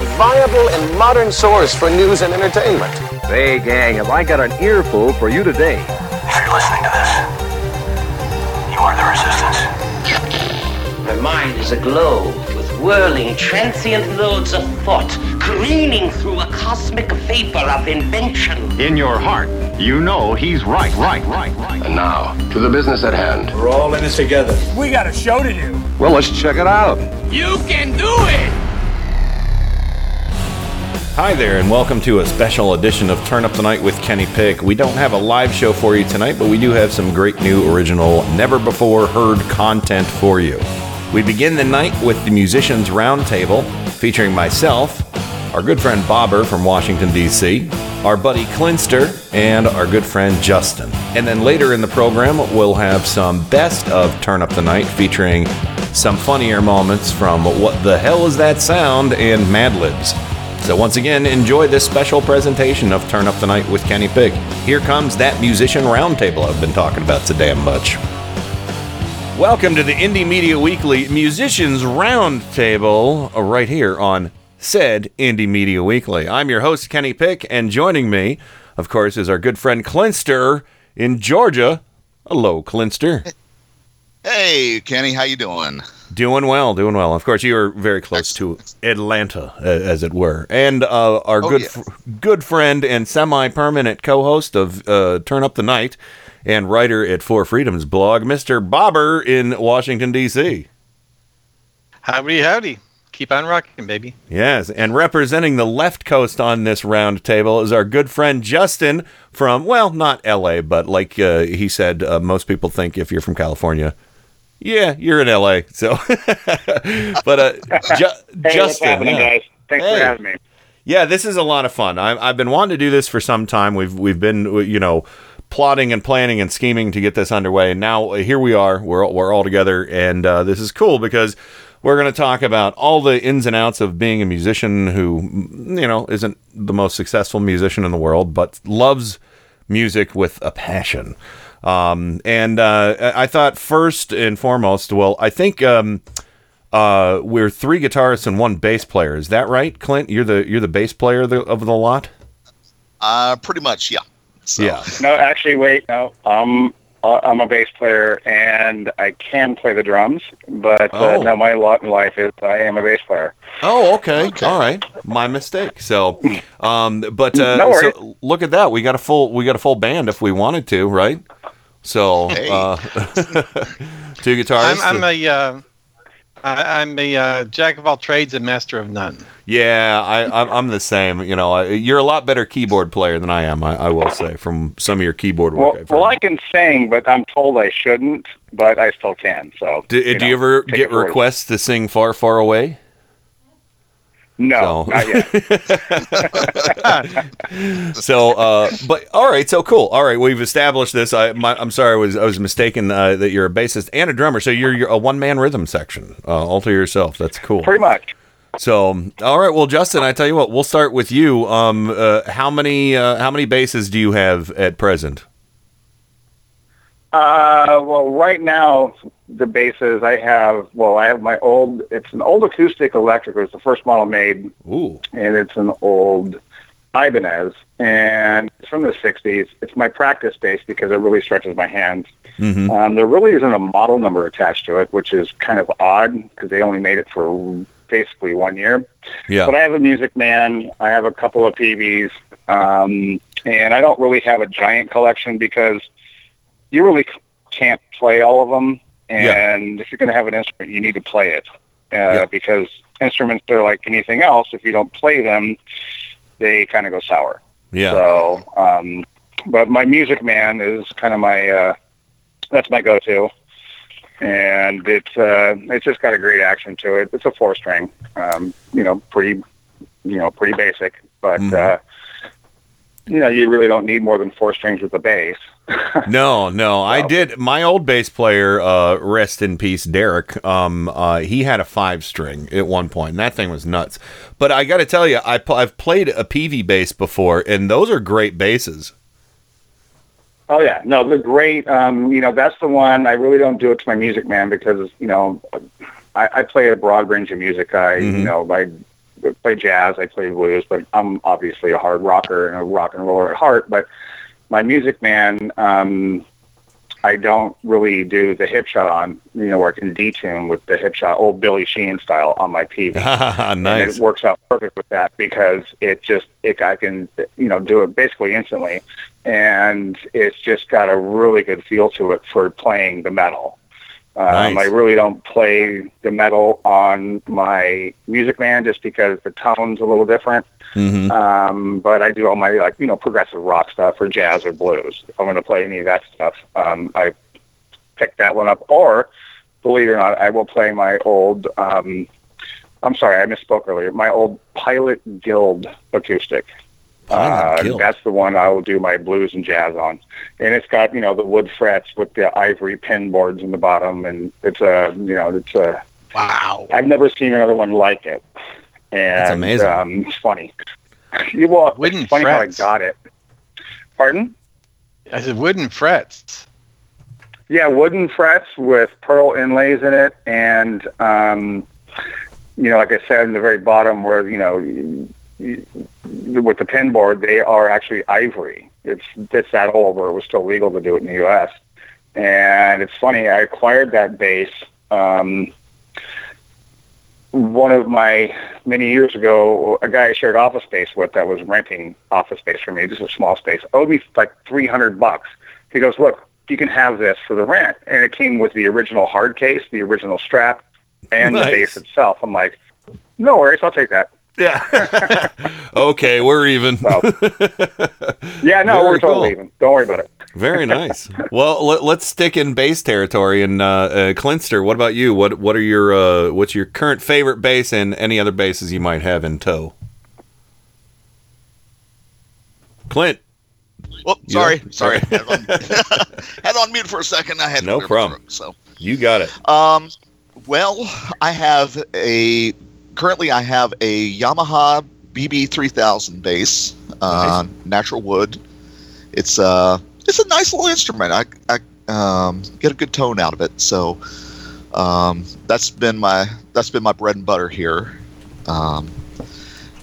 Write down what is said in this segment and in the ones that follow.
A viable and modern source for news and entertainment. Hey, gang, have I got an earful for you today? If you're listening to this, you are the resistance. My mind is aglow with whirling, transient loads of thought, careening through a cosmic vapor of invention. In your heart, you know he's right, right, right, right. And now, to the business at hand. We're all in this together. We got a show to do. Well, let's check it out. You can do it! Hi there, and welcome to a special edition of Turn Up the Night with Kenny Pick. We don't have a live show for you tonight, but we do have some great new, original, never before heard content for you. We begin the night with the Musicians Roundtable, featuring myself, our good friend Bobber from Washington, D.C., our buddy Clinster, and our good friend Justin. And then later in the program, we'll have some best of Turn Up the Night, featuring some funnier moments from What the Hell Is That Sound and Mad Libs. So once again, enjoy this special presentation of Turn Up the Night with Kenny Pig. Here comes that musician roundtable I've been talking about so damn much. Welcome to the Indie Media Weekly Musicians Roundtable, uh, right here on said Indie Media Weekly. I'm your host, Kenny Pick, and joining me, of course, is our good friend Clinster in Georgia. Hello, Clinster. Hey, Kenny, how you doing? Doing well, doing well. Of course, you are very close to Atlanta, as it were, and uh, our Oh, good, yes. fr- good friend and semi-permanent co-host of uh, Turn Up the Night and writer at Four Freedoms blog, Mister Bobber in Washington D.C. Howdy, howdy. Keep on rocking, baby. Yes, and representing the left coast on this round table is our good friend Justin from, well, not L.A., but like uh, he said, uh, most people think if you're from California, yeah, you're in L.A. So, but uh, Ju- Hey, Justin, yeah. guys? Thanks Hey. for having me. Yeah, this is a lot of fun. I, I've been wanting to do this for some time. We've we've been you know plotting and planning and scheming to get this underway, and now uh, here we are. We're we're all together, and uh, this is cool because we're going to talk about all the ins and outs of being a musician who mm, you know isn't the most successful musician in the world, but loves music with a passion. Um, and uh, I I thought first and foremost, well, I think. Um, uh, we're three guitarists and one bass player. Is that right, Clint? You're the you're the bass player of the, of the lot. Uh, pretty much, yeah. So, Yeah. No, actually, wait, no. Um, I'm a bass player and I can play the drums, but uh, Oh. no, my lot in life is I am a bass player. Oh, okay. All right. My mistake. So, um, but uh, No so look at that. We got a full we got a full band if we wanted to, right? So, Hey. uh, two guitarists. I'm, I'm a, uh, I, I'm a uh, jack of all trades and master of none. yeah, I, I'm, I'm the same. You know, I, you're a lot better keyboard player than I am. I, I will say from some of your keyboard work. Well, I've well. I can sing, but I'm told I shouldn't, but I still can. So, do, do know, you ever get requests to sing "Far, Far Away"? No, So- not yet. so uh but all right so cool. All right we've established this. I, my, i'm sorry i was i was mistaken uh, that you're a bassist and a drummer. So you're, you're a one-man rhythm section uh, all to yourself. That's cool. Pretty much. so all right well justin i tell you what we'll start with you. Um uh, how many uh, how many basses do you have at present? Uh, well, right now the basses I have. Well, I have my old. It's an old acoustic electric. It was the first model made, Ooh. and it's an old Ibanez, and it's from the '60s. It's my practice bass because it really stretches my hands. Mhm. Um, there really isn't a model number attached to it, which is kind of odd because they only made it for basically one year. Yeah. But I have a Music Man. I have a couple of PBs, um, and I don't really have a giant collection because you really can't play all of them. And if you're going to have an instrument, you need to play it uh, because instruments are like anything else. If you don't play them, they kind of go sour. Yeah. So, um, but my Music Man is kind of my uh, that's my go-to, and it's uh, it's just got a great action to it. It's a four string, um, you know, pretty you know pretty basic, but Mhm. uh, you know you really don't need more than four strings with the bass. No, no, I did. My old bass player, uh, rest in peace, Derek. Um, uh, he had a five string at one point, and that thing was nuts. But I got to tell you, I I've played a Peavey bass before, and those are great basses. Oh yeah, no, they're great. Um, you know, that's the one. I really don't do it to my Music Man because you know, I, I play a broad range of music. I Mhm. you know, I play jazz, I play blues, but I'm obviously a hard rocker and a rock and roller at heart. But my Music Man, um, I don't really do the Hipshot on. You know, where I can detune with the Hipshot, old Billy Sheehan style on my Peavey. And nice. it works out perfect with that because it just it I can you know do it basically instantly, and it's just got a really good feel to it for playing the metal. Um, Nice. I really don't play the metal on my Music Man just because the tone's a little different. Mm-hmm. Um, but I do all my like you know progressive rock stuff or jazz or blues. If I'm going to play any of that stuff, um, I pick that one up. Or believe it or not, I will play my old. Um, I'm sorry, I misspoke earlier. My old Pilot Guild acoustic. Uh, that's the one I will do my blues and jazz on, and it's got you know the wood frets with the ivory pin boards in the bottom, and it's a you know it's a wow. I've never seen another one like it, and That's amazing. Um, it's funny. You well, Wooden it's funny frets. how I got it. Pardon? I said wooden frets. Yeah, wooden frets with pearl inlays in it, and um, you know, like I said in the very bottom, where you know, with the pin board, they are actually ivory. It's it's that old where it was still legal to do it in the U.S. And it's funny, I acquired that bass. Um, one of my many years ago, a guy I shared office space with that was renting office space for me, just a small space, owed me like three hundred bucks. He goes, "Look, you can have this for the rent," and it came with the original hard case, the original strap, and Nice. the bass itself. I'm like, "No worries, I'll take that." Yeah. okay, we're even. Yeah, no, Very we're totally cool. even. Don't worry about it. Very nice. well, let, let's stick in bass territory. And uh, uh, Clinster, what about you? What what are your uh, what's your current favorite bass and any other basses you might have in tow? Clint. Oh, sorry, there? sorry. had, on, had on mute for a second. I had No problem. throat, so. You got it. Um, well, I have a currently I have a Yamaha BB3000 bass, uh, natural wood. It's uh it's a nice little instrument. I I um, get a good tone out of it. So um, that's been my that's been my bread and butter here. Um,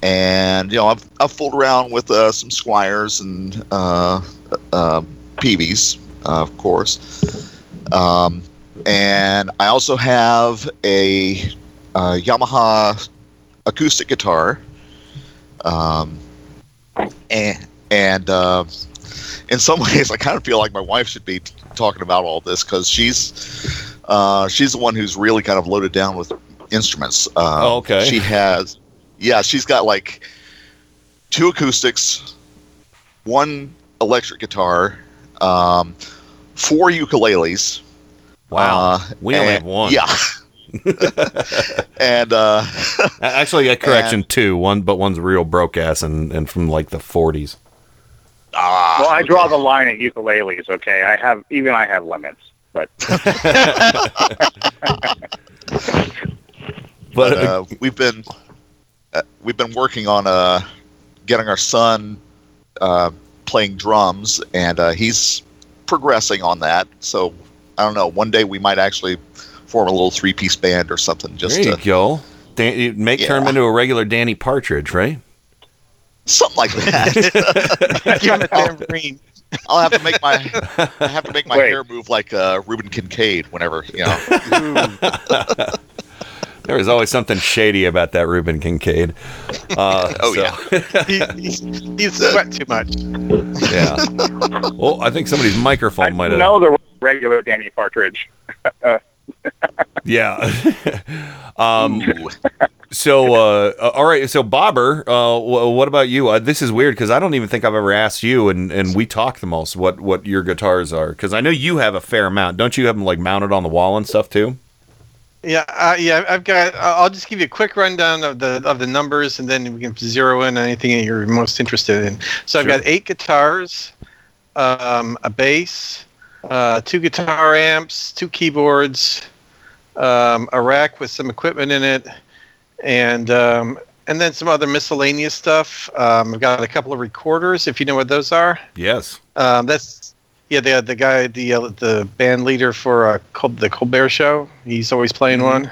and you know I've I've fooled around with uh, some Squiers and uh, uh, Peaveys, uh, of course. Um, and I also have a, uh Yamaha acoustic guitar, um, and and uh, in some ways, I kind of feel like my wife should be t- talking about all this because she's uh, she's the one who's really kind of loaded down with instruments. Uh, Oh, okay. She has, yeah, she's got like two acoustics, one electric guitar, um, four ukuleles. Wow. Uh, we only and- have one. Yeah. and uh, Actually, a correction, two. One, but one's real broke ass and, and from like the 40s. ah, Well, I draw the line at ukuleles. Okay, I have even I have limits, but but uh, we've been uh, we've been working on uh, getting our son uh, playing drums, and uh, he's progressing on that. So I don't know. One day we might actually form a little three piece band or something. Just there you to, go. Dan- you make turn him into a regular Danny Partridge, right? something like that. Give him a tambourine. I'll have to make my I have to make my Wait. hair move like uh, Reuben Kincaid whenever you know. There was always something shady about that Reuben Kincaid. Uh, Oh, so- yeah. he, he's, he's sweat too much. yeah. Well, I think somebody's microphone might have. no, the regular Danny Partridge. Yeah. um, so, uh, uh, all right. So, Bobber, uh, wh- what about you? Uh, this is weird because I don't even think I've ever asked you, and, and we talk the most. What what your guitars are? Because I know you have a fair amount. Don't you have them like mounted on the wall and stuff too? Yeah, uh, yeah. I've got. I'll just give you a quick rundown of the of the numbers, and then we can zero in on anything that you're most interested in. So I've got eight guitars, um, a bass, uh, two guitar amps, two keyboards, um, a rack with some equipment in it, and um, and then some other miscellaneous stuff. Um, I've got a couple of recorders, if you know what those are. Yes. Um, that's yeah, the the guy, the uh, the band leader for uh, Col- the Colbert Show. He's always playing one.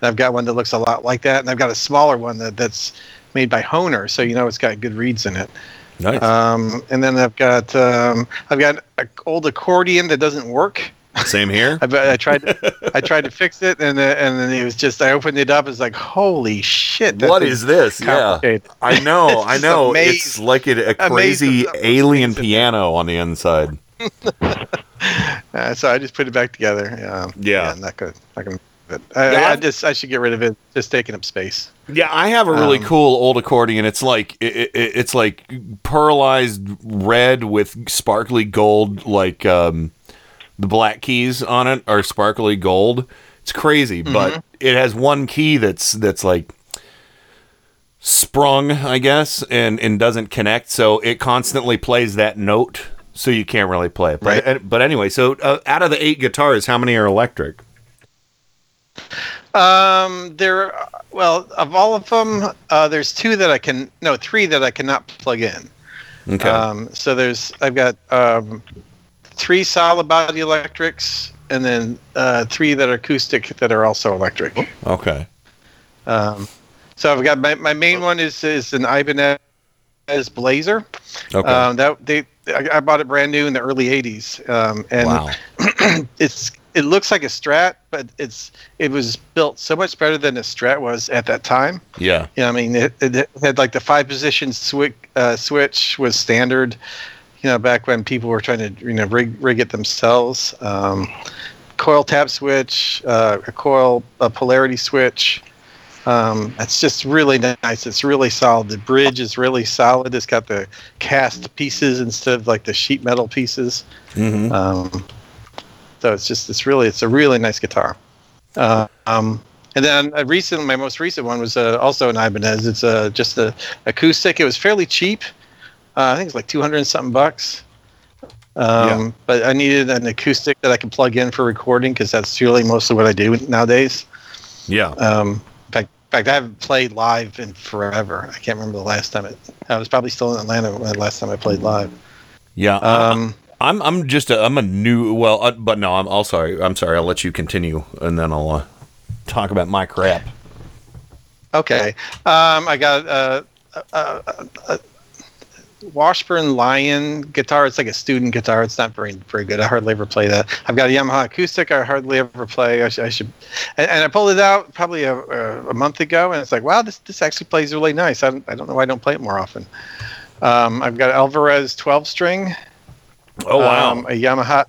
And I've got one that looks a lot like that, and I've got a smaller one that that's made by Hohner, so you know it's got good reeds in it. Nice. Um, and then I've got um, I've got an old accordion that doesn't work. Same here. I, I tried to, I tried to fix it, and uh, and then it was just I opened it up. It's like holy shit! What is this? Yeah. I know, I know. amazing. It's like a, a crazy alien piano on the inside. Uh, so I just put it back together. Um, Yeah. not good. Not gonna. But I, Yeah, I, just I should get rid of it. Just taking up space. Yeah, I have a really Um, cool old accordion. It's like it, it, it's like pearlized red with sparkly gold, like um, the black keys on it are sparkly gold. It's crazy, but it has one key that's that's like sprung, I guess, and and doesn't connect, so it constantly plays that note. So you can't really play it. But, Right. but anyway, so uh, out of the eight guitars, how many are electric? Um, there. Well, of all of them, uh, there's two that I can. No, three that I cannot plug in. Okay. Um, so there's I've got um, three solid body electrics, and then uh, three that are acoustic that are also electric. okay. Um, so I've got my, my main one is is an Ibanez Blazer. Okay. Um, that they I, I bought it brand new in the early '80s, um, and Wow. it's it looks like a Strat, but it's it was built so much better than a Strat was at that time. Yeah. Yeah, I mean it, it had like the five position switch uh, switch was standard. You know, back when people were trying to you know rig rig it themselves. Um, coil tap switch, uh, a coil a polarity switch. Um, it's just really nice. It's really solid. The bridge is really solid. It's got the cast pieces instead of like the sheet metal pieces. Mm-hmm. Um, so it's just it's really it's a really nice guitar. Uh, um, and then a recent my most recent one was uh, also an Ibanez. It's uh, just a acoustic. It was fairly cheap. Uh, I think it's like two hundred and something bucks. Um, But I needed an acoustic that I can plug in for recording because that's really mostly what I do nowadays. Yeah. Um, in fact, in fact, I haven't played live in forever. I can't remember the last time it. I was probably still in Atlanta when the last time I played live. Yeah. Um, I'm I'm just a, I'm a new well, uh, but no, I'm all sorry. I'm sorry. I'll let you continue, and then I'll uh, talk about my crap. Okay. Um, I got a, a, a, a Washburn Lyon guitar. It's like a student guitar. It's not very very good. I hardly ever play that. I've got a Yamaha acoustic. I hardly ever play. I, sh- I should. And, and I pulled it out probably a, a, a month ago, and it's like, wow, this this actually plays really nice. I don't, I don't know why I don't play it more often. Um, I've got Alvarez 12 string. Oh wow. Um, a Yamaha.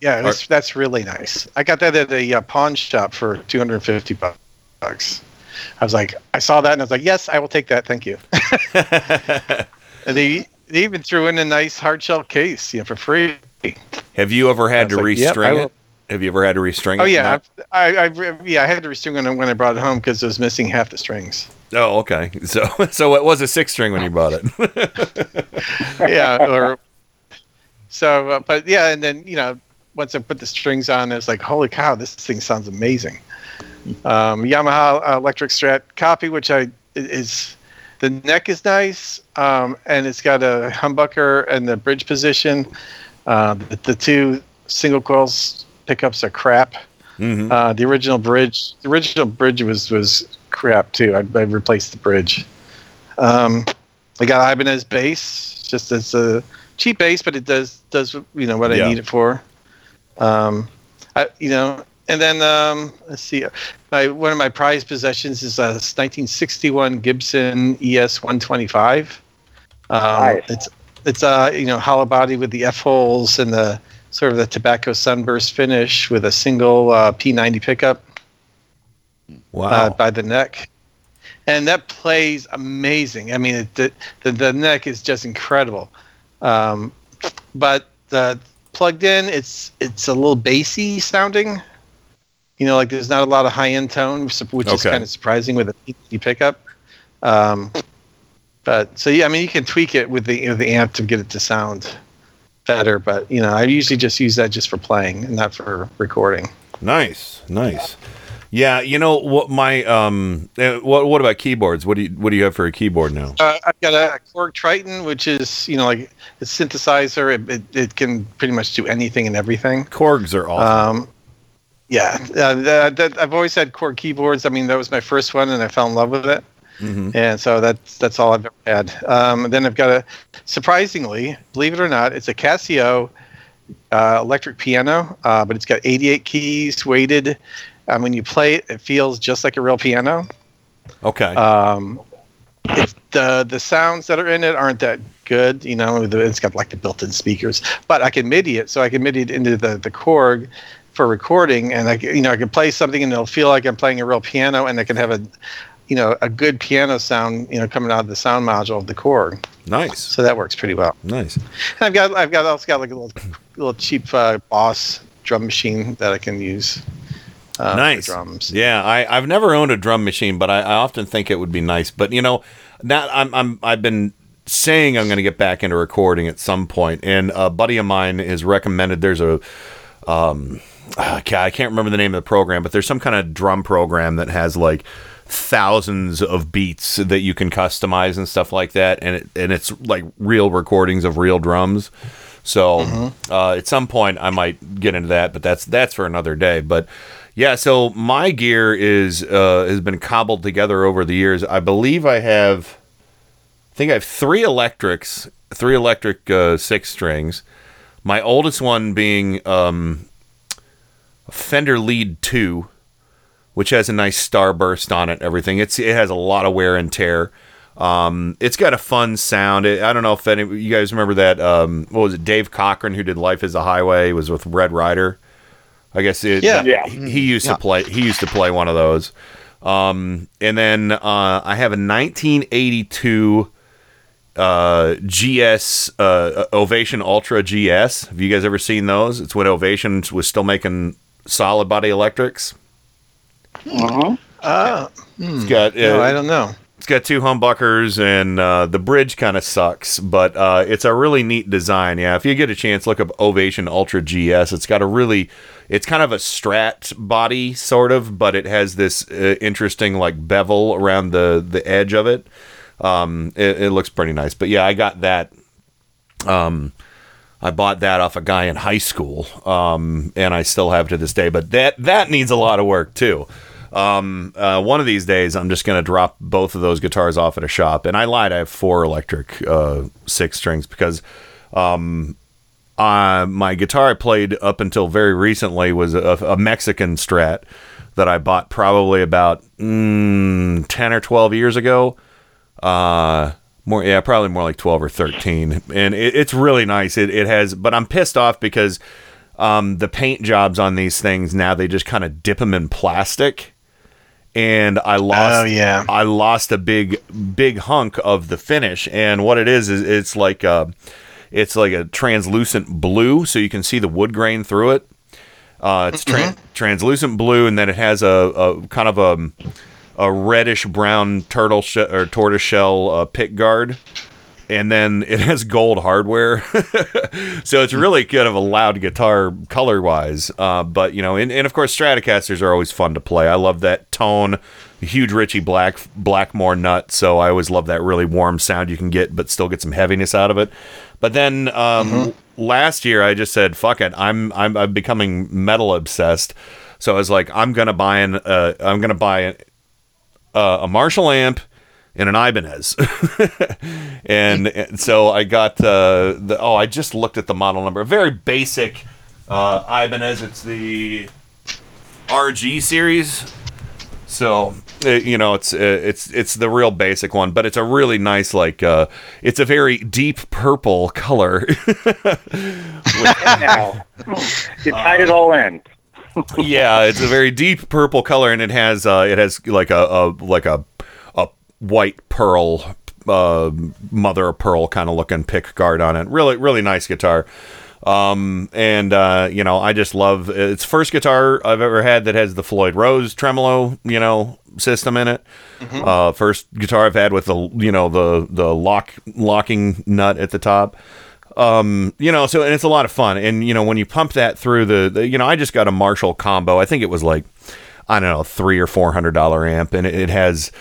Yeah, that's, that's really nice. I got that at a uh, pawn shop for 250 bucks. I was like, I saw that and I was like, yes, I will take that. Thank you. and they, they even threw in a nice hard shell case, you know, for free. Have you ever had to like, restring will. it? Have you ever had to restring Oh it? Oh yeah, I, I, I yeah, I had to restring it when I brought it home because it was missing half the strings. Oh, okay. So so it was a six string when you bought it. yeah, or so, uh, but yeah, and then you know, once I put the strings on, it's like, holy cow, this thing sounds amazing. Um, Yamaha electric Strat copy, which I is the neck is nice, um, and it's got a humbucker and the bridge position. Uh, the, the two single coils pickups are crap. Mhm. Uh, the original bridge, the original bridge was was crap too. I, I replaced the bridge. Um, I got Ibanez bass, just as a cheap bass, but it does does you know what Yeah. I need it for. Um, I, you know, and then um, let's see, my one of my prized possessions is a 1961 Gibson ES 125. Um, Nice. It's it's uh you know hollow body with the F holes and the sort of the tobacco sunburst finish with a single uh, P90 pickup Wow. uh, by the neck, and that plays amazing. I mean, it, the, the the neck is just incredible. Um, but the plugged in, it's it's a little bassy sounding. You know, like there's not a lot of high end tone, which is kind of surprising with a PC pickup. Um, but so yeah, I mean, you can tweak it with the with the amp to get it to sound better. But you know, I usually just use that just for playing and not for recording. Nice, nice. Yeah, you know what my um uh, what what about keyboards? What do you what do you have for a keyboard now? Uh, I've got a Korg Triton, which is you know like a synthesizer. It, it, it can pretty much do anything and everything. Korgs are awesome. Um, yeah, uh, that, that, I've always had Korg keyboards. I mean, that was my first one, and I fell in love with it. Mhm. And so that's that's all I've ever had. Um, and then I've got a surprisingly, believe it or not, it's a Casio uh, electric piano, uh, but it's got 88 keys, weighted. Um, when you play it, it feels just like a real piano. Okay. Um, the the sounds that are in it aren't that good. You know, the, it's got like the built-in speakers, but I can MIDI it, so I can MIDI it into the the Korg for recording, and I can- you know I can play something and it'll feel like I'm playing a real piano, and I can have a you know a good piano sound you know coming out of the sound module of the Korg. Nice. So that works pretty well. Nice. And I've got I've got also got like a little little cheap uh, Boss drum machine that I can use. Uh, nice drums. Yeah, I I've never owned a drum machine, but I, I often think it would be nice. But you know, now I'm I'm I've been saying I'm going to get back into recording at some point, and a buddy of mine has recommended there's a um ah, I can't remember the name of the program, but there's some kind of drum program that has like thousands of beats that you can customize and stuff like that, and it, and it's like real recordings of real drums. So uh, at some point I might get into that, but that's that's for another day. But yeah, so my gear is uh, has been cobbled together over the years. I believe I have, I think I have three electrics, three electric uh, six strings. My oldest one being um, Fender Lead Two, which has a nice starburst on it. Everything it's it has a lot of wear and tear. Um, it's got a fun sound. It, I don't know if any you guys remember that. Um, what was it? Dave Cochrane, who did "Life Is a Highway," was with Red Rider. I guess it, Yeah. Yeah. He he used Yeah. to play. He used to play one of those. Um, and then uh, I have a 1982 uh, GS uh, Ovation Ultra GS. Have you guys ever seen those? It's when Ovation was still making solid body electrics. Uh-huh. Ah, It's got no, uh, I don't know. It's got two humbuckers and uh, the bridge kind of sucks, but uh, it's a really neat design. Yeah, if you get a chance, look up Ovation Ultra GS. It's got a really, it's kind of a Strat body sort of, but it has this uh, interesting like bevel around the the edge of it. Um, it, it looks pretty nice. But yeah, I got that. Um, I bought that off a guy in high school, um, and I still have to this day. But that that needs a lot of work too. Um, uh, one of these days, I'm just going to drop both of those guitars off at a shop. And I lied, I have four electric uh, six strings because um, uh, my guitar I played up until very recently was a, a Mexican Strat that I bought probably about mm, 10 or 12 years ago. Uh, more, yeah, probably more like 12 or 13. And it, it's really nice. It, it has, but I'm pissed off because um, the paint jobs on these things now they just kind of dip them in plastic and I lost Oh, yeah. I lost a big big hunk of the finish and what it is is it's like a it's like a translucent blue so you can see the wood grain through it. Uh, it's tran translucent blue and then it has a, a kind of a a reddish brown turtle or tortoise shell uh, pick guard and then it has gold hardware. So it's really kind of a loud guitar color wise uh, but you know and, and of course stratocasters are always fun to play. I love that tone huge ritchie black blackmore nut so i always love that really warm sound you can get but still get some heaviness out of it. But then um, last year i just said fuck it i'm i'm, I'm becoming metal obsessed. So i was like i'm gonna buy an uh, i'm gonna buy an, uh, a marshall amp and an Ibanez. and, and so I got uh, the oh I just looked at the model number. A very basic uh, Ibanez. It's the RG series. So uh, you know it's uh, it's it's the real basic one, but it's a really nice like uh, it's a very deep purple color. now, you tied it all in. yeah, it's a very deep purple color, and it has uh, it has like a, a like a white pearl uh, mother of pearl kind of looking pick guard on it. Really, really nice guitar. Um, and uh, you know, I just love it's first guitar I've ever had that has the Floyd Rose tremolo, you know, system in it. Mm-hmm. Uh, first guitar I've had with the you know the the lock locking nut at the top. Um, you know, so and it's a lot of fun. And you know, when you pump that through the, the you know, I just got a Marshall combo. I think it was like I don't know, three or four hundred dollar amp, and it, it has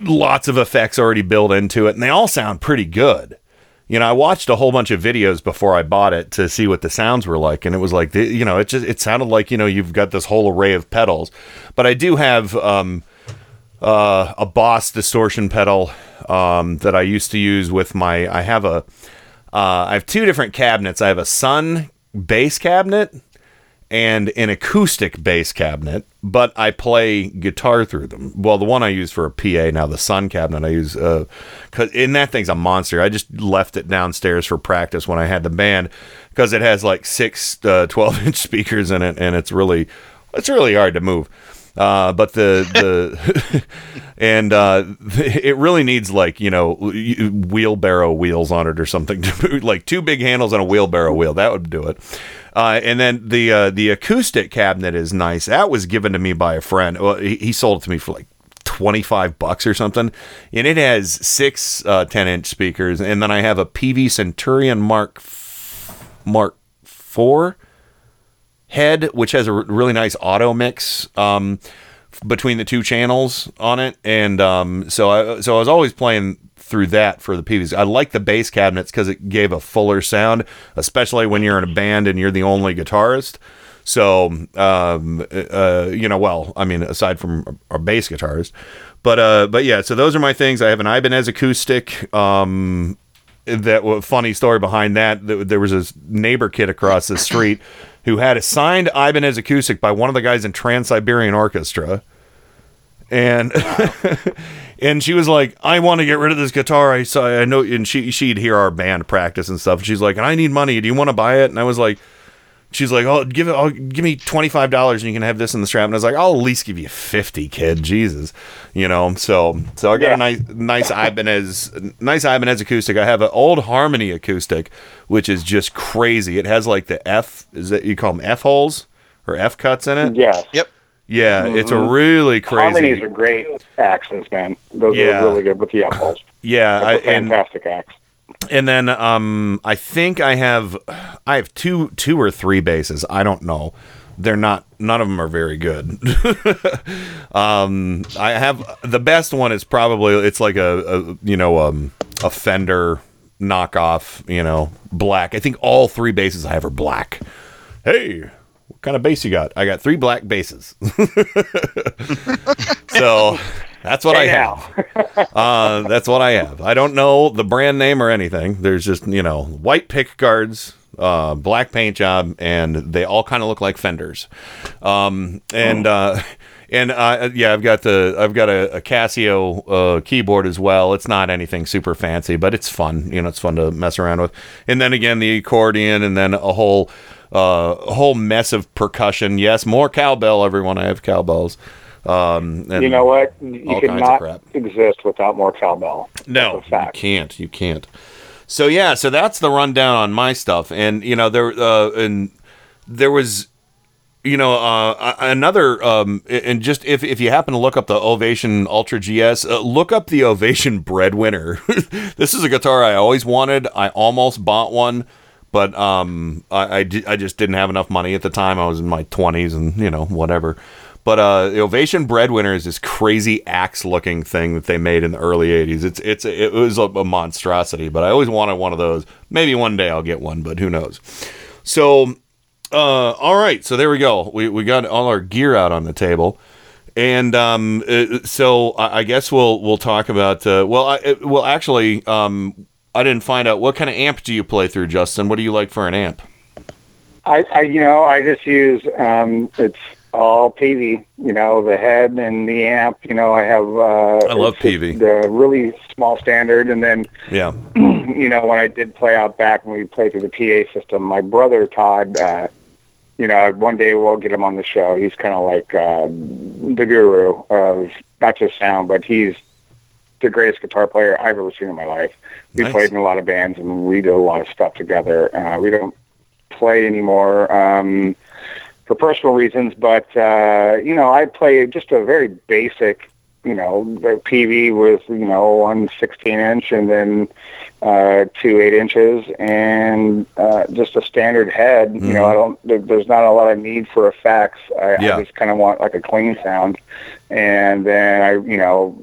lots of effects already built into it, and they all sound pretty good. You know, I watched a whole bunch of videos before I bought it to see what the sounds were like, and it was like, you know, it just it sounded like you know you've got this whole array of pedals. But I do have um, uh, a Boss distortion pedal um, that I used to use with my. I have a, uh, I have two different cabinets. I have a Sunn bass cabinet and an acoustic bass cabinet, but I play guitar through them. Well, the one I use for a PA now, the Sunn cabinet, I use, uh, cause, and that thing's a monster. I just left it downstairs for practice when I had the band because it has like six uh, 12 inch speakers in it, and it's really, it's really hard to move. Uh, but the the and uh, it really needs like you know wheelbarrow wheels on it or something, like two big handles and a wheelbarrow wheel. That would do it. Uh, and then the uh, the acoustic cabinet is nice. That was given to me by a friend. Well, he, he sold it to me for like 25 bucks or something. And it has six uh, 10 inch speakers. And then I have a Peavey Centurion Mark Mark 4 head, which has a really nice auto mix um, between the two channels on it. And um, so I so I was always playing through that for the Peaveys. I like the bass cabinets because it gave a fuller sound, especially when you're in a band and you're the only guitarist. So, um, uh, you know, well, I mean, aside from our bass guitarist, but uh, but yeah. So those are my things. I have an Ibanez acoustic. Um, that funny story behind that. There was this neighbor kid across the street who had a signed Ibanez acoustic by one of the guys in Trans Siberian Orchestra, and and she was like, "I want to get rid of this guitar." I saw, I know, and she she'd hear our band practice and stuff. And she's like, "And I need money. Do you want to buy it?" And I was like. She's like, "Oh, give it. Oh, give me twenty five dollars, and you can have this in the strap." And I was like, "I'll at least give you fifty, kid. Jesus, you know." So, so I got Yeah. a nice, nice Ibanez, nice Ibanez acoustic. I have an old Harmony acoustic, which is just crazy. It has like the F, is that you call them F holes or F cuts in it? Yeah. Yep. Yeah, it's a really crazy. Harmonies are great accents, man. Those Yeah. are really good with the apples. Yeah, I, a and fantastic axe. and then um, I think I have I have two two or three bases. I don't know. They're not. None of them are very good. um, I have the best one is probably it's like a, a you know um, a Fender knockoff. You know, black. I think all three bases I have are black. Hey, kind of bass you got? I got three black bases. so that's what I Hey, have. uh, that's what I have. I don't know the brand name or anything. There's just you know white pick guards, uh, black paint job, and they all kind of look like fenders. Um, and uh, and uh, yeah, I've got the I've got a, a Casio uh, keyboard as well. It's not anything super fancy, but it's fun. You know, it's fun to mess around with. And then again, the accordion, and then a whole uh, a whole mess of percussion. Yes, more cowbell. Everyone, I have cowbells. Um, and you know what? You all could kinds of not crap. exist without more cowbell. No, you can't. You can't. So yeah, so that's the rundown on my stuff, and you know there uh, and there was, you know, uh, another um, and just if if you happen to look up the Ovation Ultra GS, uh, look up the Ovation Breadwinner. this is a guitar I always wanted. I almost bought one. But um, I, I, I just didn't have enough money at the time. I was in my 20s and, you know, whatever. But uh, Ovation Breadwinner is this crazy axe-looking thing that they made in the early '80s. It's it's it was a, a monstrosity, but I always wanted one of those. Maybe one day I'll get one, but who knows? So, uh, all right, so there we go. We we got all our gear out on the table, and um, uh, so I, I guess we'll we'll talk about. Uh, well, I, uh, well, actually, um, I didn't find out what kind of amp do you play through, Justin. What do you like for an amp? I, I you know, I just use um, it's all Peavey. You know, the head and the amp. You know, I have. Uh, I love Peavey. The really small standard, and then Yeah. you know, when I did play out back when we played through the PA system, my brother Todd, uh, you know, one day we'll get him on the show. He's kind of like uh, the guru of not just sound, but he's the greatest guitar player I've ever seen in my life. We Nice. played in a lot of bands and we did a lot of stuff together. Uh, we don't play anymore um, for personal reasons. But uh, you know, I play just a very basic, you know, the Peavey with you know one 16 inch and then uh, two eight inches and uh, just a standard head. Mm-hmm. You know, I don't. There, there's not a lot of need for effects. I, yeah. I just kind of want like a clean sound, and then I, you know,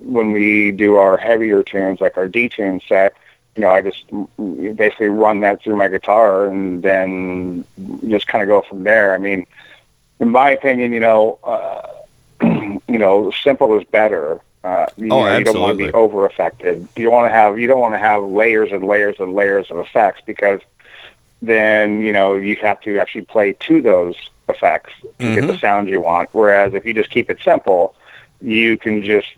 when we do our heavier tunes, like our D tune set, you know, I just basically run that through my guitar and then just kind of go from there. I mean, in my opinion, you know, uh, you know, simple is better. Uh, you, oh, know, absolutely. you don't want to be over affected. You want to have you don't want to have layers and layers and layers of effects because then you know you have to actually play to those effects to mm-hmm. get the sound you want. Whereas if you just keep it simple, you can just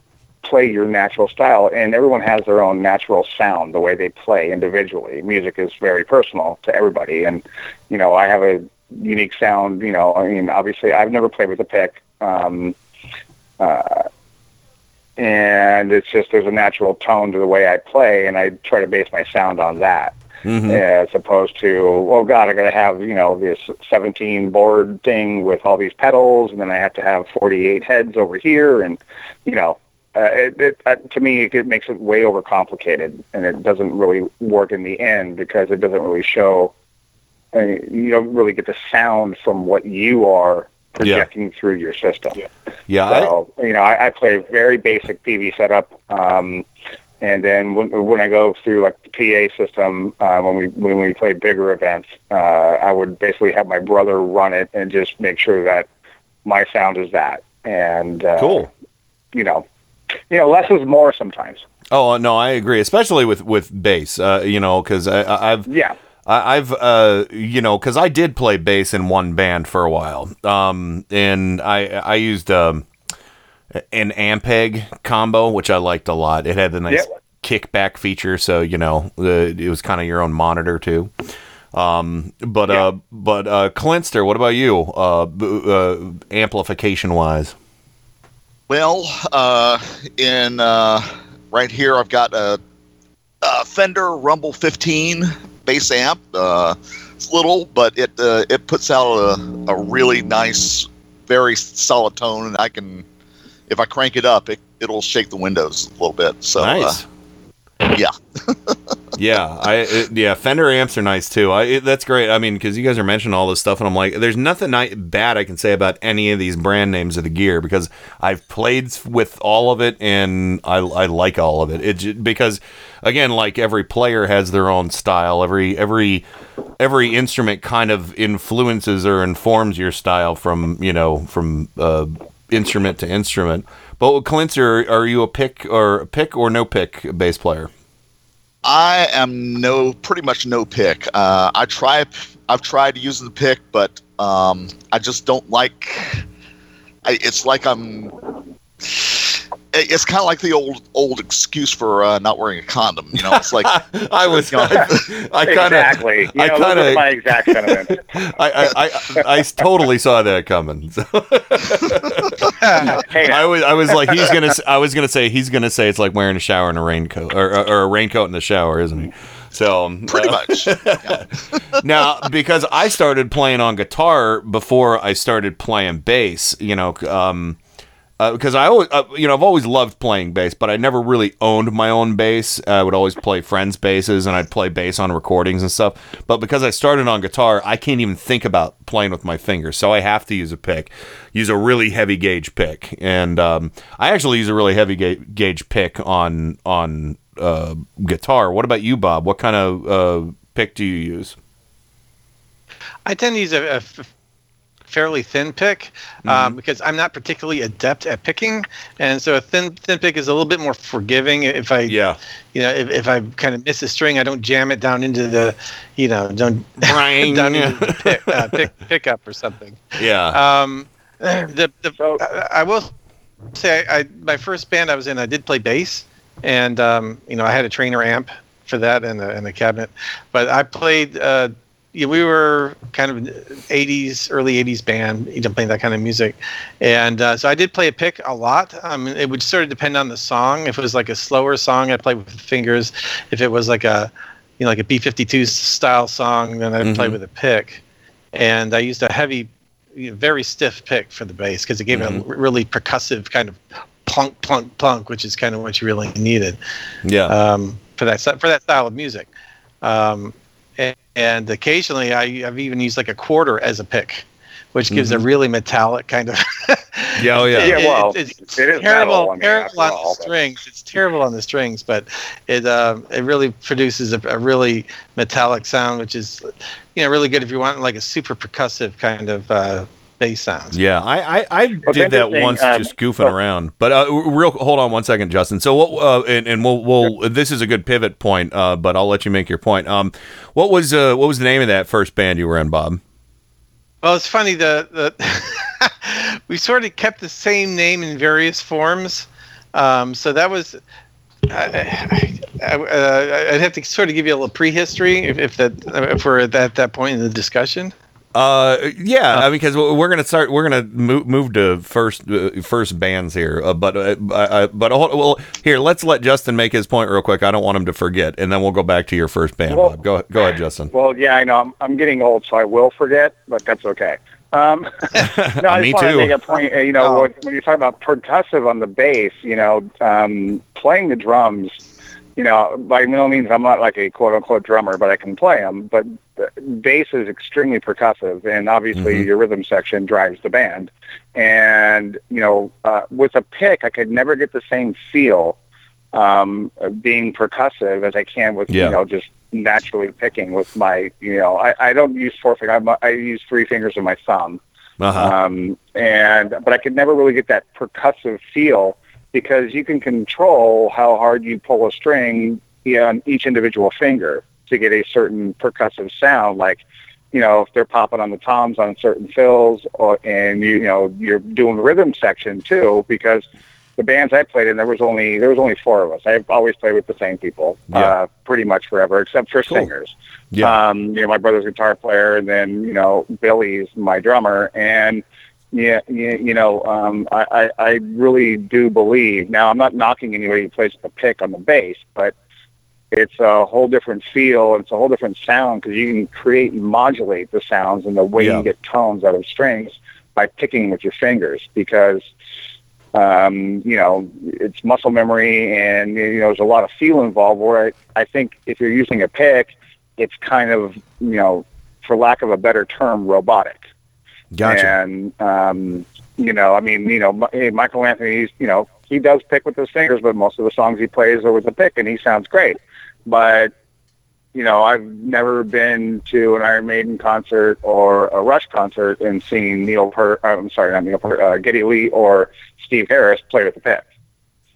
play your natural style and everyone has their own natural sound the way they play individually music is very personal to everybody and you know i have a unique sound you know i mean obviously i've never played with a pick um uh and it's just there's a natural tone to the way i play and i try to base my sound on that mm-hmm. as opposed to oh god i gotta have you know this 17 board thing with all these pedals and then i have to have 48 heads over here and you know uh, it, it, uh, to me, it makes it way overcomplicated, and it doesn't really work in the end because it doesn't really show. Uh, you don't really get the sound from what you are projecting yeah. through your system. Yeah, yeah so I, you know, I, I play a very basic Peavey setup, um, and then when, when I go through like the PA system, uh, when we when we play bigger events, uh, I would basically have my brother run it and just make sure that my sound is that. And uh, cool. You know, you know, less is more sometimes. Oh no, I agree, especially with with bass. Uh, you know, because I've yeah. I, I've uh, you know, because I did play bass in one band for a while, um, and I I used um, an Ampeg combo, which I liked a lot. It had the nice yep. kickback feature, so you know, uh, it was kind of your own monitor too. Um, but yeah. uh, but uh, Clinster, what about you? Uh, uh amplification wise. Well, uh, in uh, right here, I've got a, a, Fender Rumble 15 bass amp. Uh, it's little, but it uh, it puts out a, a really nice, very solid tone, and I can, if I crank it up, it it'll shake the windows a little bit. So uh, nice. yeah. yeah, I it, yeah Fender amps are nice too. I it, that's great. I mean, because you guys are mentioning all this stuff, and I'm like, there's nothing I, bad I can say about any of these brand names of the gear because I've played with all of it and I, I like all of it. It because again, like every player has their own style. Every every every instrument kind of influences or informs your style from you know from uh, instrument to instrument. But Clint, are, are you a pick or pick or no pick bass player? I am no, pretty much no pick. Uh, I try, I've tried using the pick, but um, I just don't like. I, it's like I'm it's kind of like the old old excuse for uh, not wearing a condom. You know, it's like I was. You know, I, I kind of exactly. You I kind of my exact sentiment. I, I, I, I totally saw that coming. So. hey, I was I was like he's gonna I was gonna say he's gonna say it's like wearing a shower in a raincoat or, or a raincoat in the shower, isn't he? So um, pretty uh, much. Yeah. now, because I started playing on guitar before I started playing bass, you know, um, because uh, I always, uh, you know, I've always loved playing bass, but I never really owned my own bass. I would always play friends' basses, and I'd play bass on recordings and stuff. But because I started on guitar, I can't even think about playing with my fingers, so I have to use a pick, use a really heavy gauge pick, and um, I actually use a really heavy ga- gauge pick on on uh, guitar. What about you, Bob? What kind of uh, pick do you use? I tend to use a, a fairly thin pick um, mm-hmm. because I'm not particularly adept at picking, and so a thin thin pick is a little bit more forgiving. If I yeah, you know, if, if I kind of miss a string, I don't jam it down into the, you know, don't Bang. down into the pick, uh, pick pickup or something. Yeah. Um, the the I, I will say I, I, my first band I was in I did play bass, and um, you know I had a Traynor amp for that and a, and a cabinet, but I played. Uh, yeah, we were kind of 80s, early 80s band, you know, playing that kind of music. And uh, so I did play a pick a lot. Um, it would sort of depend on the song. If it was like a slower song, I'd play with the fingers. If it was like a, you know, like a B52 style song, then I'd play Mhm. with a pick. And I used a heavy, you know, very stiff pick for the bass because it gave it a really percussive kind of plunk, plunk, plunk, which is kind of what you really needed Yeah. um, for that for that style of music. Um, and, and occasionally, I, I've even used like a quarter as a pick, which gives a Mhm. really metallic kind of. yeah. Oh yeah. Yeah, well, it's, it is terrible, metal, I mean, on all, the but- strings. It's terrible on the strings, but it um, it really produces a, a really metallic sound, which is you know really good if you want like a super percussive kind of uh, bass sound. Yeah, I I, I did that once, um, just goofing around. But uh, real, hold on one second, Justin. So what? Uh, and, and we'll we'll this is a good pivot point. Uh, but I'll let you make your point. Um, what was uh what was the name of that first band you were in, Bob? Well, it's funny the the we sort of kept the same name in various forms. Um, so that was. I, I, uh, I'd have to sort of give you a little prehistory if, if that if we're at that, that point in the discussion. Uh, yeah, I mean, because we're gonna start, we're gonna move, move to first uh, first bands here. Uh, but uh, uh, but hold, well, here, let's let Justin make his point real quick. I don't want him to forget, and then we'll go back to your first band. Well- Bob. Go go ahead, Justin. Well, yeah, I know. I'm, I'm getting old, so I will forget, but that's okay. Um, no, I Me just want too. to make a point. uh, You know, when, when you're talking about percussive on the bass, you know, um, playing the drums. You know, by no means I'm not like a quote unquote drummer, but I can play them. But the bass is extremely percussive, and obviously Mhm. your rhythm section drives the band. And you know, uh, with a pick, I could never get the same feel um, being percussive as I can with Yeah. you know just naturally picking with my you know I, I don't use four finger I, I use three fingers and my thumb Uh-huh. um, and but I could never really get that percussive feel because you can control how hard you pull a string you know, on each individual finger to get a certain percussive sound like you know if they're popping on the toms on certain fills or and you, you know you're doing the rhythm section too because the bands I played in there was only there was only four of us I've always played with the same people Yeah. uh, pretty much forever except for Cool. singers Yeah. um, you know, my brother's a guitar player, and then you know, Billy's my drummer, and yeah, you, you know, um, I, I, I really do believe. Now, I'm not knocking anybody who plays the pick on the bass, but it's a whole different feel. It's a whole different sound because you can create and modulate the sounds and the way Yeah. you get tones out of strings by picking with your fingers because um, you know, it's muscle memory and, you know, there's a lot of feel involved where I, I think if you're using a pick, it's kind of, you know, for lack of a better term, robotic. Gotcha. And, um, you know, I mean, you know, Michael Anthony's, you know, he does pick with his fingers, but most of the songs he plays are with a pick and he sounds great. But, you know, I've never been to an Iron Maiden concert or a Rush concert and seen Neil Per, I'm sorry, not Neil Per, uh, Geddy Lee or Steve Harris play with the pick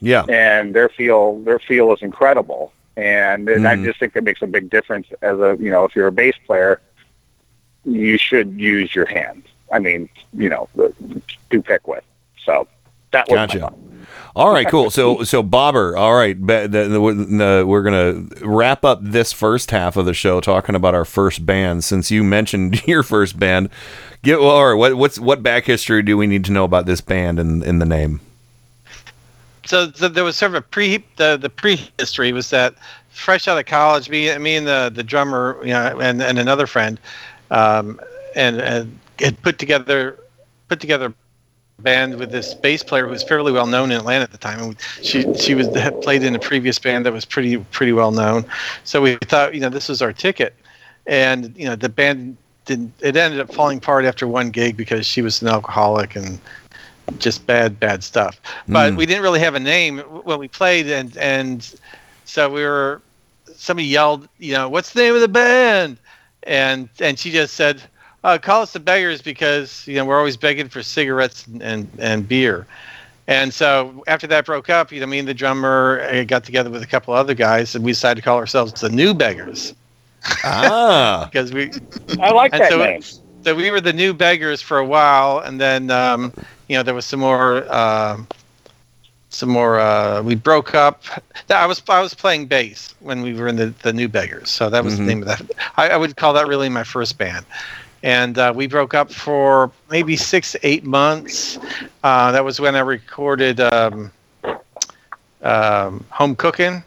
Yeah. and their feel their feel is incredible. And, and I Mhm. just think it makes a big difference as a you know if you're a bass player, you should use your hands. I mean, you know, to pick with. So that was my Gotcha. thought. All right, cool. So, so Bobber. All right, we're gonna wrap up this first half of the show talking about our first band. Since you mentioned your first band, get or what what's what back history do we need to know about this band and in the name? so, so there was sort of a pre the the prehistory was that fresh out of college, me me and the the drummer, you know, and and another friend, um, and, and had put together put together band with this bass player who was fairly well known in Atlanta at the time, and she she was had played in a previous band that was pretty pretty well known. So we thought, you know, this was our ticket, and you know, the band didn't. It ended up falling apart after one gig because she was an alcoholic and just bad bad stuff but Mm. we didn't really have a name when we played and and so we were somebody yelled you know what's the name of the band and and she just said uh, call us the beggars because you know we're always begging for cigarettes and and, and beer and so after that broke up you know me and the drummer uh, got together with a couple other guys and we decided to call ourselves the new beggars Ah, because we I like that so- name. so we were the new beggars for a while, and then um, you know there was some more, um some more. Uh, we broke up. I was I was playing bass when we were in the, the new beggars, so that was Mhm. the name of that. I, I would call that really my first band, and uh, we broke up for maybe six eight months. Uh, that was when I recorded um, um, home cooking.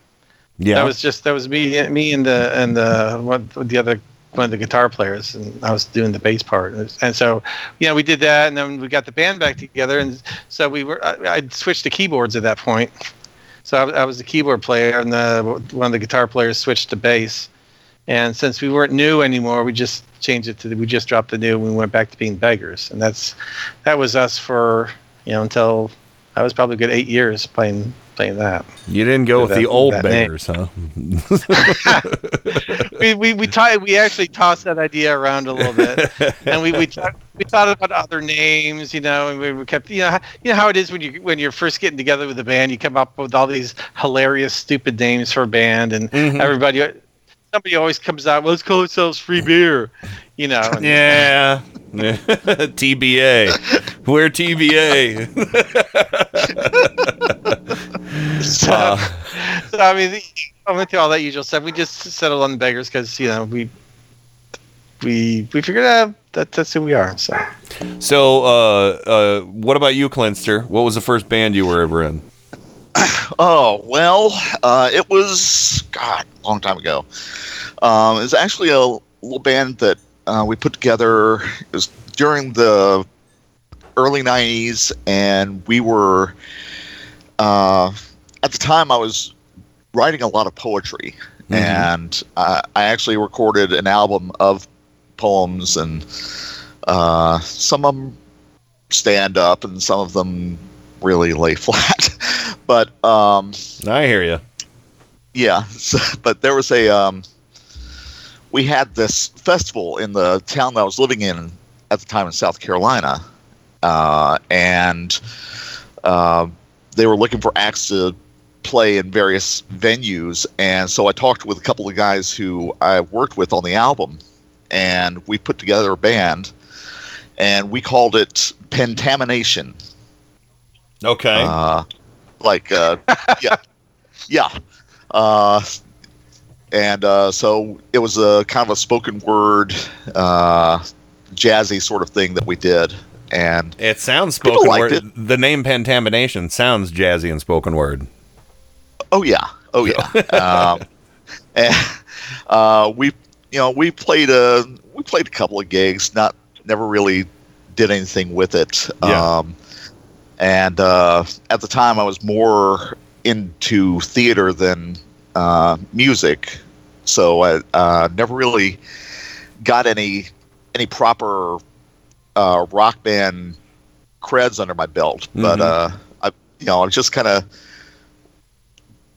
Yeah. That was just that was me me and the and the one the other one of the guitar players and I was doing the bass part and so you know we did that and then we got the band back together and so we were I, I switched to keyboards at that point so I, I was the keyboard player and the one of the guitar players switched to bass and since we weren't new anymore we just changed it to the, we just dropped the new and we went back to being beggars and that's that was us for you know until I was probably a good eight years playing playing that. You didn't go with That- the old beggars, huh? we we we, t- we actually tossed that idea around a little bit, and we we talked we thought about other names, you know, and we, we kept you know you know how it is when you when you're first getting together with a band, you come up with all these hilarious stupid names for a band, and Mhm. everybody somebody always comes out, well, let's call ourselves free beer, you know. and- yeah. TBA. We're TBA. So, Uh, so I mean, I went through all that usual stuff. We just settled on the beggars because you know we we we figured out that that's who we are. So so, uh, uh, what about you, Clinster? What was the first band you were ever in? Oh well, uh, it was God, a long time ago. Um, it was actually a little band that uh, we put together. It was during the early '90s, and we were uh, at the time I was writing a lot of poetry, Mhm. and uh, I actually recorded an album of poems, and uh, some of them stand up, and some of them really lay flat. But um, I hear you. yeah, so, but there was a um, we had this festival in the town that I was living in at the time in South Carolina, uh, and uh, they were looking for acts to play in various venues, and so I talked with a couple of guys who I worked with on the album, and we put together a band, and we called it Pentamination. Okay. Uh, like, uh, yeah, yeah. Uh, and uh, so it was a kind of a spoken word, uh, jazzy sort of thing that we did. And It sounds spoken word. The name Pentamination sounds jazzy and spoken word. oh yeah, oh yeah. um, and uh, we, you know, we played a we played a couple of gigs. Not never really did anything with it. Yeah. Um, and uh, at the time, I was more into theater than uh, music, so I uh, never really got any any proper uh, rock band creds under my belt. But Mhm. uh, I, you know, I've just kind of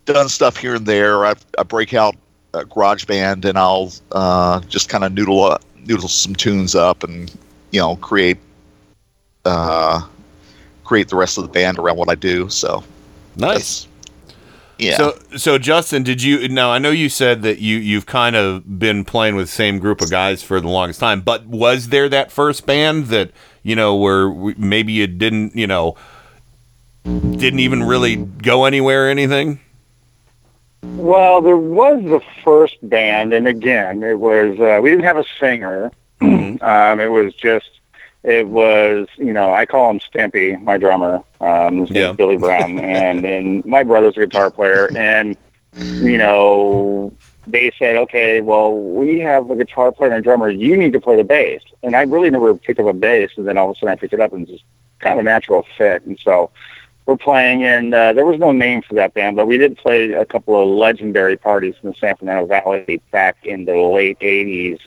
done stuff here and there. I, I break out a garage band and I'll uh, just kind of noodle up, noodle some tunes up and you know create uh, create the rest of the band around what I do. So Nice. yeah. So, so Justin, did you? Now I know you said that you you've kind of been playing with the same group of guys for the longest time, but was there that first band that you know where maybe you didn't you know didn't even really go anywhere or anything? Well, there was the first band, and again, it was uh, we didn't have a singer. um, it was just it was you know I call him Stampy, my drummer. Um, his Yeah. Billy Brown, and then my brother's a guitar player, and you know they said, okay, well we have a guitar player and a drummer. You need to play the bass, and I really never picked up a bass, and then all of a sudden I picked it up and it's just kind of a natural fit, and so we're playing, and uh, there was no name for that band, but we did play a couple of legendary parties in the San Fernando Valley back in the late '80s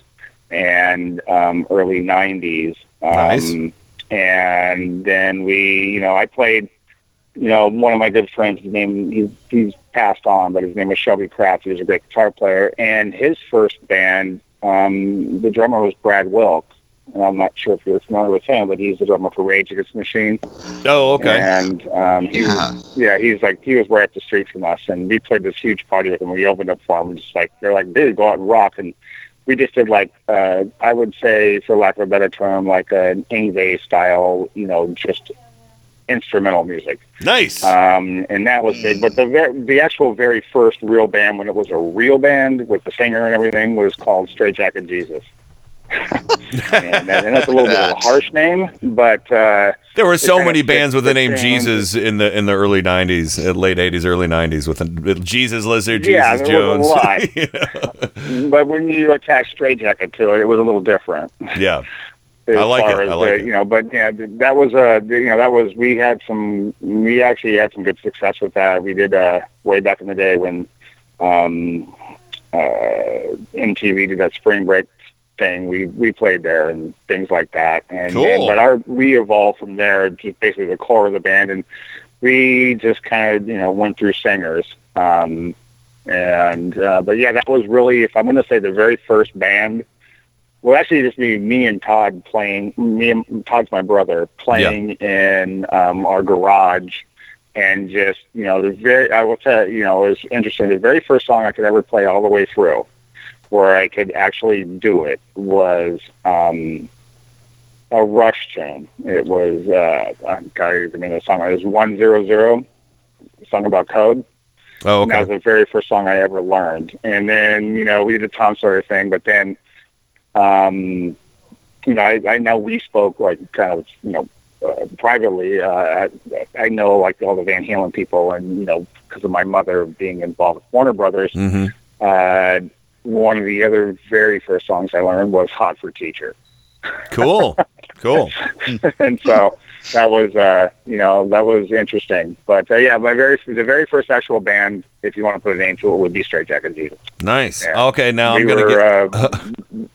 and um, early '90s. Um, Nice. And then we, you know, I played. You know, one of my good friends, his name, he's, he's passed on, but his name was Shelby Kraft. He was a great guitar player. And his first band, um, the drummer was Brad Wilkes. And I'm not sure if you're familiar with him, but he's the drummer for Rage Against the Machine. Oh, okay. And um, he was, yeah, he's like he was right up the street from us, and we played this huge party with him. We opened up for him, and just like they're like, dude, go out and rock, and we just did like uh, I would say, for lack of a better term, like an Yngwie style, you know, just instrumental music. Nice. Um, and that was big. But the ver- the actual very first real band, when it was a real band with the singer and everything, was called Straight Jacket Jesus. And, that- and that's a little bit of a harsh name, but uh, There were so many bands with the name. Jesus in the in the early '90s, uh, late '80s, early '90s, with, with Jesus Lizard, Jesus Yeah, there Jones. was a lot. but when you attach Straight Jacket to it, it was a little different. yeah, I like it. I like the, it. You know, but yeah, that was uh, you know, that was we had some, we actually had some good success with that. We did uh, way back in the day when um, uh, MTV did that spring break thing. We we played there and things like that. And, Cool. and but our we evolved from there to basically the core of the band, and we just kind of you know went through singers. Um, and uh, but yeah, that was really if I'm going to say the very first band. Well, actually, just be me and Todd playing. Me and Todd's my brother playing in um, our garage, and just you know the very. I will tell you, you know, it was interesting. The very first song I could ever play all the way through, where I could actually do it, was um, a Rush tune. It was uh, I can't even the song. It was one zero zero, song about code. Oh, And that was the very first song I ever learned. And then, you know, we did the Tom Sawyer thing, but then, um, you know, I, I know we spoke like kind of, you know, uh, privately. Uh, I, I know like all the Van Halen people, and you know, because of my mother being involved with Warner Brothers, hmm uh, one of the other very first songs I learned was "Hot for Teacher." Cool, cool. and so that was uh you know that was interesting but uh, yeah my very the very first actual band if you want to put a name to it would be straight jacket jesus Nice. Okay, now We I'm gonna were, get. uh,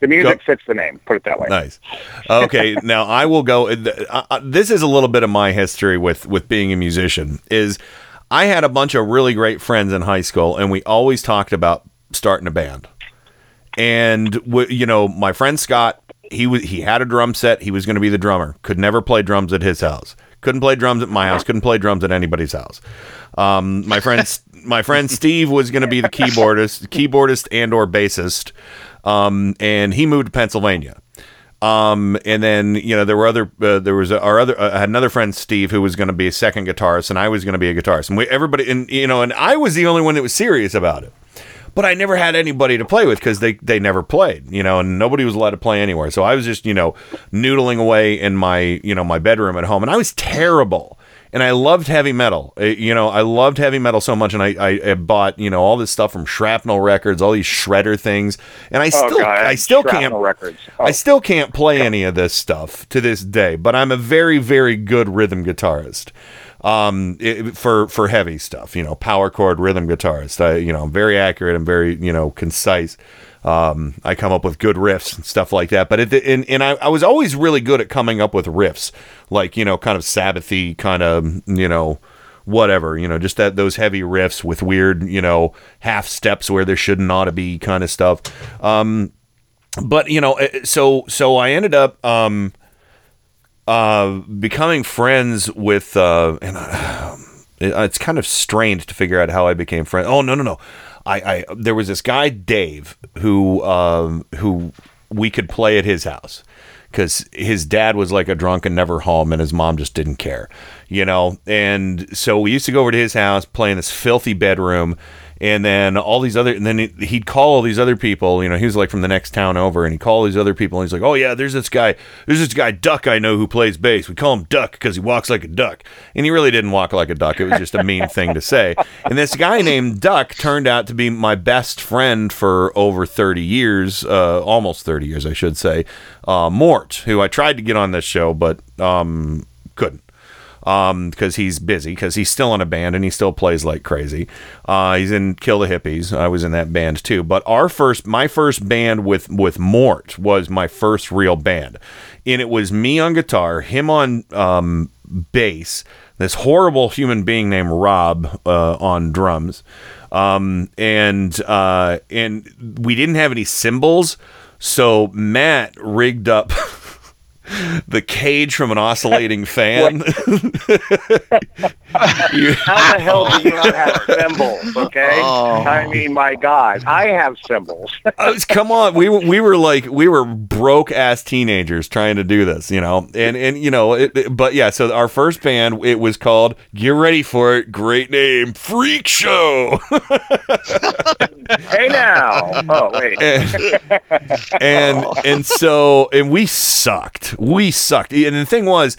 the music fits the name put it that way Nice. Okay, now I will go. Uh, uh, this is a little bit of my history with with being a musician. Is I had a bunch of really great friends in high school, and we always talked about starting a band. And you know, my friend Scott, he was he had a drum set. He was going to be the drummer. Could never play drums at his house. Couldn't play drums at my house. Couldn't play drums at anybody's house. Um, my friend my friend Steve was going to be the keyboardist, keyboardist and or bassist. Um, and he moved to Pennsylvania. Um, and then you know there were other uh, there was our other uh, I had another friend Steve who was going to be a second guitarist and I was going to be a guitarist and we everybody and you know and I was the only one that was serious about it. But I never had anybody to play with because they, they never played, you know, and nobody was allowed to play anywhere. So I was just, you know, noodling away in my, you know, my bedroom at home, and I was terrible. And I loved heavy metal. Uh, You know, I loved heavy metal so much, and I, I, I bought, you know, all this stuff from Shrapnel Records, all these shredder things, and I Oh, still, God, I still can't, records. I still can't play any of this stuff to this day. But I'm a very, very good rhythm guitarist um it, for for heavy stuff you know power chord rhythm guitarist. I you know i'm very accurate i'm very you know concise um i come up with good riffs and stuff like that but it and, and I, I was always really good at coming up with riffs like you know kind of sabbathy kind of you know whatever you know just that those heavy riffs with weird you know half steps where there shouldn't ought to be kind of stuff um but you know eh, so so i ended up um uh, becoming friends with, uh, and uh, it, it's kind of strained to figure out how I became friends. Oh no, no, no! I, I there was this guy Dave who um, who we could play at his house because his dad was like a drunk and never home, and his mom just didn't care, you know. And so we used to go over to his house, play in this filthy bedroom. And then all these other, and then he- he'd call all these other people. You know, he was like from the next town over, and he'd call all these other people. And he's like, "Oh yeah, there's this guy, there's this guy Duck I know who plays bass. We call him Duck because he walks like a duck." And he really didn't walk like a duck. It was just a mean thing to say. And this guy named Duck turned out to be my best friend for over 30 years, uh, almost 30 years, I should say. Uh, Mort, who I tried to get on this show, but um, couldn't um because he's busy because he's still in a band and he still plays like crazy. Uh he's in kill the hippies. I was in that band too. But our first my first band with with mort was my first real band. And it was me on guitar him on um bass this horrible human being named rob uh on drums. Um and uh and we didn't have any cymbals. So matt rigged up the cage from an oscillating fan. You- How the hell do you not have cymbals? Okay, Oh. I mean, my God, I have cymbals. I was, uh, come on, we were we were like we were broke ass teenagers trying to do this, you know, and and you know, it, it- but yeah. So our first band, it was called. Get ready for it. Great name, Freak Show. hey now, oh wait, and and so and we sucked. We sucked. And the thing was,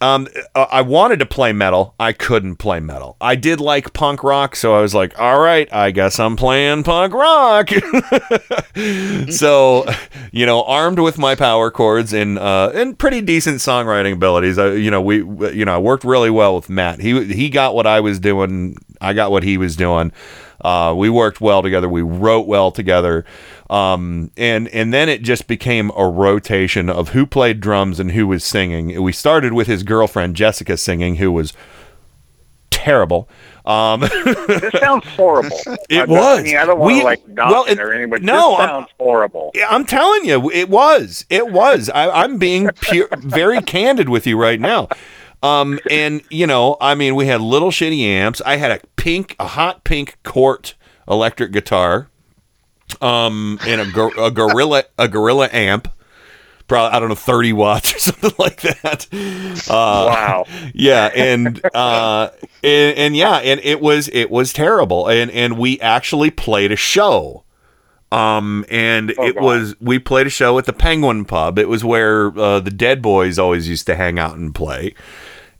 um, I wanted to play metal. I couldn't play metal. I did like punk rock, so I was like, all right, I guess I'm playing punk rock. so, you know, armed with my power chords and uh, and pretty decent songwriting abilities, I, you know, we you know I worked really well with Matt. He he got what I was doing. I got what he was doing. Uh, we worked well together. We wrote well together. Um, and and then it just became a rotation of who played drums and who was singing. We started with his girlfriend Jessica singing, who was terrible. Um, this sounds horrible. It I, was. I mean, I don't want to like well, it or anything, no, this I'm- sounds horrible. Yeah, I'm telling you, it was. It was. I, I'm being pure, very candid with you right now. Um, and you know, I mean, we had little shitty amps. I had a pink, a hot pink Cort electric guitar, um, and a, gor- a gorilla, a gorilla amp. Probably I don't know, thirty watts or something like that. Uh, Wow. Yeah, and uh, and, and yeah, and it was it was terrible, and and we actually played a show. Um, and Oh, it God. was we played a show at the Penguin Pub. It was where uh, the Dead Boys always used to hang out and play.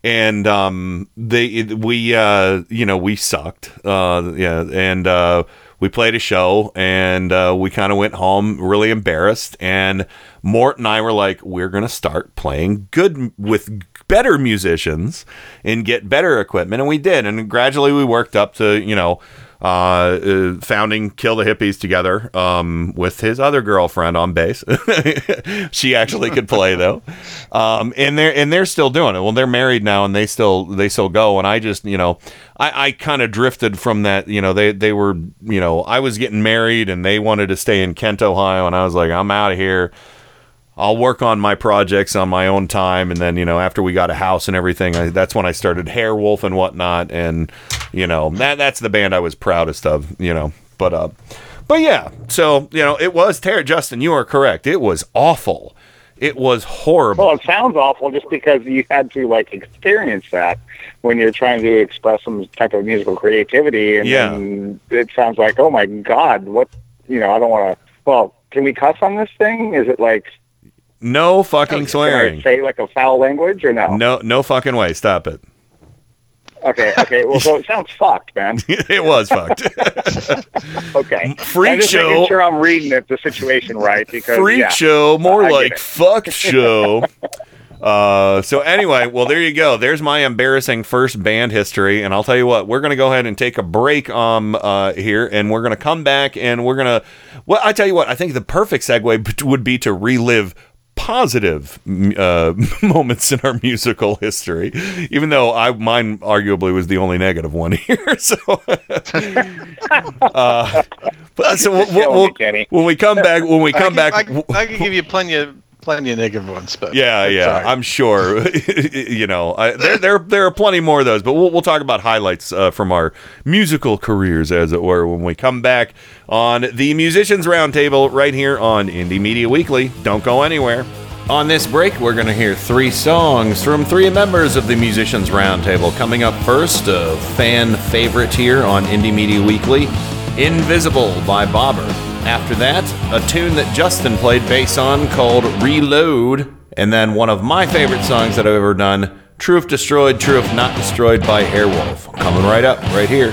And um, they we uh, you know we sucked. Uh, yeah, and uh, we played a show, and uh, we kind of went home really embarrassed. And Mort and I were like, we're gonna start playing good with better musicians and get better equipment, and we did. And gradually we worked up to you know uh, uh, founding Kill the Hippies together um, with his other girlfriend on bass. she actually could play though, um, and they're and they're still doing it. Well, they're married now, and they still they still go. And I just you know I, I kind of drifted from that. You know they they were you know I was getting married, and they wanted to stay in Kent, Ohio, and I was like I'm out of here. I'll work on my projects on my own time, and then you know after we got a house and everything, I, that's when I started Hair Wolf and whatnot, and you know that that's the band I was proudest of, you know. But uh, but yeah, so you know it was terrible. Justin, you are correct. It was awful. It was horrible. Well, it sounds awful just because you had to like experience that when you're trying to express some type of musical creativity, and Yeah. then it sounds like, oh my god, what? You know, I don't want to. Well, can we cuss on this thing? Is it like No fucking I swearing. say like a foul language or no? No no fucking way. Stop it. Okay, okay. Well, so it sounds fucked, man. it was fucked. Okay. Freak show. I'm just show. making sure I'm reading it, the situation right because freak yeah. show, more get like it. fuck show. Uh, so anyway, well, there you go. There's my embarrassing first band history, and I'll tell you what, we're gonna go ahead and take a break um uh here, and we're gonna come back, and we're gonna. Well, I tell you what, I think the perfect segue would be to relive positive uh, moments in our musical history, even though I mine arguably was the only negative one here. So, uh, but so we'll, we'll, Killing me, we'll- Kenny. when we come back, when we I come can- back, I, can- I can give you plenty of plenty of negative ones, but yeah, yeah, sorry. I'm sure. you know, I, there, there, there are plenty more of those, but we'll, we'll talk about highlights uh, from our musical careers, as it were, when we come back on the Musicians Roundtable right here on Indie Media Weekly. Don't go anywhere. On this break, we're going to hear three songs from three members of the Musicians Roundtable. Coming up first, a fan favorite here on Indie Media Weekly, Invisible by Bobber. After that, a tune that Justin played bass on called Reload. And then one of my favorite songs that I've ever done, Truth Destroyed, Truth Not Destroyed by Airwolf. Coming right up, right here.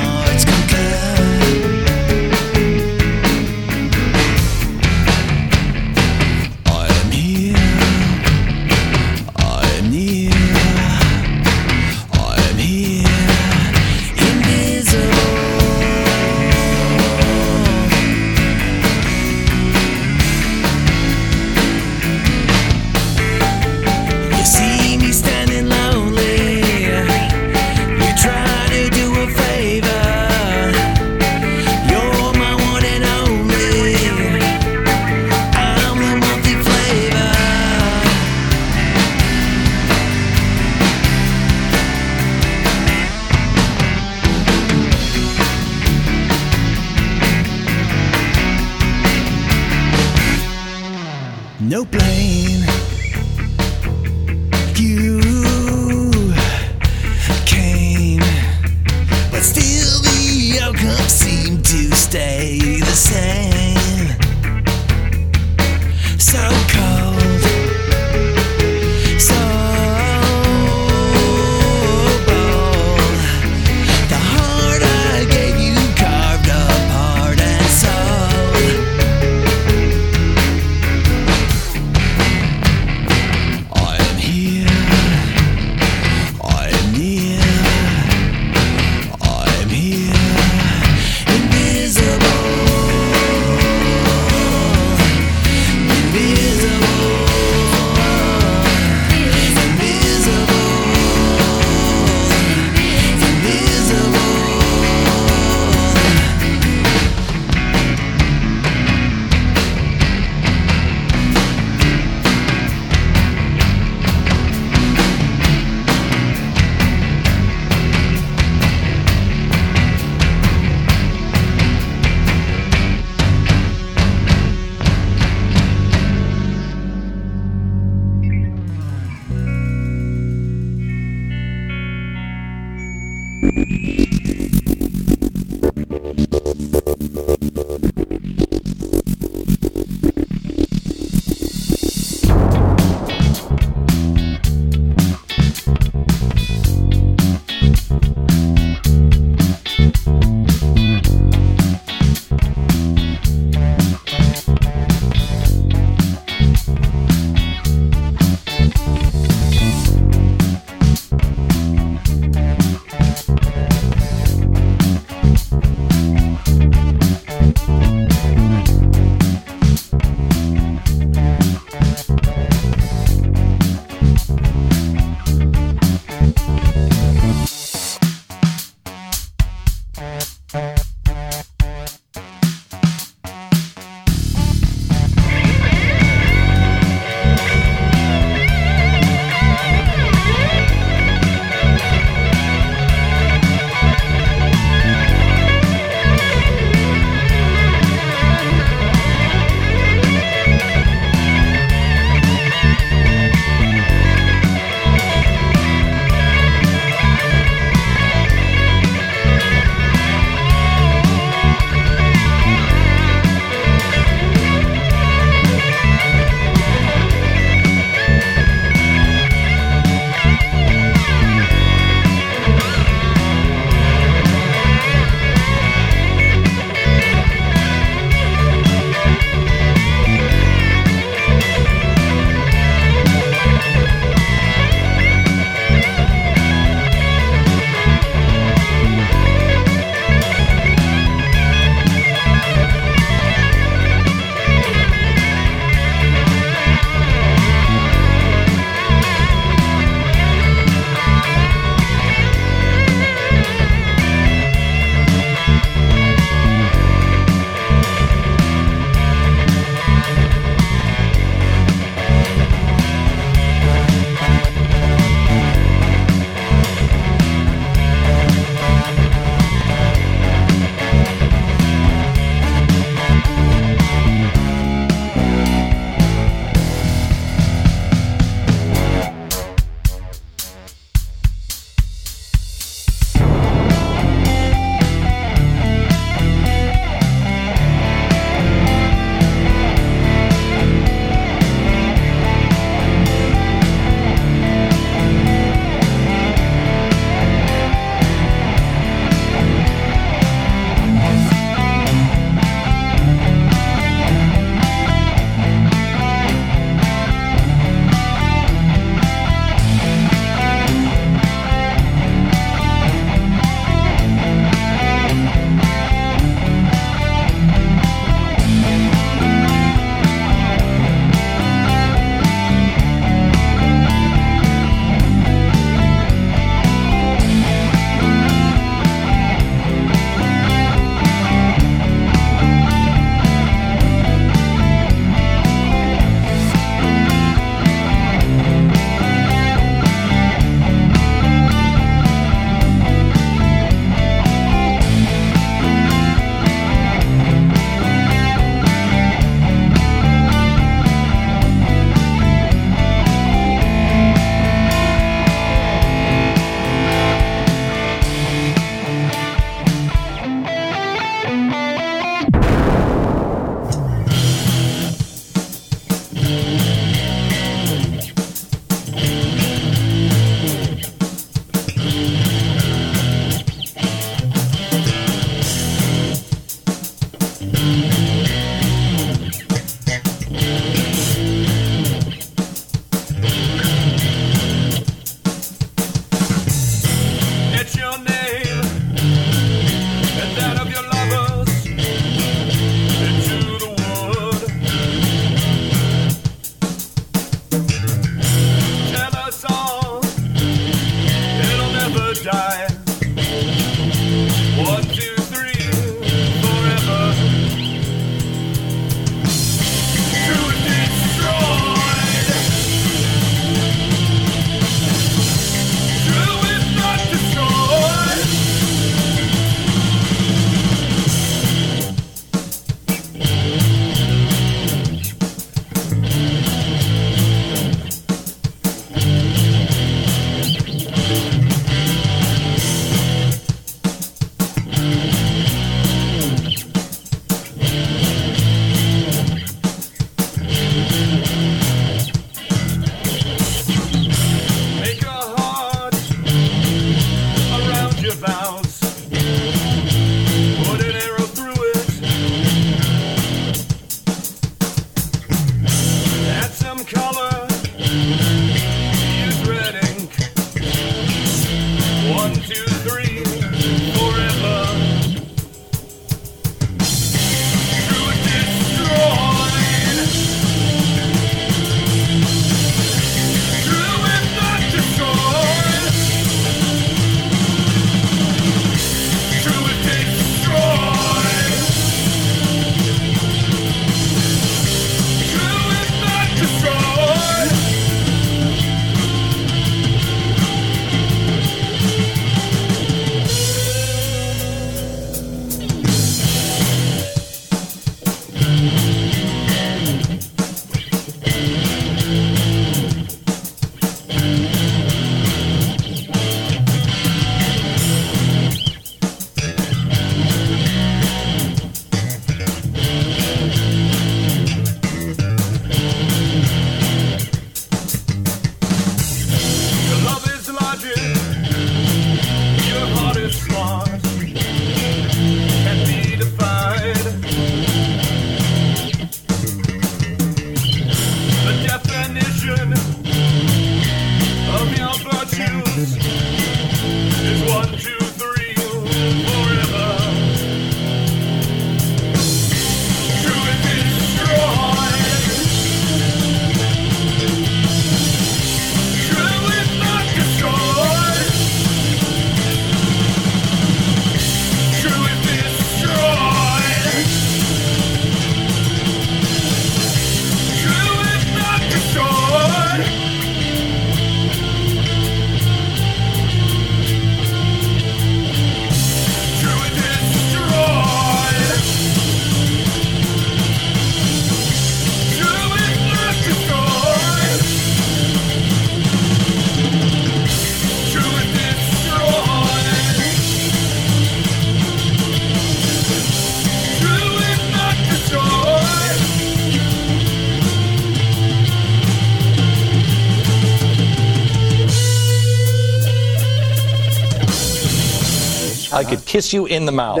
Kiss you in the mouth.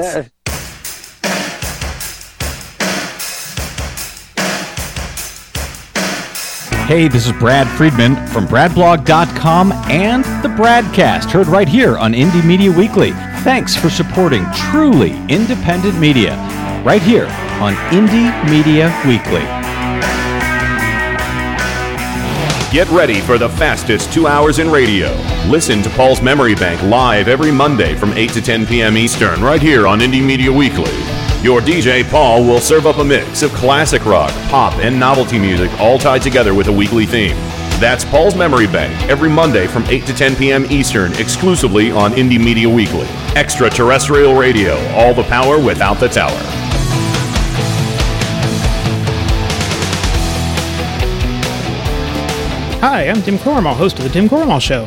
Hey, this is Brad Friedman from BradBlog.com and the Bradcast, heard right here on Indie Media Weekly. Thanks for supporting truly independent media, right here on Indie Media Weekly. Get ready for the fastest two hours in radio. Listen to Paul's Memory Bank live every Monday from 8 to 10 p.m. Eastern, right here on Indie Media Weekly. Your DJ Paul will serve up a mix of classic rock, pop, and novelty music all tied together with a weekly theme. That's Paul's Memory Bank every Monday from 8 to 10 p.m. Eastern, exclusively on Indie Media Weekly. Extraterrestrial radio, all the power without the tower. Hi, I'm Tim Cormall, host of The Tim Cormall Show.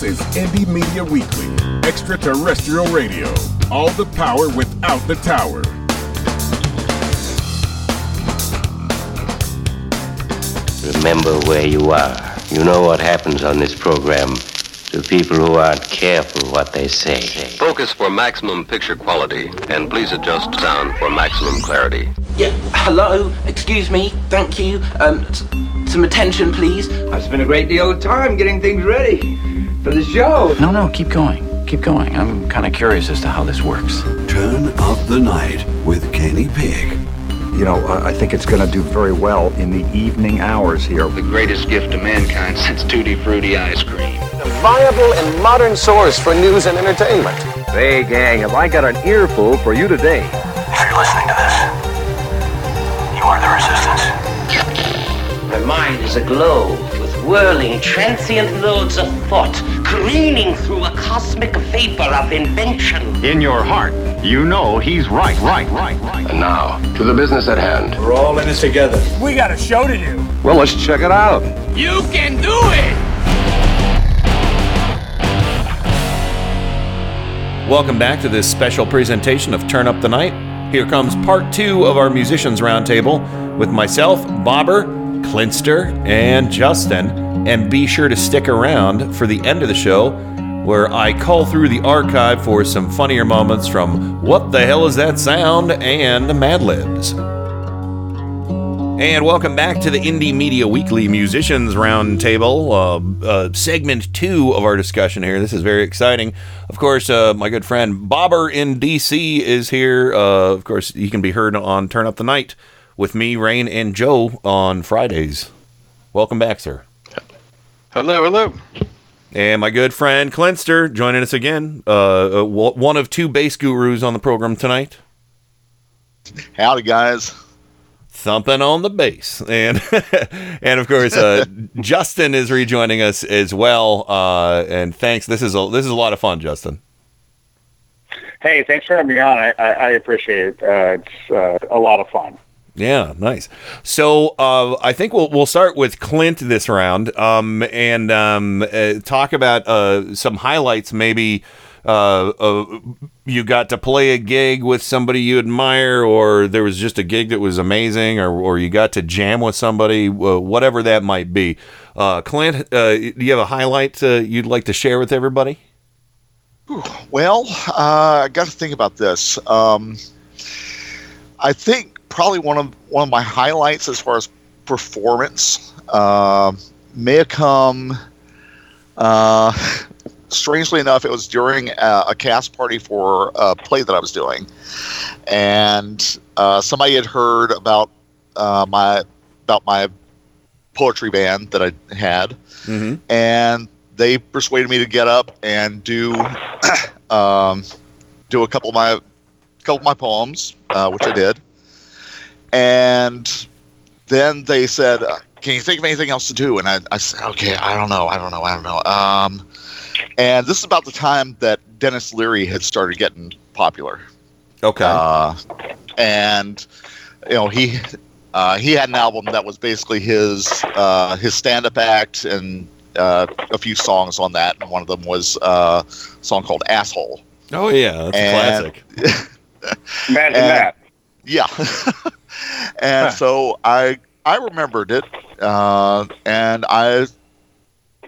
This is Indie Media Weekly, extraterrestrial radio. All the power without the tower. Remember where you are. You know what happens on this program to people who aren't careful what they say. Focus for maximum picture quality, and please adjust sound for maximum clarity. Yeah, hello, excuse me, thank you. Um, s- some attention, please. I've spent a great deal of time getting things ready for the show. No, no, keep going. Keep going. I'm kind of curious as to how this works. Turn up the night with Kenny Pig. You know, I I think it's going to do very well in the evening hours here. The greatest gift to mankind since Tutti Frutti ice cream. A viable and modern source for news and entertainment. Hey, gang, have I got an earful for you today? If you're listening to this, you are the resistance. My mind is aglow with whirling, transient loads of thought, careening through a cosmic vapor of invention. In your heart, you know he's right, right, right, right. And now, to the business at hand. We're all in this together. We got a show to do. Well, let's check it out. You can do it! Welcome back to this special presentation of Turn Up the Night. Here comes part two of our Musicians Roundtable with myself, Bobber, Clinster, and Justin. And be sure to stick around for the end of the show where I call through the archive for some funnier moments from What the Hell Is That Sound and Mad Libs. And welcome back to the Indie Media Weekly Musicians Roundtable, uh, uh, segment two of our discussion here. This is very exciting. Of course, uh, my good friend Bobber in DC is here. Uh, of course, he can be heard on Turn Up the Night with me, Rain, and Joe on Fridays. Welcome back, sir. Hello, hello. And my good friend Clinster joining us again. Uh, uh, one of two bass gurus on the program tonight. Howdy, guys. thumping on the bass, and and of course uh, Justin is rejoining us as well. Uh, and thanks. This is a this is a lot of fun, Justin. Hey, thanks for having me on. I, I, I appreciate it. Uh, it's uh, a lot of fun. Yeah, nice. So uh, I think we'll we'll start with Clint this round, um, and um, uh, talk about uh, some highlights. Maybe uh, you got to play a gig with somebody you admire, or there was just a gig that was amazing, or or you got to jam with somebody, whatever that might be. Clint, do you have a highlight you'd like to share with everybody? Well, uh, I got to think about this. Um, I think probably one of one of my highlights as far as performance uh, may have come. Uh, strangely enough, it was during a, a, cast party for a play that I was doing, and uh, somebody had heard about uh, my about my poetry band that I had, mm-hmm. and they persuaded me to get up and do um, do a couple of my couple of my poems, uh, which I did, and then they said, uh, "Can you think of anything else to do?" And I, I said, "Okay, I don't know, I don't know, I don't know." Um, and this is about the time that Denis Leary had started getting popular. Okay, uh, and you know he uh, he had an album that was basically his uh, his stand up act and uh, a few songs on that, and one of them was uh, a song called "Asshole." Oh yeah, that's and, a classic. Imagine and, that. Yeah, and huh. so I I remembered it, uh, and I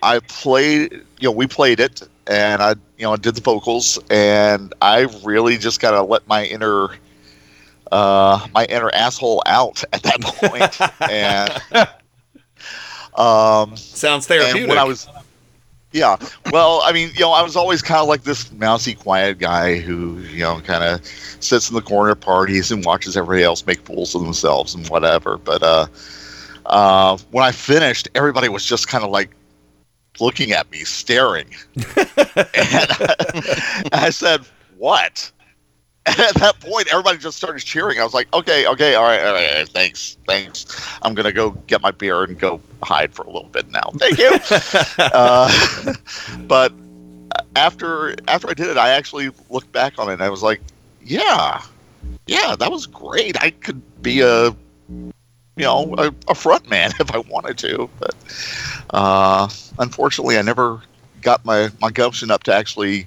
I played. You know, we played it, and I you know did the vocals, and I really just kind of let my inner uh, my inner asshole out at that point, and um, Sounds therapeutic. when I was, yeah, well, I mean, you know, I was always kind of like this mousy, quiet guy who, you know, kind of sits in the corner parties and watches everybody else make fools of themselves and whatever. But uh, uh, when I finished, everybody was just kind of like looking at me, staring, and I, I said, "What?" At that point, everybody just started cheering. I was like, okay, okay, all right, all right, thanks, thanks. I'm going to go get my beer and go hide for a little bit now. Thank you. uh, but after after I did it, I actually looked back on it and I was like, yeah, yeah, that was great. I could be a, you know, a, a front man if I wanted to. But uh, unfortunately, I never got my, my gumption up to actually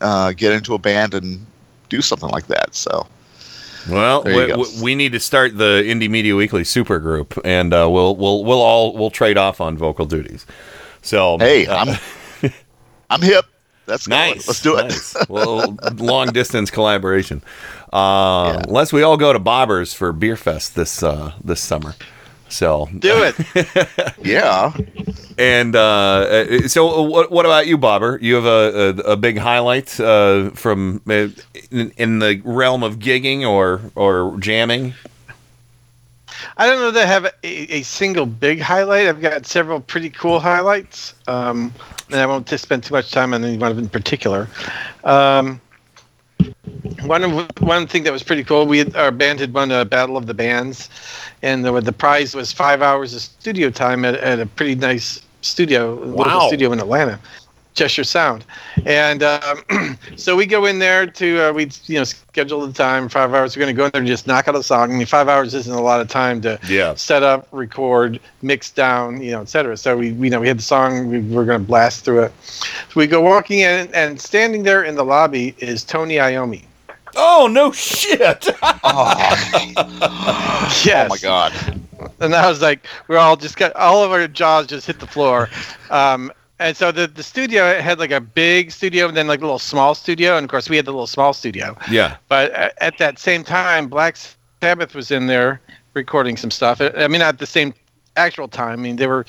uh, get into a band and do something like that. So. Well, we, we, need to start the Indie Media Weekly super group, and uh, we'll we'll we'll all we'll trade off on vocal duties. So hey, uh, I'm I'm hip. That's nice. Let's do nice. it. well, long distance collaboration. Uh, yeah. Unless we all go to Bobber's for Beer Fest this uh, this summer. So do it. yeah. And uh, uh, so, what, what about you, Bobber? You have a, a, a big highlight uh, from uh, in, in, the realm of gigging or or jamming. I don't know that I have a, a, single big highlight. I've got several pretty cool highlights, um, and I won't spend too much time on any one of in particular. Um, one one thing that was pretty cool. We had, our band had won a battle of the bands, and the the prize was five hours of studio time at, at a pretty nice studio, wow. studio in Atlanta, Cheshire Sound, and um, so we go in there to uh, we you know schedule the time five hours. We're going to go in there and just knock out a song. I mean, five hours isn't a lot of time to yeah. set up, record, mix down, you know, etc. So we you know we had the song. We were going to blast through it. So we go walking in, and standing there in the lobby is Tony Iommi. Oh no shit! oh. yes. Oh my god! And I was like, we're all just got all of our jaws just hit the floor. Um, and so the the studio had like a big studio and then like a little small studio, and of course we had the little small studio. Yeah. But at, at that same time, Black Sabbath was in there recording some stuff. I mean, at the same actual time. I mean, they were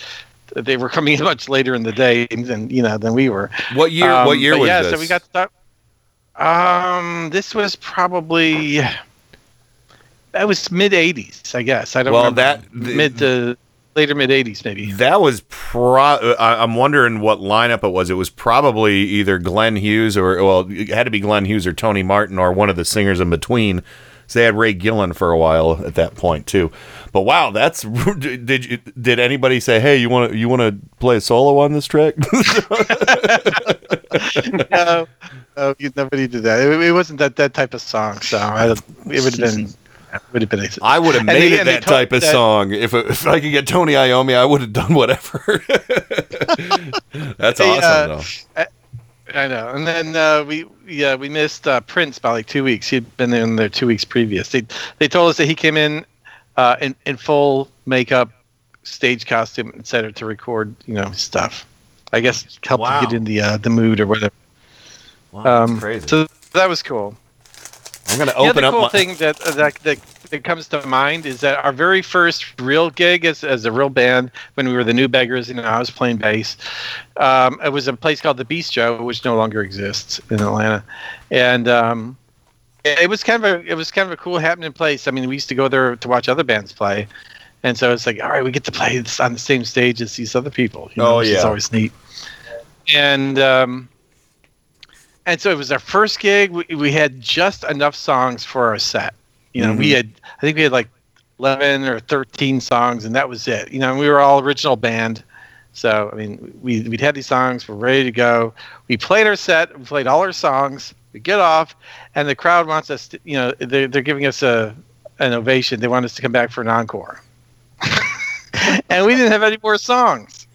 they were coming much later in the day than you know than we were. What year? Um, what year was yeah, this? so we got start. Um, this was probably that was mid '80s, I guess. I don't. Well, remember. that mid to later mid '80s, maybe. That was pro. Uh, I'm wondering what lineup it was. It was probably either Glenn Hughes or well, it had to be Glenn Hughes or Tony Martin or one of the singers in between. So they had Ray Gillen for a while at that point too. But wow, that's did you did anybody say, "Hey, you want to you want to play a solo on this track?" no, no, you- nobody did that. It, it wasn't that that type of song. So I, it would have been. It would have been. I would have made it that type of that- song if if I could get Tony Iommi. I would have done whatever. that's They, awesome uh, though. I, I know. And then uh, we yeah we missed uh, Prince by like two weeks. He'd been in there two weeks previous. They they told us that he came in uh, in in full makeup, stage costume, etc. to record you know stuff. I guess help to get in the uh, the mood or whatever. um, crazy. So that was cool. I'm gonna The open other up cool my- thing that, that that that comes to mind is that our very first real gig as, as a real band when we were the New Beggars, you know, I was playing bass. Um, it was a place called the Bistro, which no longer exists in Atlanta, and um, it it was kind of a it was kind of a cool happening place. I mean, we used to go there to watch other bands play, and so it's like, all right, we get to play this on the same stage as these other people. You know, Oh, which is yeah. always neat. And um, and so it was our first gig. We, we had just enough songs for our set. You know, we Mhm. had I think we had like eleven or thirteen songs, and that was it. You know, and we were all original band. So I mean, we we'd had these songs, we're ready to go. We played our set, we played all our songs. We get off, and the crowd wants us. To, you know, they're they're giving us a an ovation. They want us to come back for an encore. and we didn't have any more songs.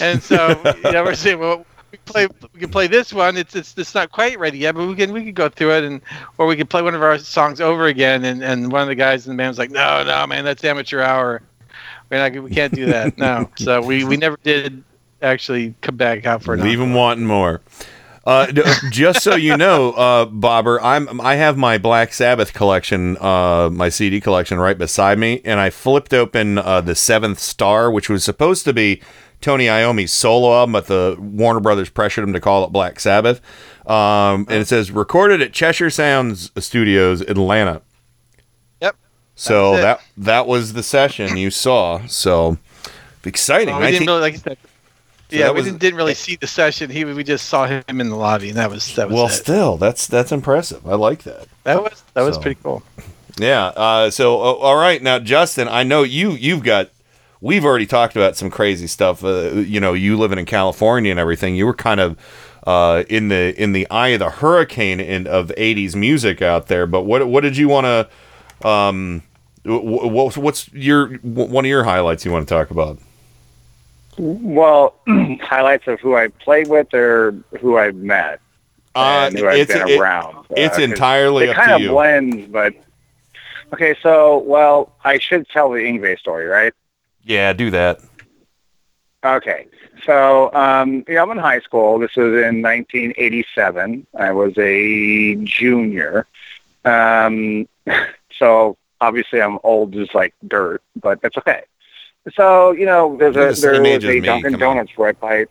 And so you know, we're saying, well, we play we can play this one. It's it's it's not quite ready yet, but we can we can go through it and or we could play one of our songs over again. And, and one of the guys in the band was like, no, no, man, that's amateur hour. We're not we can't do that. No. So we we never did actually come back out for an Leave them wanting more. Uh, just so you know, uh, Bobber, I'm I have my Black Sabbath collection, uh, my CD collection, right beside me, and I flipped open uh, the Seventh Star, which was supposed to be Tony Iommi's solo album, but the Warner Brothers pressured him to call it Black Sabbath, um, and it says recorded at Cheshire Sounds Studios, Atlanta. Yep. So That was that was the session you saw. So exciting. Well, we didn't 19 really like I said. So yeah, we was- didn't, didn't really see the session. He we just saw him in the lobby, and that was that was well, it. still, that's that's impressive. I like that. that was that was pretty cool. Yeah. Uh, so, uh, all right, now, Justin, I know you. You've got. We've already talked about some crazy stuff. Uh, you know, you living in California and everything. You were kind of uh, in the in the eye of the hurricane in, of '80s music out there. But what what did you want to? Um, wh- wh- what's your one of your highlights you want to talk about? Well, highlights of who I played with or who I've met Uh, and who I've it's- been it- around. it's 'cause entirely it up kind of you. blends, but okay. So, well, I should tell the Yngwie story, right? Yeah, do that. Okay. So, um, yeah, I'm in high school. This was in 1987. I was a junior. Um, so obviously I'm old as like dirt, but that's okay. So, you know, there's You're a, the there was a Dunkin' come on. Donuts right by,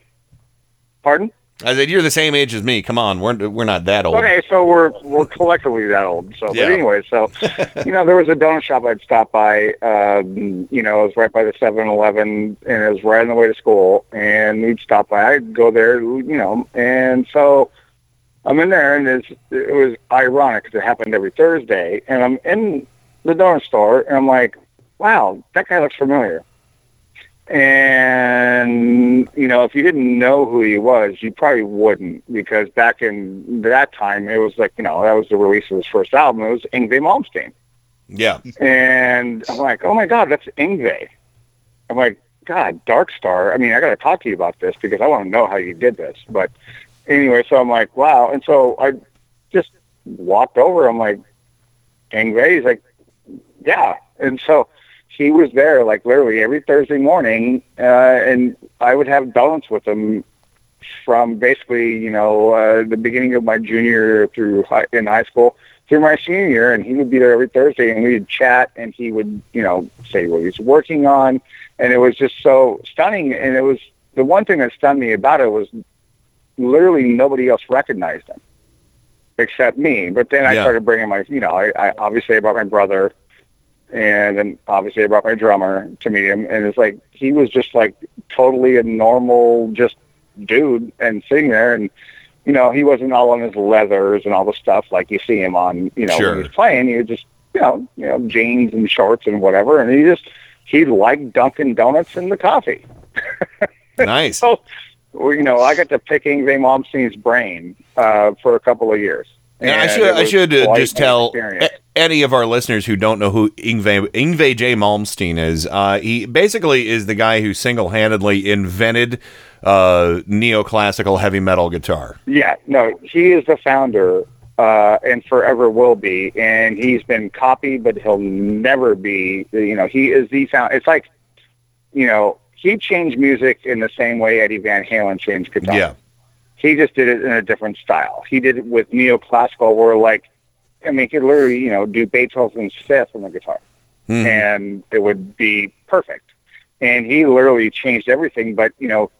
pardon? I said you're the same age as me. Come on, we're we're not that old. Okay, so we're we're collectively that old. So, Yeah. but anyway, so you know, there was a donut shop I'd stop by. Um, you know, it was right by the Seven Eleven, and it was right on the way to school. And we'd stop by. I'd go there, you know, and so I'm in there, and it's, it was ironic because it happened every Thursday. And I'm in the donut store, and I'm like, wow, that guy looks familiar. And you know, if you didn't know who he was, you probably wouldn't because back in that time, it was like you know that was the release of his first album. It was Yngwie Malmsteen, Yeah. and I'm like, oh my god, that's Yngwie. I'm like, God, Dark Star. I mean, I got to talk to you about this because I want to know how you did this. But anyway, so I'm like, wow. And so I just walked over. I'm like, Yngwie. He's like, yeah. And so he was there like literally every Thursday morning, uh, and I would have donuts with him from basically, you know, uh, the beginning of my junior through high, in high school through my senior year, and he would be there every Thursday, and we'd chat, and he would, you know, say what he's working on, and it was just so stunning. And it was the one thing that stunned me about it was literally nobody else recognized him except me. But then I Yeah. started bringing my, you know, I, I obviously about my brother, and then obviously I brought my drummer to meet him, and it's like he was just like totally a normal just dude and sitting there, and you know he wasn't all on his leathers and all the stuff like you see him on, you know, Sure. when he's playing. He was just you know, you know, jeans and shorts and whatever, and he just he liked Dunkin' Donuts and the coffee. Nice. so, you know, I got to pick Yngwie Malmsteen's brain uh, for a couple of years. And I should I should uh, just tell experience. any of our listeners who don't know who Yngwie Yngwie J Malmsteen is. Uh, he basically is the guy who single handedly invented uh, neoclassical heavy metal guitar. Yeah, no, he is the founder uh, and forever will be. And he's been copied, but he'll never be. You know, he is the found. It's like, you know, he changed music in the same way Eddie Van Halen changed guitar. Yeah. He just did it in a different style. He did it with neoclassical, where like, I mean, he could literally, you know, do Beethoven's Fifth on the guitar, Mhm. and it would be perfect. And he literally changed everything. But you know,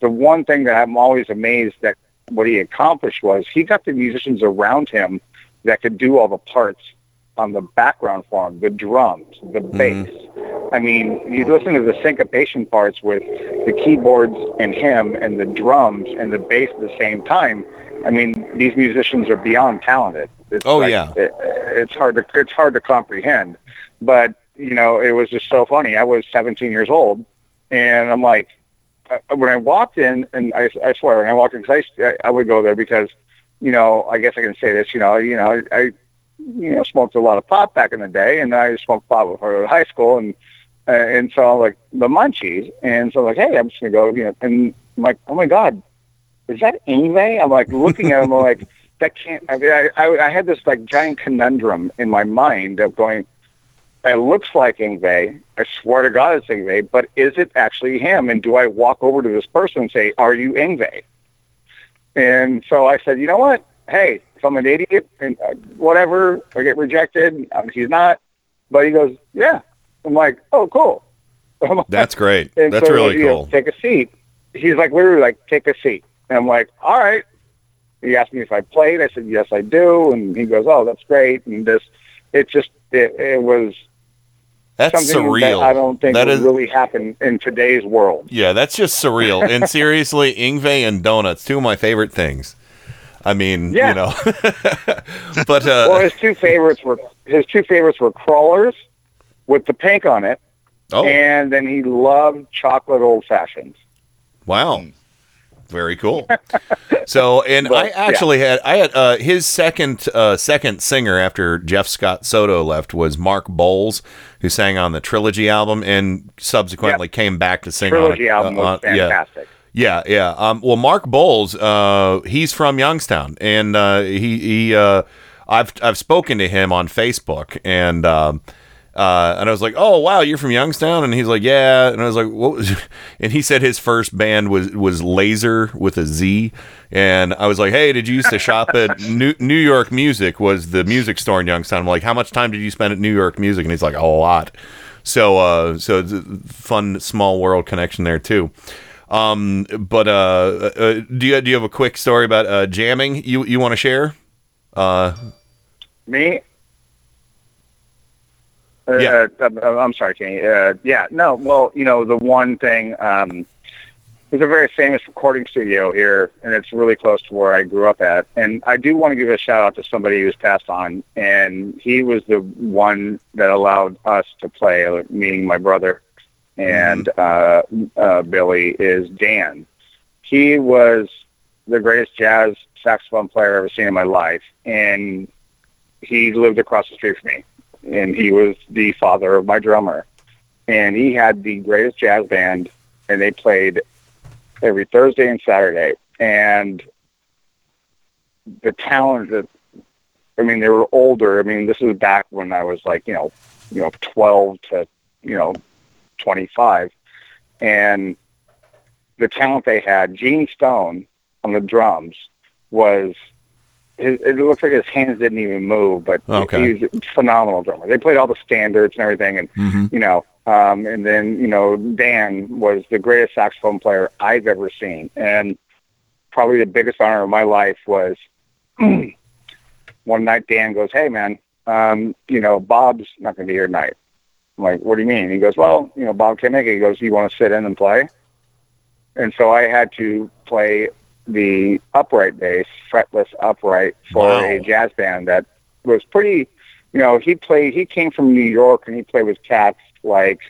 the one thing that I'm always amazed that what he accomplished was he got the musicians around him that could do all the parts on the background for him, the drums, the bass. I mean, you listen to the syncopation parts with the keyboards and him and the drums and the bass at the same time. I mean, these musicians are beyond talented. It's Oh, like- yeah. it, it's hard to it's hard to comprehend. But you know, it was just so funny. I was 17 years old, and I'm like, uh, when I walked in, and I, I swear, when I walked in, 'cause I, I would go there because, you know, I guess I can say this, you know, you know, I you know, smoked a lot of pot back in the day, and I smoked pot I was in high school, and uh, and so I'm like the munchies, and so I'm like, hey, I'm just gonna go, you know, and I'm like, oh my god, is that Yngwie? I'm like looking at him, I'm like, that can't. I, mean, I, I I had this like giant conundrum in my mind of going, it looks like Yngwie. I swear to God it's Yngwie, but is it actually him? And do I walk over to this person and say, are you Yngwie? And so I said, you know what? Hey, if I'm an idiot and uh, whatever, I get rejected. Um, he's not. But he goes, yeah. I'm like, oh, cool. That's great. and That's so, really you know, cool. take a seat. He's like, literally, like, take a seat. And I'm like, all right. He asked me if I played. I said, yes, I do. And he goes, oh, that's great. And this, it just, it, it was That's something surreal. that I don't think That would is- really happen in today's world. Yeah, that's just surreal. and seriously, Yngwie and donuts, two of my favorite things. I mean, Yeah. you know, but uh, well, his two favorites were his two favorites were crawlers with the pink on it, Oh. and then he loved chocolate old fashions. Wow. Very cool. So, and But, I yeah. actually had I had uh, his second uh, second singer after Jeff Scott Soto left was Mark Boals, who sang on the Trilogy album and subsequently came back to sing Trilogy on album uh, was on- yeah. Yeah, yeah. Um, well, Mark Boals, uh, he's from Youngstown, and uh, he he uh, I've I've spoken to him on Facebook, and um, uh, and I was like, oh wow, you're from Youngstown, and he's like, yeah, and I was like, what was? And he said his first band was was Laser with a Z, and I was like, hey, did you used to shop at New, New York Music? Was the music store in Youngstown? I'm like, how much time did you spend at New York Music? And he's like, a lot. So uh, so it's a fun small world connection there too. Um, but uh, uh, do you do you have a quick story about uh, jamming you you want to share? Uh, Me? Uh, Yeah. uh, I'm sorry, Kenny. Uh, yeah, no. Well, you know, the one thing, um, there's a very famous recording studio here, and it's really close to where I grew up at. And I do want to give a shout out to somebody who's passed on, and he was the one that allowed us to play, meaning my brother and uh, uh, Billy, is Dan. He was the greatest jazz saxophone player I've ever seen in my life, and he lived across the street from me, and he was the father of my drummer, and he had the greatest jazz band, and they played every Thursday and Saturday, and the talent that I mean, they were older. I mean, this is back when I was like, you know, you know, twelve to, you know, twenty five, and the talent they had. Gene Stone on the drums was. His, it looks like his hands didn't even move, but Okay. he's a phenomenal drummer. They played all the standards and everything, and Mhm. you know, um, and then you know, Dan was the greatest saxophone player I've ever seen, and probably the biggest honor of my life was one night Dan goes, "Hey man, um, you know Bob's not going to be here tonight." I'm like, "What do you mean?" He goes, "Well, you know Bob it." He goes, "You want to sit in and play?" And so I had to play the upright bass, fretless upright, for Wow. a jazz band that was pretty you know, he played. He came from New York, and he played with cats like,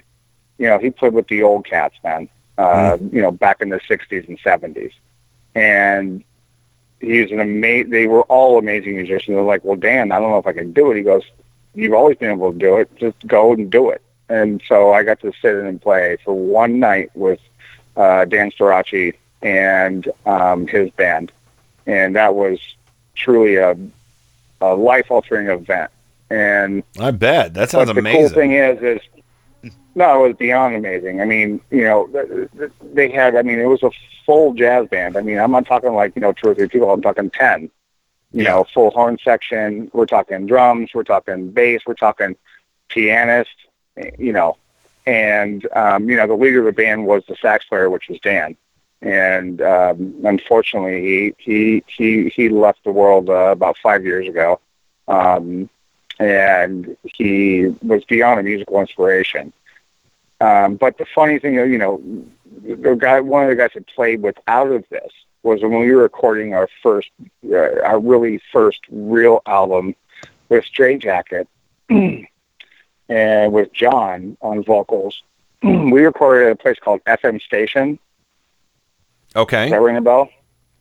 you know, he played with the old cats, man. Uh, You know, back in the '60s and '70s, and he's an amazing. They were all amazing musicians. They're like, well, Dan, I don't know if I can do it. He goes, you've always been able to do it. Just go and do it. And so I got to sit in and play for one night with uh, Dan Storaci and um, his band, and that was truly a, a life altering event. And I bet that sounds but the amazing. cool thing is, is no, it was beyond amazing. I mean, you know, th- th- they had. I mean, it was a full jazz band. I mean, I'm not talking like you know two or three people. I'm talking ten. You know, full horn section. We're talking drums. We're talking bass. We're talking pianist. You know, and um, you know the leader of the band was the sax player, which was Dan. And um, unfortunately, he he he he left the world uh, about five years ago. Um, and he was beyond a musical inspiration. Um, but the funny thing, you know, the guy, one of the guys that played with out of this was when we were recording our first, uh, our really first real album with Stray Jacket, and with John on vocals. we recorded at a place called FM Station. Okay. Does that ring a bell?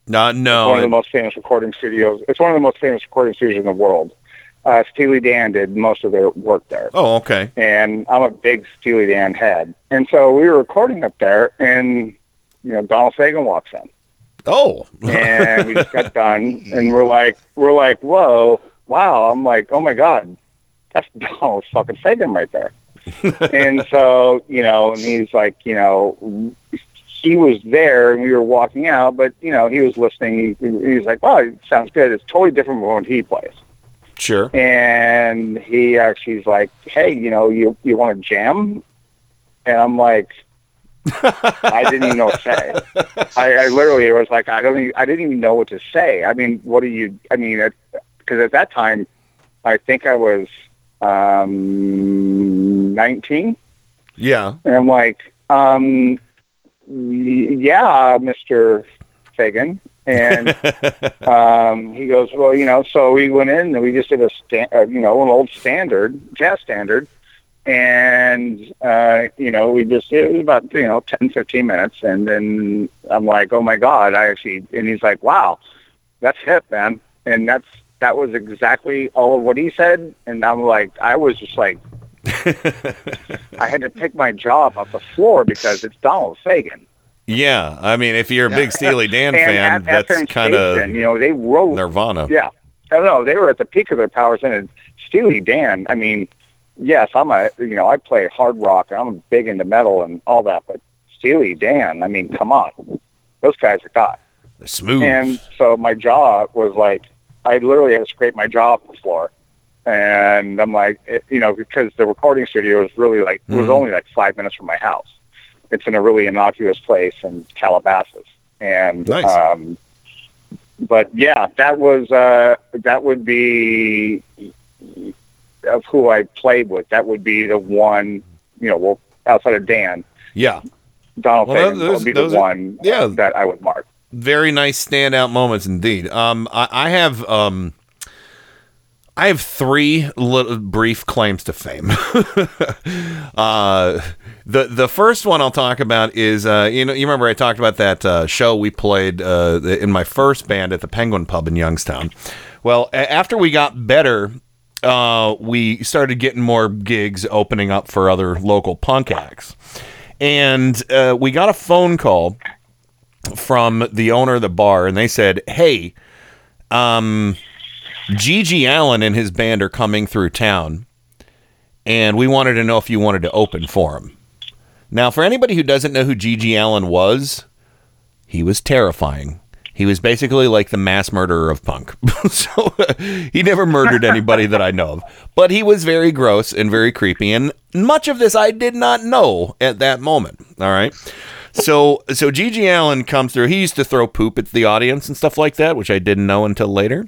Not No, It's one of the most famous recording studios. It's one of the most famous recording studios in the world. Uh, Steely Dan did most of their work there. Oh, okay. And I'm a big Steely Dan head. And so we were recording up there, and, you know, Donald Fagen walks in. Oh. and we just got done, and we're like, we're like, whoa, wow. I'm like, oh my God, that's Donald fucking Fagen right there. and so, you know, and he's like, you know, he was there and we were walking out, but you know, he was listening. He, he was like, "Wow, it sounds good." It's totally different from when he plays. Sure. And he actually's like, "Hey, you know, you you want to jam?" And I'm like, I didn't even know what to say. I, I literally was like, I don't, even, I didn't even know what to say. I mean, what do you? I mean, because at that time, I think I was um 19. Yeah. And I'm like, um, y- yeah, Mr. Fagen. And um, he goes, well, you know, so we went in and we just did a, sta- uh, you know, an old standard, jazz standard. And, uh, you know, we just, it was about, you know, 10, 15 minutes. And then I'm like, oh my God, I actually, and he's like, wow, that's hip, man. And that's, that was exactly all of what he said. And I'm like, I was just like, I had to pick my jaw up off the floor because it's Donald Fagen. Yeah, I mean, if you're a big Steely Dan fan, at that's kind of you know they wrote Nirvana. Yeah, I don't know. They were at the peak of their powers, and Steely Dan. I mean, yes, I'm a you know I play hard rock, and I'm big into metal and all that, but Steely Dan. I mean, come on, those guys are God. They're smooth. And so my jaw was like, I literally had to scrape my jaw off the floor. And I'm like, it, you know, because the recording studio was really like, it was Mhm. only like five minutes from my house. It's in a really innocuous place in Calabasas. And, Nice. um, but yeah, that was, uh, that would be of who I played with. That would be the one, you know, well, outside of Dan, yeah, Donald Well, Fagen those- would be the are- one yeah. that I would mark. very nice standout moments indeed. Um, I, I have um, I have three little brief claims to fame. uh, the the first one I'll talk about is uh, you know you remember I talked about that uh, show we played uh, in my first band at the Penguin Pub in Youngstown. Well, a- after we got better, uh, we started getting more gigs opening up for other local punk acts, and uh, we got a phone call from the owner of the bar, and they said, "Hey, um, GG Allin and his band are coming through town, and we wanted to know if you wanted to open for him." Now, for anybody who doesn't know who GG Allin was, he was terrifying. He was basically like the mass murderer of punk. so he never murdered anybody that I know of, but he was very gross and very creepy. And much of this I did not know at that moment. All right. So so GG Allin comes through. He used to throw poop at the audience and stuff like that, which I didn't know until later.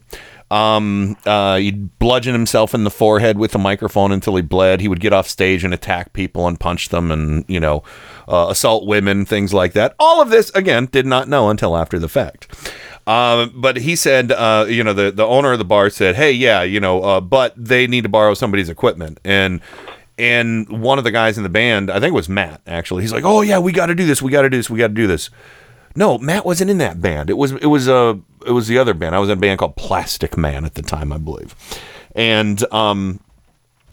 Um, uh, he'd bludgeon himself in the forehead with a microphone until he bled. He would get off stage and attack people and punch them and, you know, uh, assault women, things like that. All of this, again, did not know until after the fact. Um, but he said, uh, you know, the the owner of the bar said, "Hey, yeah, you know, uh, but they need to borrow somebody's equipment." And and one of the guys in the band, I think it was Matt, actually, he's like, "Oh yeah, we got to do this. We got to do this. We got to do this." No, Matt wasn't in that band. It was it was uh it was the other band. I was in a band called Plastic Man at the time, I believe. And um,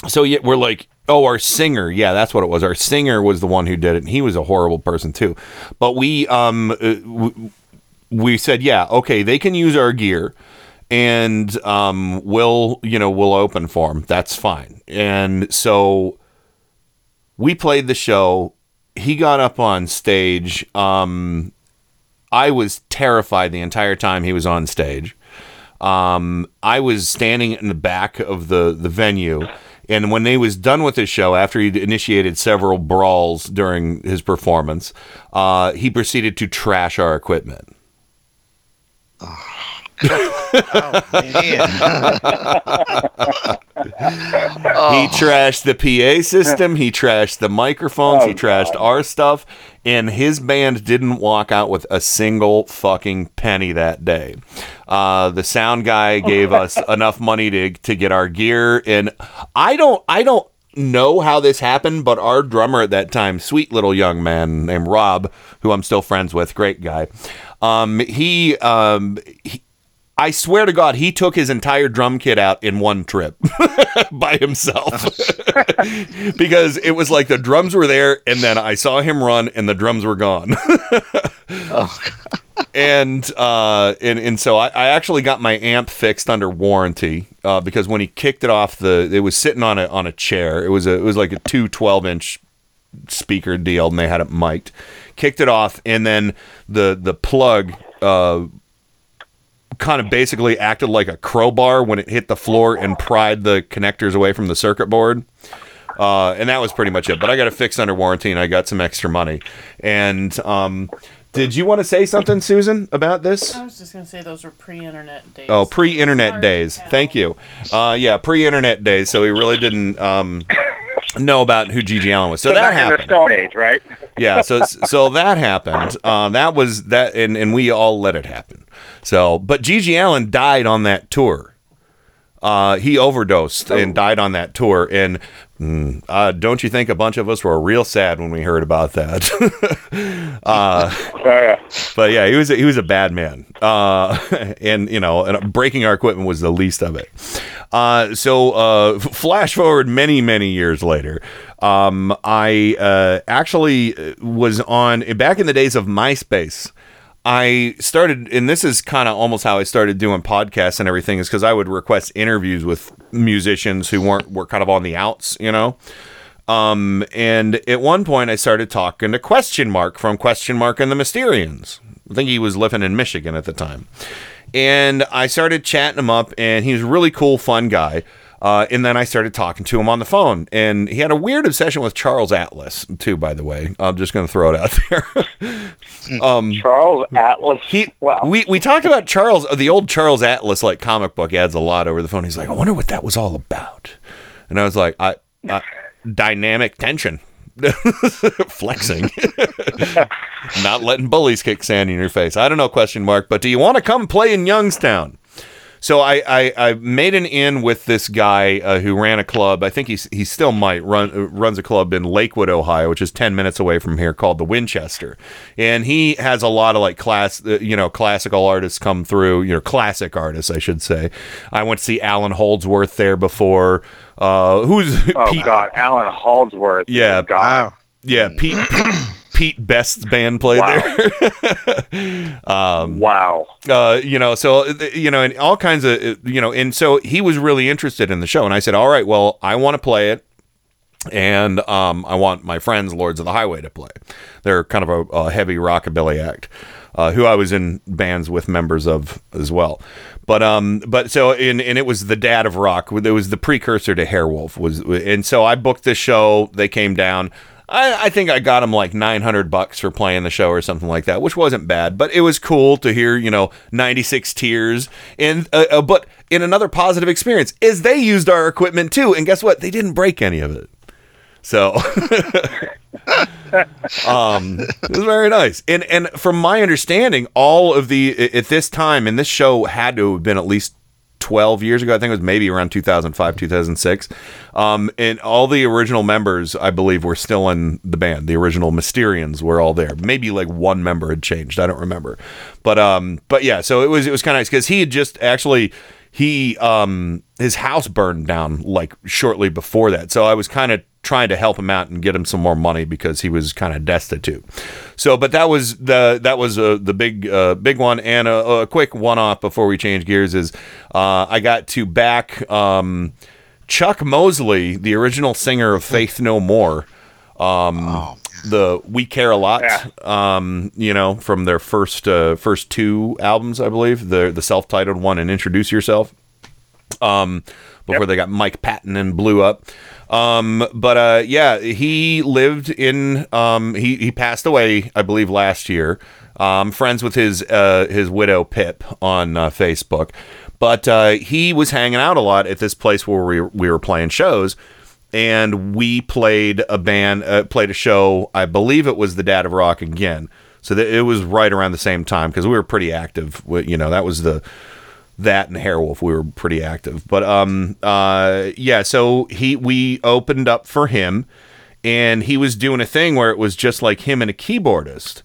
so yeah, we're like, oh, our singer, yeah, that's what it was. Our singer was the one who did it, and he was a horrible person too. But we um uh, we said, yeah, okay, they can use our gear, and um, we'll you know we'll open for them. That's fine. And so we played the show. He got up on stage. Um, I was terrified the entire time he was on stage. Um, I was standing in the back of the the venue, and when they was done with his show, after he'd initiated several brawls during his performance, uh, he proceeded to trash our equipment. He trashed the PA system. He trashed the microphones. he trashed our stuff. And his band didn't walk out with a single fucking penny that day. Uh, the sound guy gave us enough money to, to get our gear. And I don't, I don't know how this happened, but our drummer at that time, sweet little young man named Rob, who I'm still friends with, great guy. Um, he, um, he, I swear to God, he took his entire drum kit out in one trip by himself because it was like the drums were there, and then I saw him run, and the drums were gone. and uh, and and so I, I actually got my amp fixed under warranty uh, because when he kicked it off the, it was sitting on a on a chair. It was a it was like a two 12 inch speaker deal, and they had it mic'd. Kicked it off, and then the the plug. Uh, kind of basically acted like a crowbar when it hit the floor and pried the connectors away from the circuit board. Uh, and that was pretty much it. But I got it fixed under warranty and I got some extra money. And um, did you want to say something, Susan, about this? I was just gonna say those were pre-internet days. Oh, pre-internet days. Thank you. Uh, yeah, pre-internet days. So we really didn't um, know about who GG Allin was. So, So that back in the happened. Stone Age, right? yeah. So so that happened. Uh, that was that, and and we all let it happen. So, but GG Allin died on that tour. Uh, he overdosed and died on that tour. And mm, uh, don't you think a bunch of us were real sad when we heard about that? uh, but yeah, he was a, he was a bad man. Uh, and you know, and breaking our equipment was the least of it. Uh, so uh, f- flash forward many many years later. Um, I uh, actually was on back in the days of MySpace. I started, and this is kind of almost how I started doing podcasts and everything, is because I would request interviews with musicians who weren't were kind of on the outs, you know. Um, and at one point, I started talking to Question Mark from Question Mark and the Mysterians. I think he was living in Michigan at the time, and I started chatting him up, and he was a really cool, fun guy. Uh, and then I started talking to him on the phone, and he had a weird obsession with Charles Atlas too. By the way, I'm just going to throw it out there. um, Charles Atlas. He, we we talked about Charles, the old Charles Atlas like comic book ads a lot over the phone. He's like, I wonder what that was all about, and I was like, I, I dynamic tension. flexing not letting bullies kick sand in your face i don't know question mark but do you want to come play in youngstown so I, I, I made an in with this guy uh, who ran a club. I think he's, he still might run uh, runs a club in Lakewood, Ohio, which is ten minutes away from here, called the Winchester. And he has a lot of like class, uh, you know, classical artists come through. You know, classic artists, I should say. I went to see Allan Holdsworth there before. Uh, who's Oh Pete? God, Allan Holdsworth. Yeah, God. yeah, Pete. Pete Best's band played there. um, wow. Uh, you know, so you know, and all kinds of uh, you know, and so he was really interested in the show, and I said, "All right, well, I want to play it." And um, I want my friends, Lords of the Highway, to play. They're kind of a, a heavy rockabilly act, uh, who I was in bands with members of as well. But um, but so and and it was the dad of rock. It was the precursor to Hairwolf. Was and so I booked the show. They came down. I, I think I got them like 900 bucks for playing the show or something like that, which wasn't bad, but it was cool to hear, you know, 96 tears. And, uh, uh, but in another positive experience is they used our equipment too. And guess what? They didn't break any of it. So, um, it was very nice. And and from my understanding, all of the at this time, and this show had to have been at least 12 years ago. I think it was maybe around 2005, 2006. Um, and all the original members, I believe, were still in the band. The original Mysterians were all there. Maybe like one member had changed. I don't remember. But um, but yeah, so it was it was kind of nice because he had just actually he um his house burned down like shortly before that. So I was kind of trying to help him out and get him some more money because he was kind of destitute. So, but that was the that was uh, the big uh, big one. And a, a quick one off before we change gears is uh, I got to back um, Chuck Mosley, the original singer of Faith No More. Um, the We Care a Lot, um, you know, from their first uh, first two albums, I believe, the the self titled one and Introduce Yourself. Um, before they got Mike Patton and blew up. Um, but uh, yeah, he lived in. Um, he he passed away, I believe, last year. Um, friends with his uh, his widow Pip on uh, Facebook, but uh, he was hanging out a lot at this place where we we were playing shows, and we played a band, uh, played a show. I believe it was the Dad of Rock again. So that it was right around the same time because we were pretty active. You know, that was the that and Hairwolf, we were pretty active. But um, uh, yeah, so he we opened up for him, and he was doing a thing where it was just like him and a keyboardist.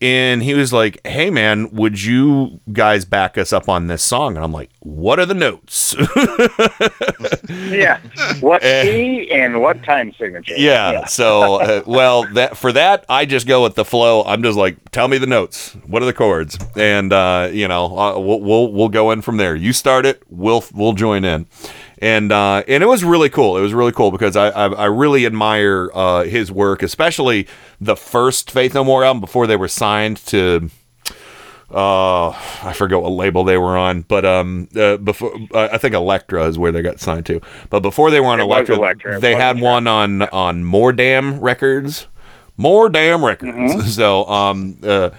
And he was like, "Hey man, would you guys back us up on this song?" And I'm like, "What are the notes?" yeah. What key and what time signature? Yeah. So, uh, well, that for that, I just go with the flow. I'm just like, tell me the notes. What are the chords? And uh, you know, uh, we'll, we'll we'll go in from there. You start it. We'll we'll join in. And uh, and it was really cool. It was really cool because I I, I really admire uh, his work, especially the first Faith No More album before they were signed to uh I forget what label they were on, but um uh, before uh, I think Elektra is where they got signed to. But before they were on Elektra, Elektra. They had one on on Mordam Records. More damn records. Mm-hmm. So, um, uh,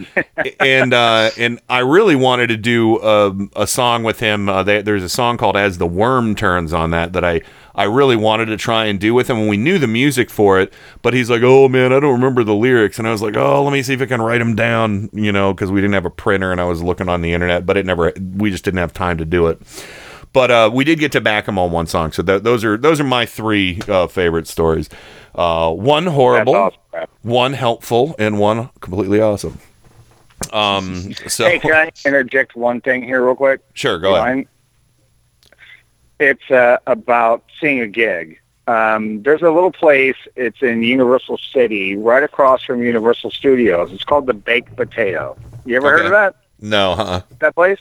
and uh, and I really wanted to do um, a song with him. Uh, they, there's a song called "As the Worm Turns" on that that I I really wanted to try and do with him. And we knew the music for it, but he's like, "Oh man, I don't remember the lyrics." And I was like, "Oh, let me see if I can write them down." You know, because we didn't have a printer, and I was looking on the internet, but it never. We just didn't have time to do it. But uh, we did get to back him on one song, so th- those are those are my three uh, favorite stories. Uh, one horrible, one helpful, and one completely awesome. Um, so hey, can I interject one thing here real quick? Sure, go You ahead. mind? It's uh, about seeing a gig. Um, there's a little place. It's in Universal City, right across from Universal Studios. It's called the Baked Potato. You ever heard of that? No, huh? That place?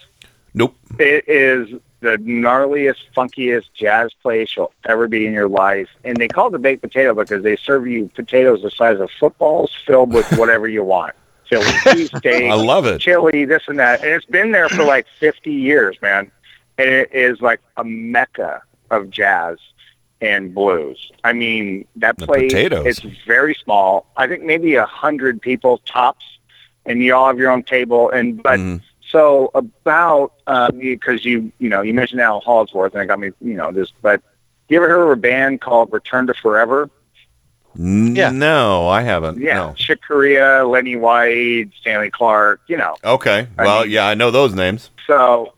Nope. It is the gnarliest, funkiest jazz place you'll ever be in your life. And they call it the baked potato because they serve you potatoes the size of footballs filled with whatever you want. Chili, cheesesteak, I love it. chili, this and that. And it's been there for like 50 years, man. And it is like a mecca of jazz and blues. I mean, that The place, potatoes. it's very small. I think maybe a hundred people tops, and you all have your own table. And but Mm-hmm. So about um, because you you know you mentioned Al Holdsworth, and it got me you know this. But you ever heard of a band called Return to Forever? yeah. No, I haven't. Yeah, No. Chick Corea, Lenny White, Stanley Clarke. You know, Okay. I Well, mean- yeah, I know those names. so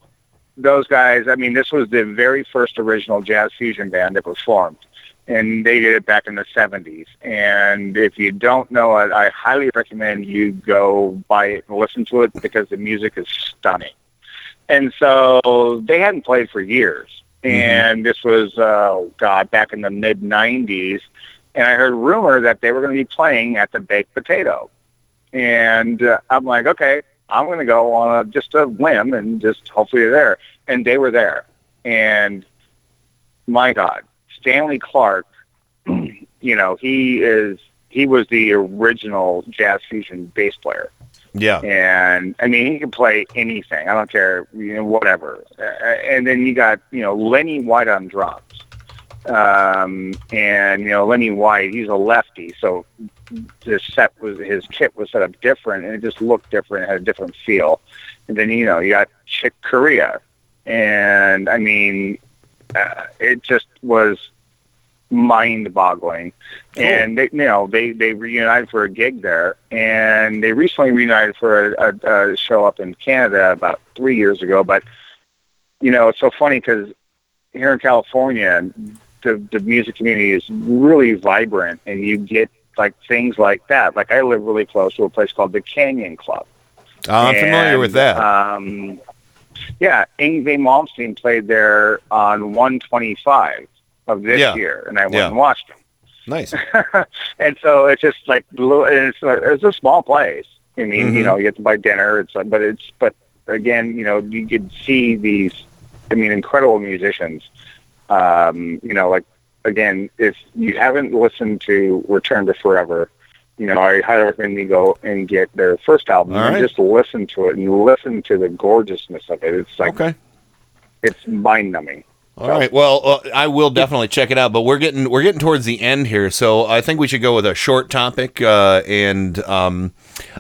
those guys, I mean, this was the very first original jazz fusion band that was formed. And they did it back in the 70s. And if you don't know it, I highly recommend you go buy it and listen to it because the music is stunning. And so they hadn't played for years. And this was, uh, God, back in the mid 90s. And I heard rumor that they were going to be playing at the Baked Potato. And uh, I'm like, okay, I'm going to go on a, just a whim and just hopefully they're there. And they were there. And my God, Stanley Clarke, you know, he is, he was the original jazz fusion bass player. Yeah. And I mean, he can play anything. I don't care, you know, whatever. Uh, and then you got, you know, Lenny White on drums. Um, and, you know, Lenny White, he's a lefty. So his set was, his kit was set up different and it just looked different. It had a different feel. And then, you know, you got Chick Corea. And I mean, uh, it just was mind-boggling. And they, you know, they they reunited for a gig there, and they recently reunited for a, a, a show up in Canada about three years ago. But you know, it's so funny because here in California, the the music community is really vibrant, and you get like things like that. Like I live really close to a place called the Canyon Club. Oh, I'm familiar with that. Um, yeah, Yngwie Malmsteen played there on 125 of this Yeah. year, and I went Yeah. and watched him. Nice. and so it's just like little- it's a, it's a small place. I mean, Mhm. you know, you have to buy dinner. It's like, but it's but again, you know, you could see these. I mean, incredible musicians. Um, you know, like again, if you haven't listened to Return to Forever, you know, I highly recommend you go and get their first album All and right. just listen to it and listen to the gorgeousness of it. It's like Okay. it's mind numbing. All right. Well, uh, I will definitely check it out. But we're getting we're getting towards the end here, so I think we should go with a short topic. Uh, and um,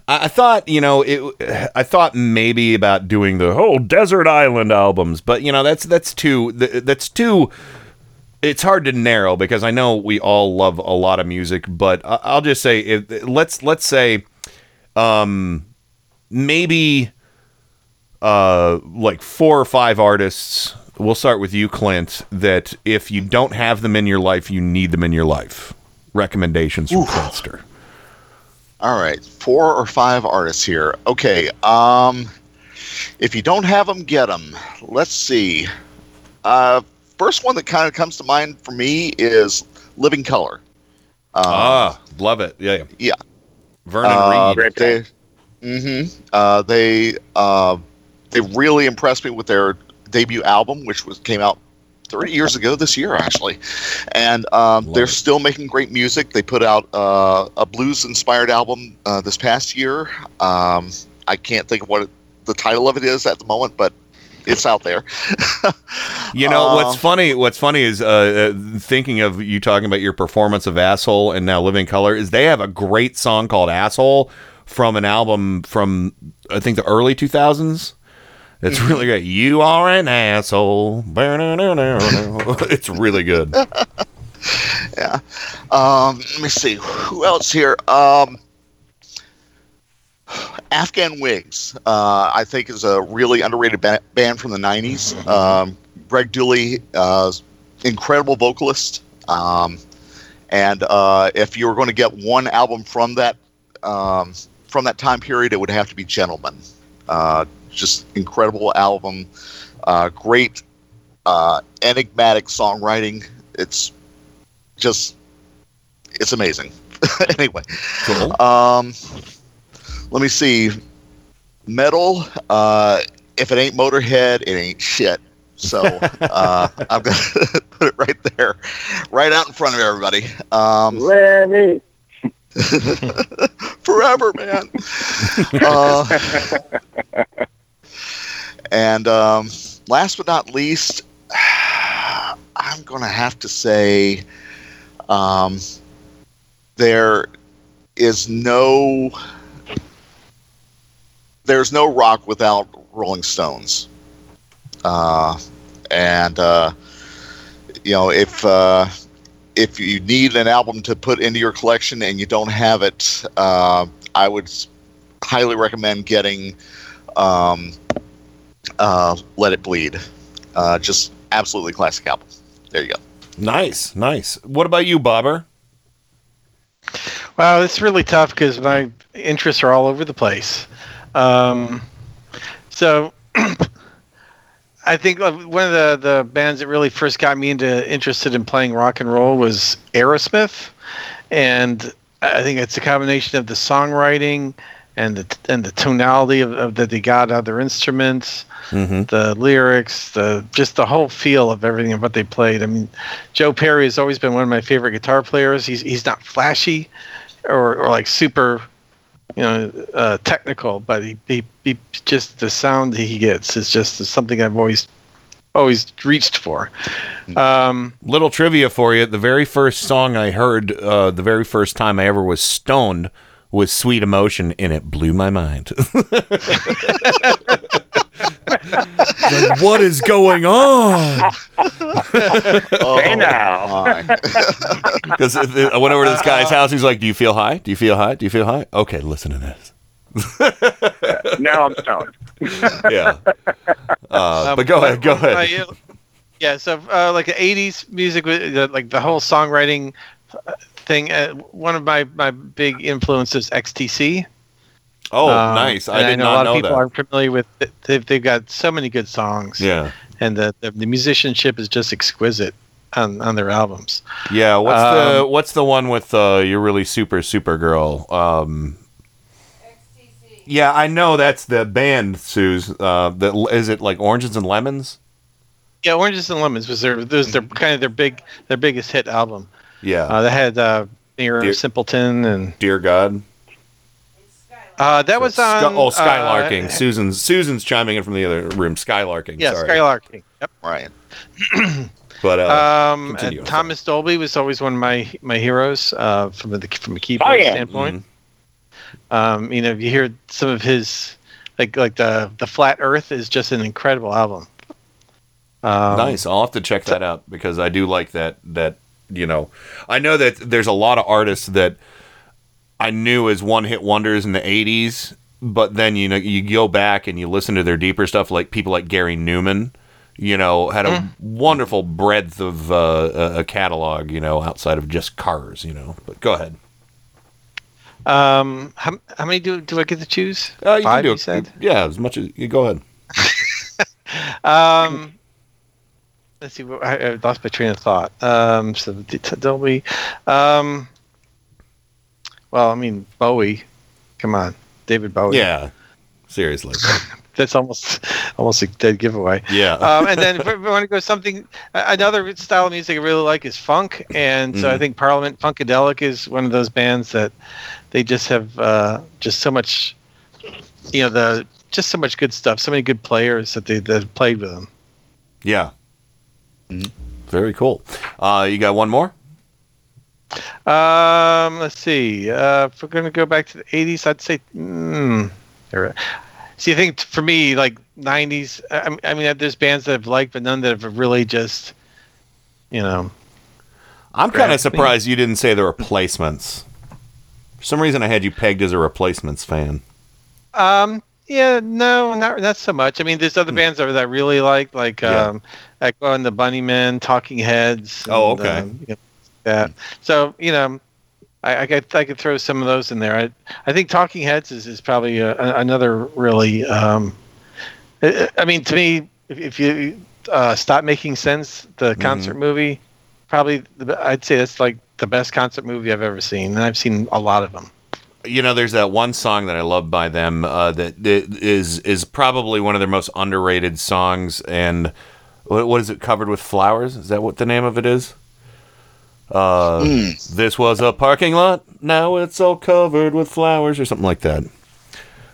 I, I thought, you know, it. I thought maybe about doing the whole desert island albums, but you know, that's that's too that's too. It's hard to narrow because I know we all love a lot of music, but I'll just say, if, let's let's say, um, maybe uh, like four or five artists. We'll start with you, Clint. That if you don't have them in your life, you need them in your life. Recommendations from Clintster. All right, four or five artists here. Okay, um, if you don't have them, get them. Let's see. Uh, first one that kind of comes to mind for me is Living Colour. Um, ah, love it. Yeah, yeah. yeah. Vernon Uh, Reid. They, hmm uh, they uh, they really impressed me with their debut album, which was came out 30 years ago this year, actually. And um, they're still making great music. They put out uh, a blues-inspired album uh, this past year. Um, I can't think of what it, the title of it is at the moment, but it's out there. You know Uh, what's funny? What's funny is uh, uh, thinking of you talking about your performance of "Asshole" and now "Living Colour." Is they have a great song called "Asshole" from an album from I think the early two thousands. It's Mm-hmm. really great. You are an asshole. it's really good. yeah. Um, let me see. Who else here? Um, Afghan Whigs, uh, I think, is a really underrated ba- band from the 90s. Um, Greg Dulli, uh, incredible vocalist. Um, and uh, if you were going to get one album from that um, from that time period, it would have to be Gentlemen. Just incredible album, uh, great uh, enigmatic songwriting. It's just it's amazing. anyway, um, let me see. Metal. Uh, if it ain't Motorhead, it ain't shit. So uh, I'm gonna put it right there, right out in front of everybody. Um, Lemmy. forever, man. uh, and um, last but not least, I'm going to have to say um, there is no there's no rock without Rolling Stones. Uh, and uh, you know if uh, if you need an album to put into your collection and you don't have it, uh, I would highly recommend getting um, uh, "Let It Bleed." Uh, just absolutely classic album. There you go. Nice, nice. What about you, Bobber? Wow, it's really tough because my interests are all over the place. Um, so I think uh, one of the, the bands that really first got me into interested in playing rock and roll was Aerosmith, and I think it's a combination of the songwriting and the and the tonality of, of that they got out of their instruments, Mm-hmm. the lyrics, the just the whole feel of everything of what they played. I mean, Joe Perry has always been one of my favorite guitar players. He's he's not flashy or or like super, you know, uh, technical, but he, he he just the sound that he gets is just something I've always always reached for. Um, Little trivia for you: the very first song I heard, uh, the very first time I ever was stoned, was "Sweet Emotion," and it blew my mind. Like, what is going on? hey now. Because I went over to this guy's house. He's like, "Do you feel high? Do you feel high? Do you feel high? Okay, listen to this." now I'm stoned. yeah. Uh, Um, but go ahead. Go ahead. yeah, so uh, like the '80s music, uh, like the whole songwriting uh, thing. Uh, one of my my big influences, XTC. Oh, Um, nice. I did know not a lot know of people that. aren't familiar with. It. They've they've got so many good songs. Yeah. and the the, the musicianship is just exquisite on on their albums. Yeah. What's the Um, What's the one with uh, you're really super super girl? Um, yeah, I know that's the band, Suze. Uh, that is it like Oranges and Lemons? Yeah, Oranges and Lemons was their was their kind of their big their biggest hit album. Yeah. Uh, they had uh, Mirror Dear- Simpleton and Dear God. uh, that was on. Sky- oh, skylarking. uh, Susan's Susan's chiming in from the other room. Skylarking. yeah, sorry. Skylarking. Yep. Ryan. But uh, um, continue, Thomas Dolby was always one of my my heroes uh, from the from a keyboard Oh, yeah. standpoint. Mm-hmm. Um, you know, if you hear some of his like like the the Flat Earth is just an incredible album. Um, nice. I'll have to check that out because I do like that. That you know, I know that there's a lot of artists that I knew as one hit wonders in the '80s, but then you know you go back and you listen to their deeper stuff, like people like Gary Numan. You know, had a Mm. wonderful breadth of uh, a catalog. You know, outside of just cars. You know, but go ahead. Um, how, how many do do I get to choose? Uh, you Five, can do you it. said. Yeah, as much as you go ahead. Um, let's see. what- I, I lost my train of thought. Um, so D- T- Dolby. Um, well, I mean Bowie. Come on, David Bowie. Yeah, seriously. that's almost almost a dead giveaway. Yeah. um, and then if we want to go something, another style of music I really like is funk, and so I Mhm. think Parliament Funkadelic is one of those bands that they just have uh, just so much, you know, the just so much good stuff, so many good players that they that played with them. Yeah. Very cool. Uh, you got one more? Um, let's see. Uh, if we're gonna go back to the '80s, I'd say. Mm, see, I think for me, like '90s. I, I mean, there's bands that I've liked, but none that have really just, you know. I'm kind of surprised you didn't say the replacements. For some reason, I had you pegged as a replacements fan. Um. Yeah. No. Not not so much. I mean, there's other bands that I really like, like Hmm. Yeah. um, Echo and the Bunnymen, Talking Heads. Oh, okay. um, you know, that. So you know, I, I could I could throw some of those in there. I I think Talking Heads is, is probably a, a- another really. Um, I, I mean, to me, if, if you uh, stop making sense, the Mm-hmm. concert movie, probably the, I'd say that's like the best concert movie I've ever seen, and I've seen a lot of them. You know, there's that one song that I love by them uh, that, that is is probably one of their most underrated songs. And what, what is it? Covered with flowers? Is that what the name of it is? Uh, This was a parking lot. Now it's all covered with flowers, or something like that.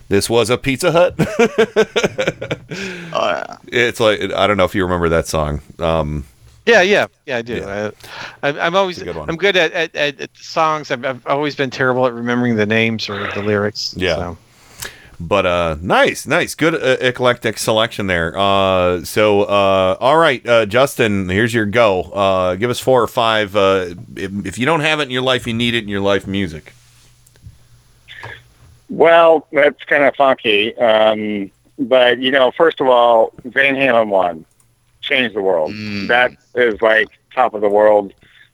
This was a Pizza Hut. It's like I don't know if you remember that song. Um, Yeah, yeah, yeah, I do. I, I, I'm always good. I'm good at, at, at, at songs. I've, I've always been terrible at remembering the names or the lyrics. Yeah. so. But uh, nice, nice, good uh, eclectic selection there. Uh, so uh, all right, uh, Justin, here's your go. Uh, give us four or five. Uh, if, if you don't have it in your life, you need it in your life. Music. Well, that's kind of funky. Um, but, you know, first of all, Van Halen one changed the world. That is like top of the world.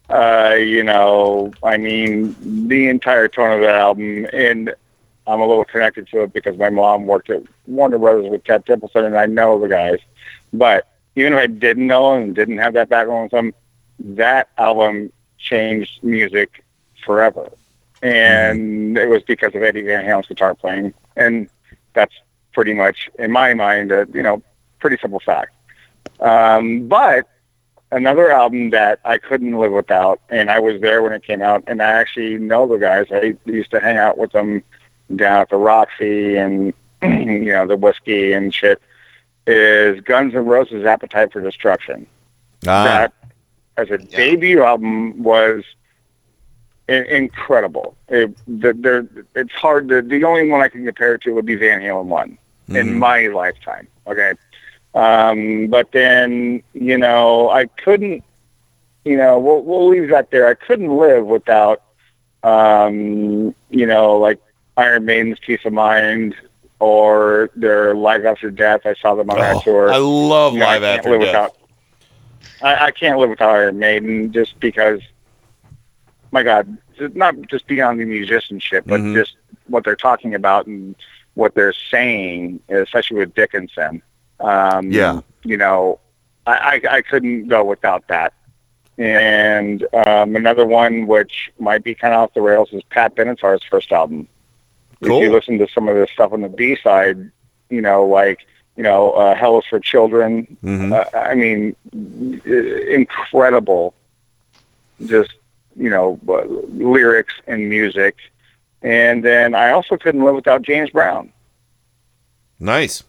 Uh, you know, I mean, the entire tone of that album, and I'm a little connected to it because my mom worked at Warner Brothers with Ted Templeman, and I know the guys. But even if I didn't know and didn't have that background with them, that album changed music forever. And it was because of Eddie Van Halen's guitar playing. And that's pretty much, in my mind, a, you know, pretty simple fact. Um, but another album that I couldn't live without, and I was there when it came out, and I actually know the guys. I used to hang out with them down at the Roxy and, you know, the whiskey and shit, is Guns N' Roses' Appetite for Destruction Ah, that as a debut album was in- incredible. It, the, there, it's hard to. The only one I can compare it to would be Van Halen one. in Mhm. my lifetime. Okay. Um, but then, you know, I couldn't, you know, we'll, we'll leave that there. I couldn't live without, um, you know, like Iron Maiden's Piece of Mind or their Live After Death. I saw them on that Oh, tour. I love You know, Live I can't After live Death. Without, I, I can't live without Iron Maiden just because, my God, it's not just beyond the musicianship, but Mhm. just what they're talking about and what they're saying, especially with Dickinson. Um, Yeah. You know, I, I, I couldn't go without that. And um, another one which might be kind of off the rails is Pat Benatar's first album. Cool. If you listen to some of the stuff on the B side, you know, like you know, uh, Hell is for Children. Mhm. Uh, I mean, incredible. Just you know, uh, lyrics and music. And then I also couldn't live without James Brown. Nice.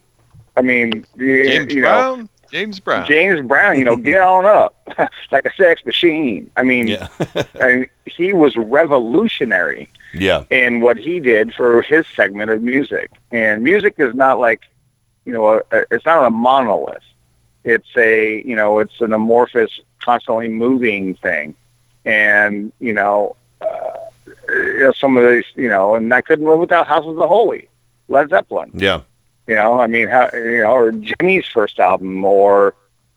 I mean, James you know, Brown. James Brown. James Brown, you know, get on up like a sex machine. I mean, Yeah. I mean, he was revolutionary Yeah. in what he did for his segment of music. And music is not like, you know, a, it's not a monolith. It's a, you know, it's an amorphous, constantly moving thing. And, you know, uh, you know, some of these, you know, and I couldn't live without House of the Holy, Led Zeppelin. Yeah. You know, I mean, how, you know, or Jimmy's first album, or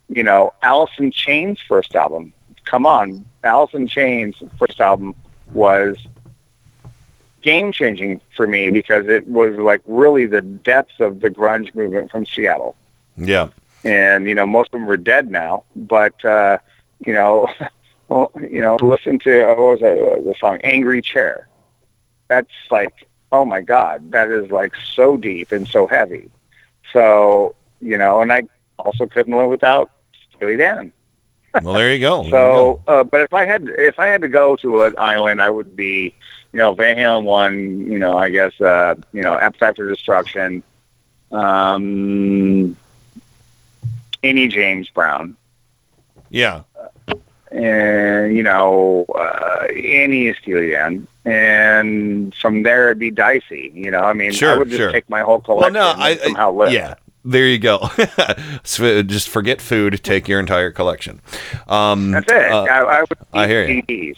you know, Alice in Chains' first album. Come on, Alice in Chains' first album was game changing for me because it was like really the depths of the grunge movement from Seattle. Yeah. And you know, most of them are dead now, but uh, you know, well, you know, listen to what was that, the song "Angry Chair." That's like, oh my God, that is like so deep and so heavy. So you know, and I also couldn't live without Steely Dan. Well, there you go. There you So, uh, but if I had if I had to go to an island, I would be, you know, Van Halen one. You know, I guess, uh, you know, Appetite for Destruction, um, any James Brown. Yeah. And you know, uh, any Steely Dan, and from there it'd be dicey. You know, I mean, I would just sure. take my whole collection Well, no, I, somehow live. yeah. There you go. So, Just forget food. Take your entire collection. Um, That's it. uh, I, I would I hear you. CDs.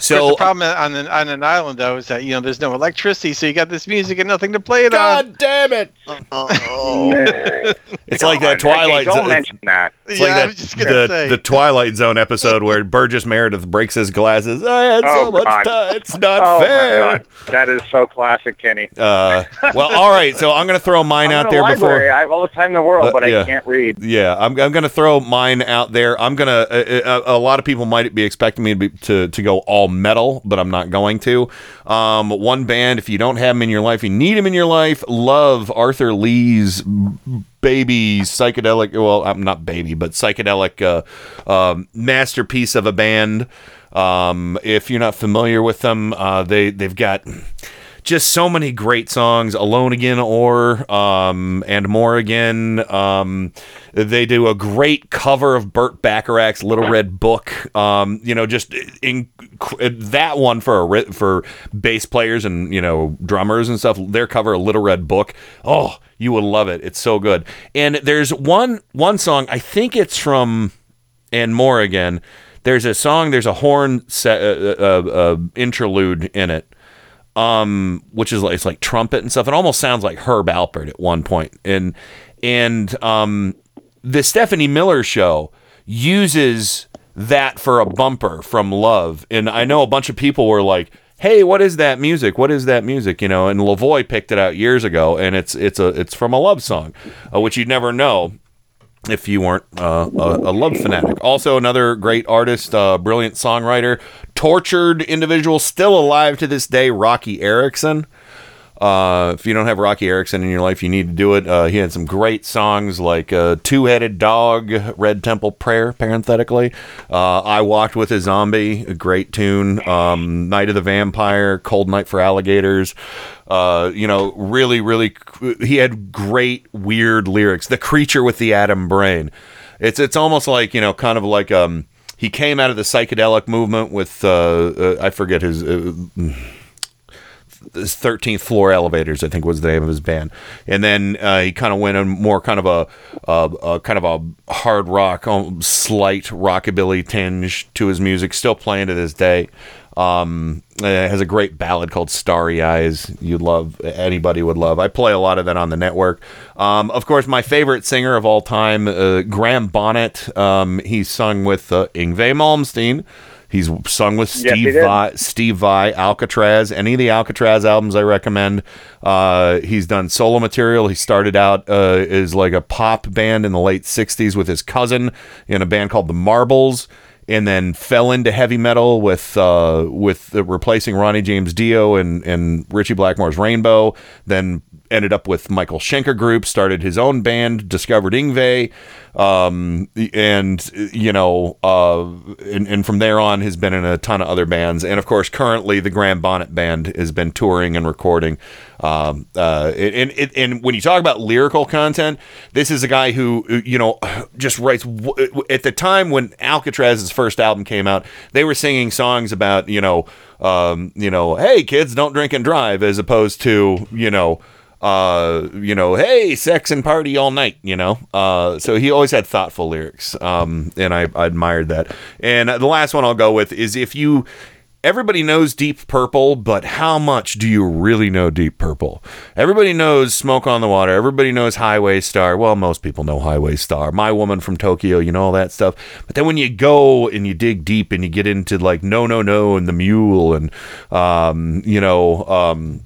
So the problem on an, on an island though is that you know there's no electricity, so you got this music and nothing to play it on. God damn it! It's like that Twilight Don't Zone. mention that. It's Yeah, like that, was just gonna the, the Twilight Zone episode where Burgess Meredith breaks his glasses. I had so Oh, much God. time. It's not oh, my fair. God. That is so classic, Kenny. Uh, well, all right. So I'm going to throw mine I'm out there library. before. I have all the time in the world, Uh, but yeah. I can't read. Yeah, I'm, I'm going to throw mine out there. I'm going to. Uh, uh, a lot of people might be expecting me to, be, to to go all metal, but I'm not going to. Um, one band, if you don't have them in your life, you need them in your life. Love Arthur Lee's baby psychedelic. Well, I'm not baby, but psychedelic uh, um, masterpiece of a band. Um, if you're not familiar with them, uh, they they've got just so many great songs. Alone again or um, and more again. Um, they do a great cover of burt bacharach's little red book. Um, you know just in, that one for a for bass players and you know drummers and stuff their cover of little red book oh you will love it. It's so good. And there's one one song i think it's from and more again. There's a song there's a horn set, uh, uh, uh, interlude in it um, which is like it's like trumpet and stuff. It almost sounds like Herb Alpert at one point. And and um, the Stephanie Miller show uses that for a bumper from Love. And I know a bunch of people were like, "Hey, what is that music? What is that music?" You know. And Lavoie picked it out years ago, and it's it's a it's from a Love song, uh, which you'd never know if you weren't uh, a, a love fanatic. Also, another great artist, uh, brilliant songwriter, tortured individual, still alive to this day, Roky Erickson. Uh, if you don't have Roky Erickson in your life, you need to do it. Uh, he had some great songs like uh, Two Headed Dog, Red Temple Prayer, parenthetically. Uh, I Walked with a Zombie, a great tune. Um, Night of the Vampire, Cold Night for Alligators. Uh, you know, really, really, he had great, weird lyrics. The Creature with the Atom Brain. It's it's almost like you know, kind of like um, he came out of the psychedelic movement with uh, I forget his. Uh, Thirteenth Floor Elevators, I think was the name of his band, and then uh, he kind of went in more kind of a, a, a kind of a hard rock, um, slight rockabilly tinge to his music. Still playing to this day. Um, it has a great ballad called "Starry Eyes." You'd love anybody would love. I play a lot of that on the network. Um, of course, my favorite singer of all time, uh, Graham Bonnet. Um, he's sung with uh, Yngwie Malmsteen. He's sung with Steve did. Vai, Steve Vai, Alcatraz. Any of the Alcatraz albums I recommend. Uh, he's done solo material. He started out uh, as like a pop band in the late '60s with his cousin in a band called the Marbles and then fell into heavy metal with uh, with uh, replacing Ronnie James Dio and and Ritchie Blackmore's Rainbow. Then ended up with Michael Schenker Group, started his own band, discovered Yngwie, um, and you know, uh, and, and from there on has been in a ton of other bands, and of course, currently the Graham Bonnet Band has been touring and recording. Um, uh, and, and and when you talk about lyrical content, this is a guy who you know just writes. At the time when Alcatraz's first album came out, they were singing songs about you know, um, you know, hey kids, don't drink and drive, as opposed to you know uh, you know, hey, sex and party all night, you know. Uh, so he always had thoughtful lyrics, um, and I, I admired that. And the last one I'll go with is if you. Everybody knows Deep Purple, but how much do you really know Deep Purple? Everybody knows Smoke on the Water. Everybody knows Highway Star. Well, most people know Highway Star. My Woman from Tokyo, you know all that stuff. But then when you go and you dig deep and you get into like No No No and The Mule and um, you know um,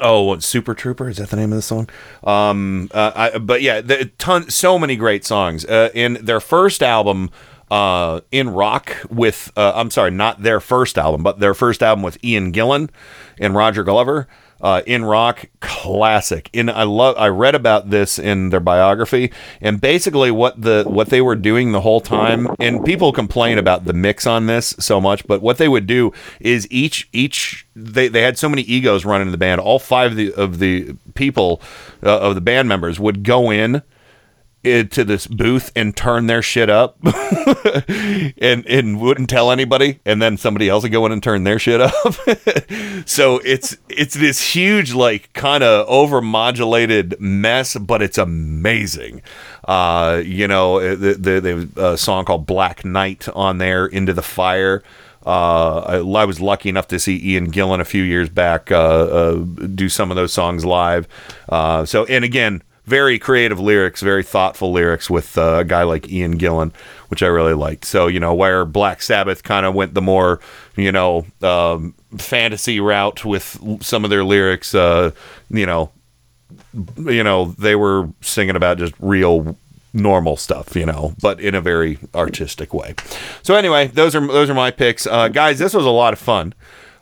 Oh, what, Super Trooper is that the name of the song? Um, uh, I, but yeah, the, ton, so many great songs. Uh, in their first album, uh, in rock with, uh, I'm sorry, not their first album, but their first album with Ian Gillan and Roger Glover. Uh, in rock classic. In i love i read about this in their biography. And basically what the what they were doing the whole time and people complain about the mix on this so much but what they would do is each each they, they had so many egos running in the band. All five of the of the people uh, of the band members would go in into this booth and turn their shit up and and wouldn't tell anybody and then somebody else would go in and turn their shit up. So it's it's this huge like kind of over modulated mess but it's amazing. Uh you know the, the, they have a song called black night on there into the fire. Uh, I, I was lucky enough to see Ian Gillan a few years back uh, uh, do some of those songs live. Uh, so, and again, very creative lyrics, very thoughtful lyrics with uh, a guy like Ian Gillan, which I really liked. So, you know, where Black Sabbath kind of went the more, you know, um, fantasy route with some of their lyrics, uh, you know, you know, they were singing about just real normal stuff, you know, but in a very artistic way. So anyway, those are those are my picks, uh, guys. This was a lot of fun.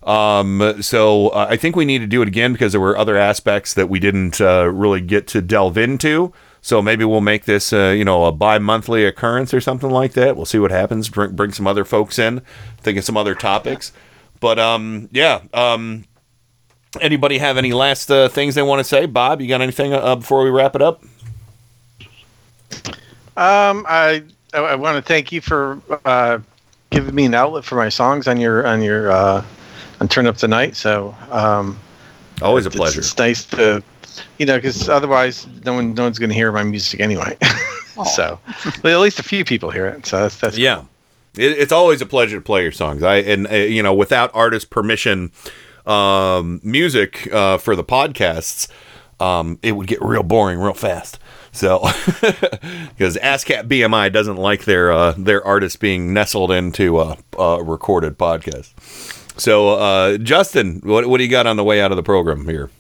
Um, so uh, I think we need to do it again because there were other aspects that we didn't uh, really get to delve into. So maybe we'll make this, uh, you know, a bi-monthly occurrence or something like that. We'll see what happens. Bring, bring some other folks in, think of some other topics. But um, yeah. Um, anybody have any last uh, things they want to say? Bob, you got anything uh, before we wrap it up? Um, I I, I want to thank you for uh, giving me an outlet for my songs on your on your on Turn Up the Night. So um, always a pleasure. It's nice to you know because otherwise no one no one's going to hear my music anyway. so well, at least a few people hear it. So that's that's yeah. It, it's always a pleasure to play your songs. I and uh, you know without artist permission, um, music uh, for the podcasts, um, it would get real boring real fast. So, because ASCAP BMI doesn't like their uh, their artists being nestled into a, a recorded podcast. So, uh, Justin, what what do you got on the way out of the program here?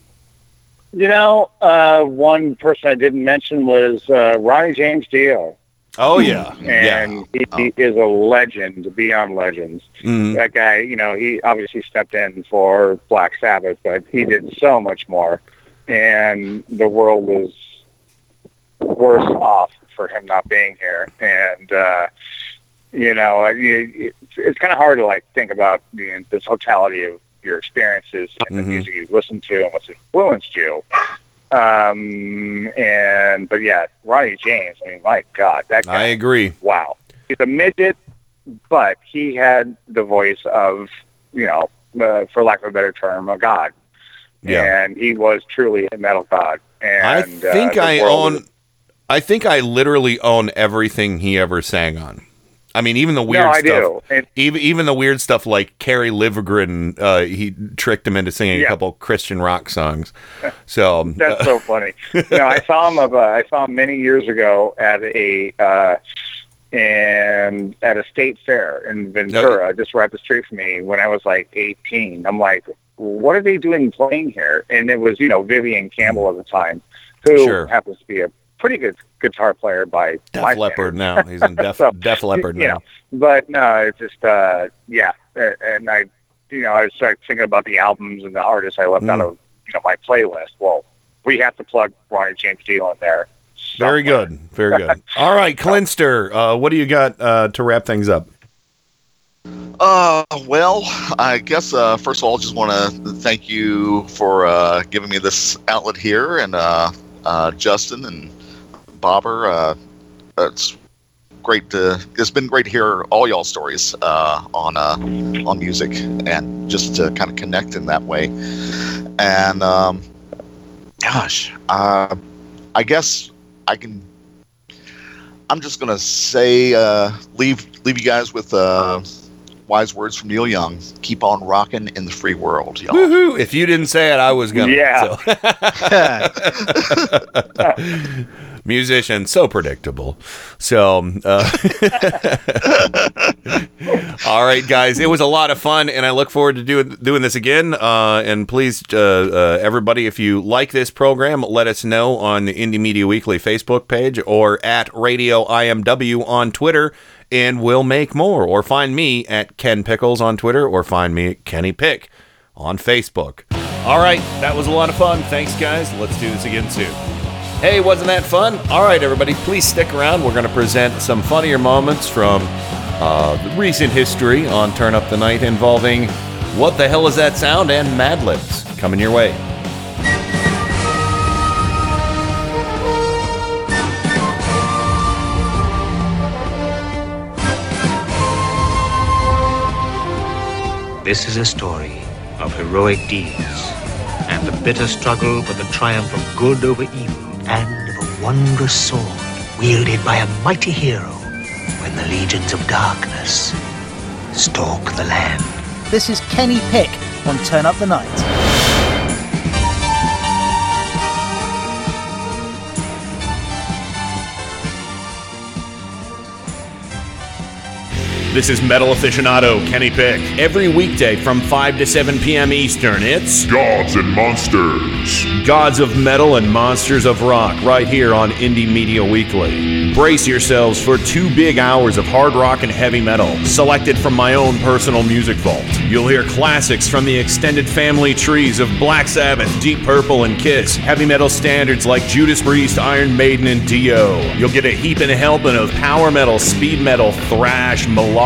You know, uh, one person I didn't mention was uh, Ronnie James Dio. Oh yeah, and he, he is a legend beyond legends. Mhm. That guy, you know, he obviously stepped in for Black Sabbath, but he did so much more, and the world was worse off for him not being here. And uh, you know, it's, it's kind of hard to like think about the, the totality of your experiences and the Mhm. music you've listened to and what's influenced you. Um, and but yeah, Ronnie James. I mean, my God, that guy I agree. wow. He's a midget, but he had the voice of, you know, uh, for lack of a better term, a god. Yeah. and he was truly a metal god. And I uh, think the I own. I think I literally own everything he ever sang on. I mean, even the weird I stuff. do. And- even even the weird stuff like Kerry Livgren, uh, he tricked him into singing a couple Christian rock songs. So um, That's so funny. no, I saw him. Of, uh, I saw him many years ago at a uh, and at a state fair in Ventura, just right up the street from me. When I was like 18, I'm like, "What are they doing playing here?" And it was, you know, Vivian Campbell at the time, who Sure. happens to be a pretty good guitar player by Def Leppard now. He's in Def, So, Def Leppard you now. know, but no, it's just uh, yeah, and I, you know, I started thinking about the albums and the artists I left Mm. out of you know my playlist. Well, we have to plug Ronnie James Dio in there. Very good. Very good. All right, Clinster, uh, what do you got uh, to wrap things up? Uh, well, I guess uh, first of all, just want to thank you for uh, giving me this outlet here, and uh, uh, Justin and Bobber. Uh, it's great to. It's been great to hear all y'all stories uh, on uh, on music, and just to kind of connect in that way. And um, gosh, uh, I guess I can. I'm just gonna say, uh, leave leave you guys with uh, wise words from Neil Young. Keep on rocking in the free world, y'all. Woohoo! If you didn't say it, I was gonna. Yeah. so. Musician, so predictable. So, uh, all right, guys, it was a lot of fun, and I look forward to doing doing this again. Uh, and please, uh, uh, everybody, if you like this program, let us know on the Indie Media Weekly Facebook page or at Radio IMW on Twitter, and we'll make more. Or find me at Ken Pickles on Twitter, or find me at Kenny Pick on Facebook. All right, that was a lot of fun. Thanks, guys. Let's do this again soon. Hey, wasn't that fun? All right, everybody, please stick around. We're going to present some funnier moments from uh, recent history on Turn Up the Night involving What the Hell Is That Sound and Mad Libs coming your way. This is a story of heroic deeds and the bitter struggle for the triumph of good over evil and of a wondrous sword wielded by a mighty hero when the legions of darkness stalk the land. This is Kenny Pick on Turn Up the Night. This is metal aficionado Kenny Pick. Every weekday from 5 to 7 p.m. Eastern, it's Gods and Monsters. Gods of Metal and Monsters of Rock right here on Indie Media Weekly. Brace yourselves for two big hours of hard rock and heavy metal, selected from my own personal music vault. You'll hear classics from the extended family trees of Black Sabbath, Deep Purple, and Kiss, heavy metal standards like Judas Priest, Iron Maiden, and Dio. You'll get a heap and a helping of power metal, speed metal, thrash, melodic,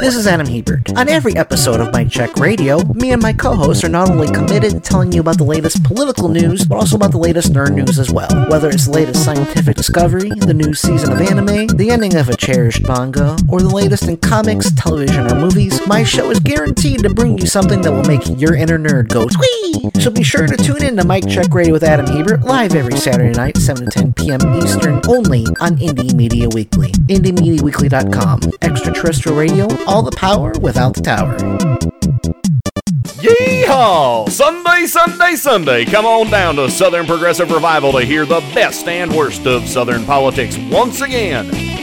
This is Adam Hebert. On every episode of Mike Check Radio, me and my co-hosts are not only committed to telling you about the latest political news, but also about the latest nerd news as well. Whether it's the latest scientific discovery, the new season of anime, the ending of a cherished manga, or the latest in comics, television, or movies, my show is guaranteed to bring you something that will make your inner nerd go squee. So be sure to tune in to Mike Check Radio with Adam Hebert live every Saturday night, 7 to 10 p.m. Eastern, only on Indie Media Weekly. IndieMediaWeekly.com. Extraterrestrial radio, all the power without the tower. Yeehaw! Sunday, Sunday, Sunday. Come on down to Southern Progressive Revival to hear the best and worst of Southern politics once again.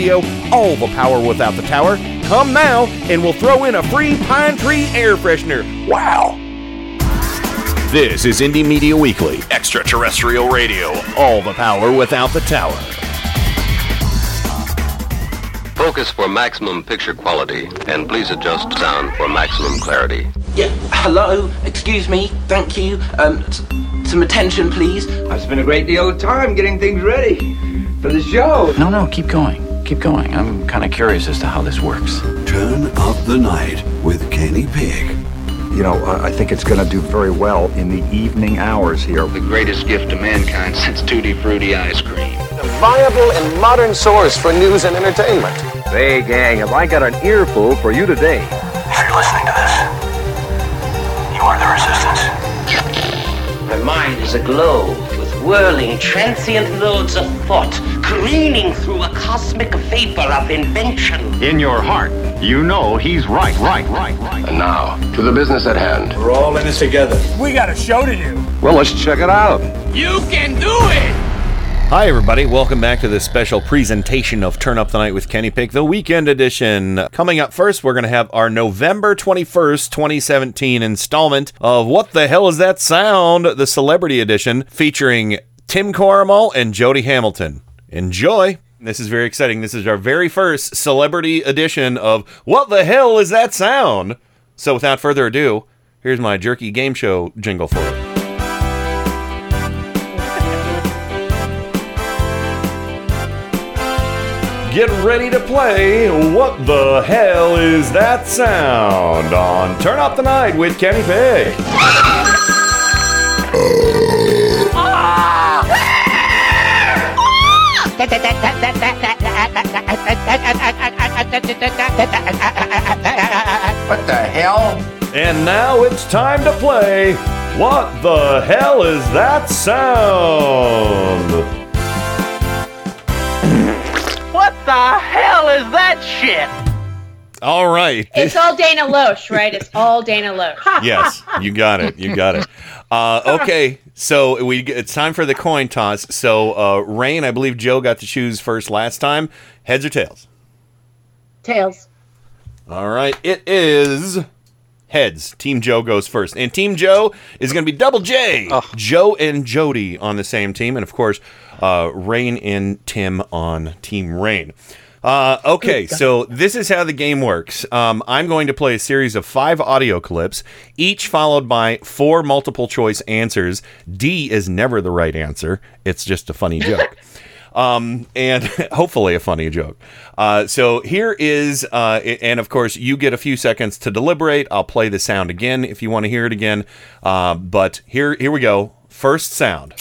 all the power without the tower. Come now, and we'll throw in a free pine tree air freshener. Wow! This is Indie Media Weekly, extraterrestrial radio, all the power without the tower. Focus for maximum picture quality, and please adjust sound for maximum clarity. Yeah, hello, excuse me, thank you. Um, s- some attention, please. I've spent a great deal of time getting things ready for the show. No, no, keep going. Keep going. I'm kind of curious as to how this works. Turn up the night with Kenny Pig. You know, I I think it's going to do very well in the evening hours here. The greatest gift to mankind since Tutti Frutti ice cream. A viable and modern source for news and entertainment. Hey, gang, have I got an earful for you today? If you're listening to this, you are the resistance. My mind is aglow with whirling, transient loads of thought, careening through a cosmic vapor of invention. In your heart, you know he's right, right, right, right. And now, to the business at hand. We're all in this together. We got a show to do. Well, let's check it out. You can do it! Hi, everybody. Welcome back to this special presentation of Turn Up the Night with Kenny Pick, the weekend edition. Coming up first, we're going to have our November 21st, 2017 installment of What the Hell Is That Sound? The Celebrity Edition, featuring Tim Corrimal and Jody Hamilton. Enjoy. This is very exciting. This is our very first celebrity edition of What the Hell Is That Sound? So, without further ado, here's my jerky game show jingle for you. Get ready to play What the Hell Is That Sound on Turn Up the Night with Kenny Pig. What the hell? And now it's time to play What the Hell Is That Sound? The hell is that shit? All right. It's all Dana Loesch, right? It's all Dana Loesch. yes, you got it. You got it. Uh, okay, so we it's time for the coin toss. So, uh, Rain, I believe Joe got to choose first last time. Heads or tails? Tails. All right, it is heads. Team Joe goes first, and Team Joe is going to be Double J. Joe and Jody on the same team, and of course, uh, Rain and Tim on Team Rain. Uh, okay, so this is how the game works. Um, I'm going to play a series of five audio clips, each followed by four multiple choice answers. D is never the right answer, it's just a funny joke. Um, and hopefully a funny joke. Uh, so here is, uh, and of course, you get a few seconds to deliberate. I'll play the sound again if you want to hear it again. Uh, but here, here we go. First sound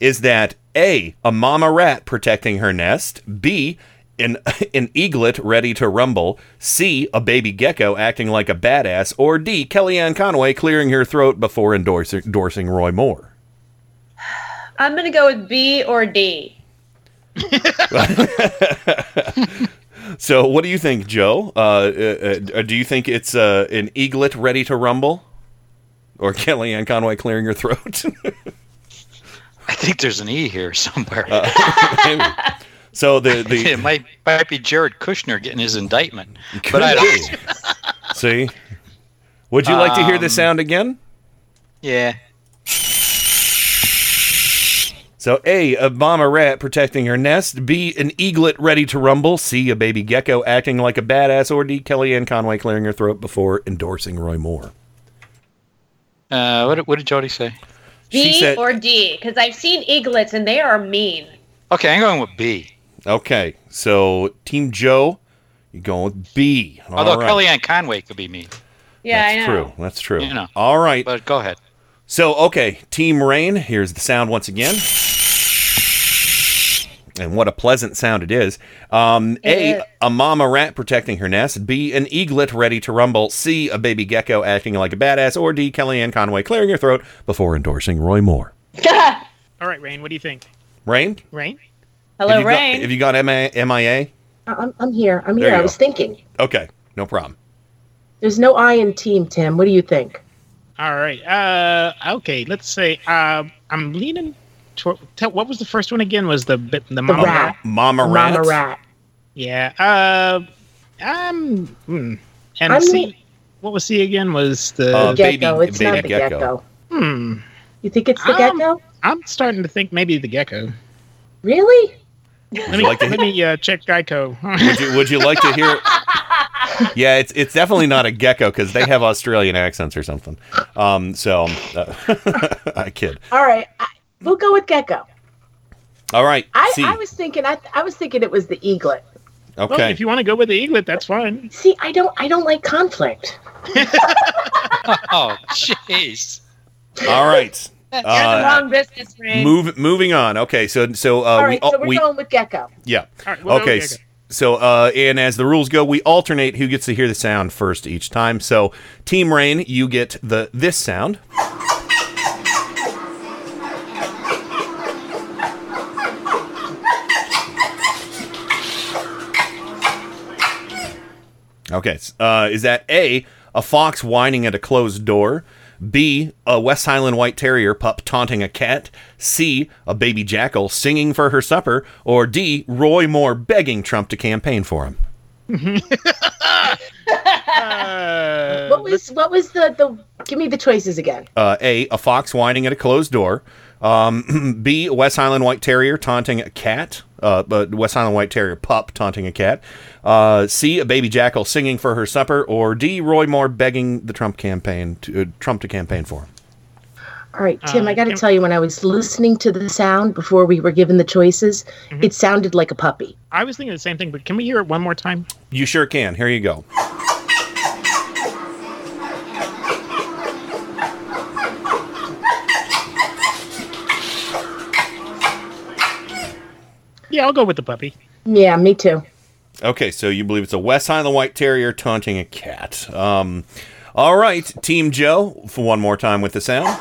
is that A, a mama rat protecting her nest, B, an, an eaglet ready to rumble, C, a baby gecko acting like a badass, or D, Kellyanne Conway clearing her throat before endorsing, endorsing Roy Moore. I'm gonna go with B or D. So, what do you think, Joe? Uh, uh, uh, do you think it's uh, an eaglet ready to rumble, or Kellyanne Conway clearing her throat? I think there's an E here somewhere. Maybe. So the the it might might be Jared Kushner getting his indictment, Could but I don't. see. Would you like to hear the Um, sound again? Yeah. So A, a mama rat protecting her nest. B, an eaglet ready to rumble. C, a baby gecko acting like a badass. Or D, Kellyanne Conway clearing her throat before endorsing Roy Moore. Uh, what, what did Jody say? She B said- or D? Because I've seen eaglets and they are mean. Okay, I'm going with B. Okay, so Team Joe, you're going with B? All Although right. Kellyanne Conway could be me. Yeah, That's I know. true. That's true. You know. All right. But go ahead. So, okay, Team Rain, here's the sound once again. And what a pleasant sound it is. Um, a, It is. a mama rat protecting her nest. B, an eaglet ready to rumble. C, a baby gecko acting like a badass. Or D, Kellyanne Conway clearing her throat before endorsing Roy Moore. All right, Rain. What do you think? Rain? Rain. Hello, have you Rain. Got, have you got MI- MIA? I'm, I'm here. I'm There here. you I go. was thinking. Okay, no problem. There's no I in team, Tim. What do you think? All right. Uh, okay. Let's say uh, I'm leaning. Toward, tell, what was the first one again? Was the bit- the mama rat. Mama rat. Mama rat. Yeah. Uh, I'm. Hmm. And I'm C. le- What was C again? Was the Uh, baby- gecko. It's baby not the gecko. gecko. Hmm. You think it's the Um, gecko? I'm starting to think maybe the gecko. Really? Let me like to- let me uh, check Geico. Would you, would you like to hear? Yeah, it's it's definitely not a gecko because they have Australian accents or something. Um, so uh, I kid. All right. I, we'll go with gecko. All right. I, C. I was thinking. I, I was thinking it was the eaglet. Well, okay. if you want to go with the eaglet, that's fine. See, I don't. I don't like conflict. Oh, jeez. All right. You're the Uh, wrong business, Rain. move moving on. Okay. So so uh, All we, so we're we going with gecko. yeah. All right, we'll go okay. with gecko. So uh, and as the rules go, we alternate who gets to hear the sound first each time. So Team Rain, you get the this sound. Okay. Uh, is that A, a fox whining at a closed door? B, a West Highland White Terrier pup taunting a cat? C, a baby jackal singing for her supper? Or D, Roy Moore begging Trump to campaign for him? Uh, What was what was the the? Give me the choices again. Uh, a, a fox whining at a closed door. Um, B, a West Highland White Terrier taunting a cat. Uh, but West Highland White Terrier pup taunting a cat. Uh, C, a baby jackal singing for her supper. Or D, Roy Moore begging the Trump campaign to, uh, Trump to campaign for him. All right, Tim. Uh, I got to tell you, when I was listening to the sound before we were given the choices, Mm-hmm. it sounded like a puppy. I was thinking the same thing, but can we hear it one more time? You sure can. Here you go. Yeah, I'll go with the puppy. Yeah, me too. Okay, so you believe it's a West Highland White Terrier taunting a cat. Um, all right, Team Joe, for one more time with the sound.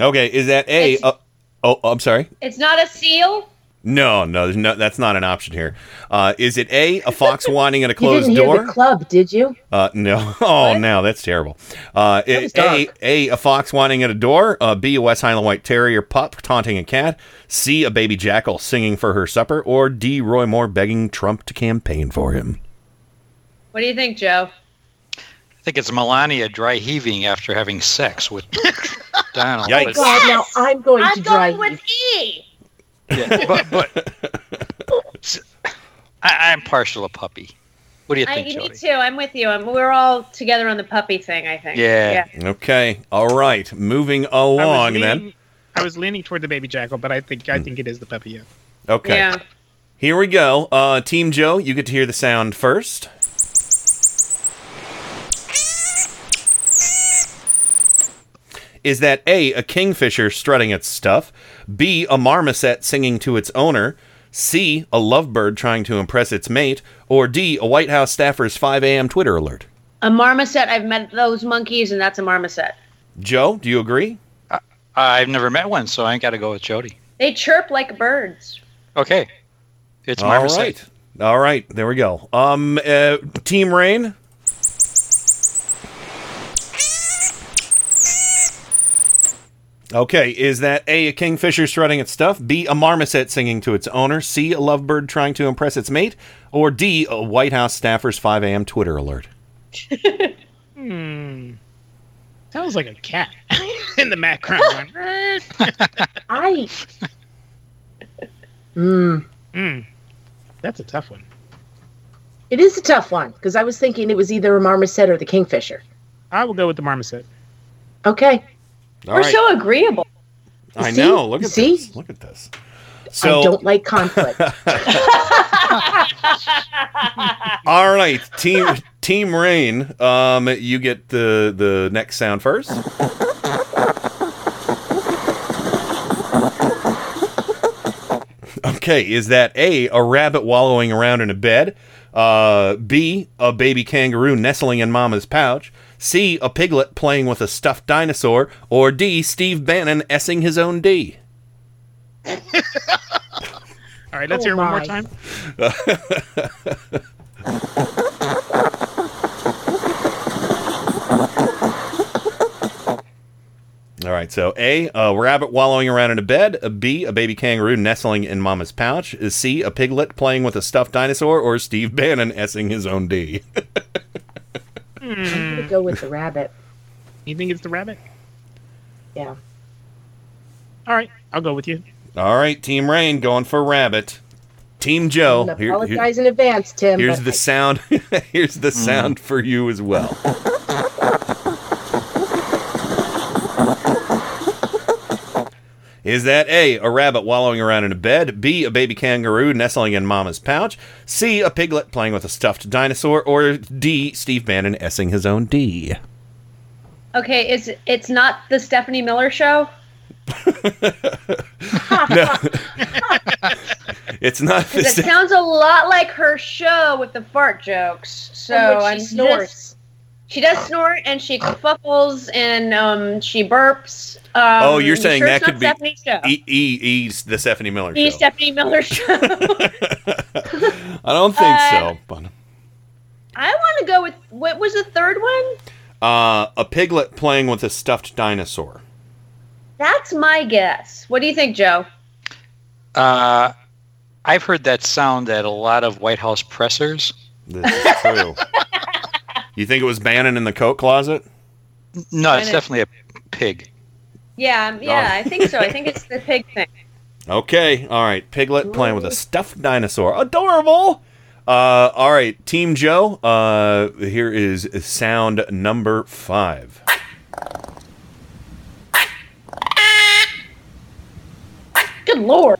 Okay, is that A? It's- Uh, oh, I'm sorry. It's not a seal. No, no, there's no, that's not an option here. Uh, is it A, a fox whining at a closed You didn't hear door? the club, did you? Uh, no. Oh, no, that's terrible. Uh, a, a, a, a fox whining at a door. Uh, B, a West Highland White Terrier pup taunting a cat. C, a baby jackal singing for her supper. Or D, Roy Moore begging Trump to campaign for him. What do you think, Joe? I think it's Melania dry heaving after having sex with Donald. Yikes. God, now I'm going I'm to drive. going with E. yeah, but, but I, I'm partial to puppy. What do you I, think, me Jody? too. I'm with you. I'm, we're all together on the puppy thing. I think. Yeah. Okay. All right. Moving I along leaning, then. I was leaning toward the baby jackal, but I think I think it is the puppy. Yeah. Okay. Yeah. Here we go. Uh, Team Joe, you get to hear the sound first. Is that A, a kingfisher strutting its stuff, B, a marmoset singing to its owner, C, a lovebird trying to impress its mate, or D, a White House staffer's 5 a.m. Twitter alert? A marmoset. I've met those monkeys, and that's a marmoset. Joe, do you agree? I've never met one, so I ain't got to go with Jody. They chirp like birds. Okay. It's All marmoset. right. All right. There we go. Um, uh, Team Rain. Okay, is that A, a kingfisher strutting its stuff, B, a marmoset singing to its owner, C, a lovebird trying to impress its mate, or D, a White House staffer's 5 a.m. Twitter alert? Hmm. Sounds like a cat in the background. I. Mm. Hmm. That's a tough one. It is a tough one because I was thinking it was either a marmoset or the kingfisher. I will go with the marmoset. Okay. All We're right. so agreeable. I See? know. Look at See? this. Look at this. I So, don't like conflict. all right, team Team Rain. Um, you get the the next sound first. Okay, is that A, a rabbit wallowing around in a bed? Uh, B, a baby kangaroo nestling in mama's pouch? C, a piglet playing with a stuffed dinosaur? Or D, Steve Bannon essing his own D? All right, let's Oh, hear it one more time. All right, so A, a rabbit wallowing around in a bed. A B, a baby kangaroo nestling in mama's pouch. Is C, a piglet playing with a stuffed dinosaur? Or Steve Bannon essing his own D? I'm gonna hmm. go with the rabbit. You think it's the rabbit? Yeah. All right, I'll go with you. All right, Team Rain going for rabbit. Team Joe. I here- here- apologize in advance, Tim. here's but the sound. here's the hmm. sound for you as well. Is that A, a rabbit wallowing around in a bed, B, a baby kangaroo nestling in mama's pouch, C, a piglet playing with a stuffed dinosaur, or D, Steve Bannon essing his own D? Okay, it's it's not the Stephanie Miller show. No. it's not the 'Cause it same. sounds a lot like her show with the fart jokes. So And she I'm snores. just- she does snort and she fuffles and um she burps. Um, oh, you're saying sure that could be Stephanie's show. E, e, E's the Stephanie Miller The show. Stephanie Miller show. I don't think Uh, so. But, I want to go with what was the third one? uh, a piglet playing with a stuffed dinosaur. That's my guess. What do you think, Joe? Uh, I've heard that sound at a lot of White House pressers. This is true. you think it was Bannon in the coat closet? No, it's And definitely a pig. Yeah, um, yeah, Oh. I think so. I think it's the pig thing. Okay, all right. Piglet playing with a stuffed dinosaur. Adorable. Uh, all right, Team Joe. Uh, here is sound number five. Good lord.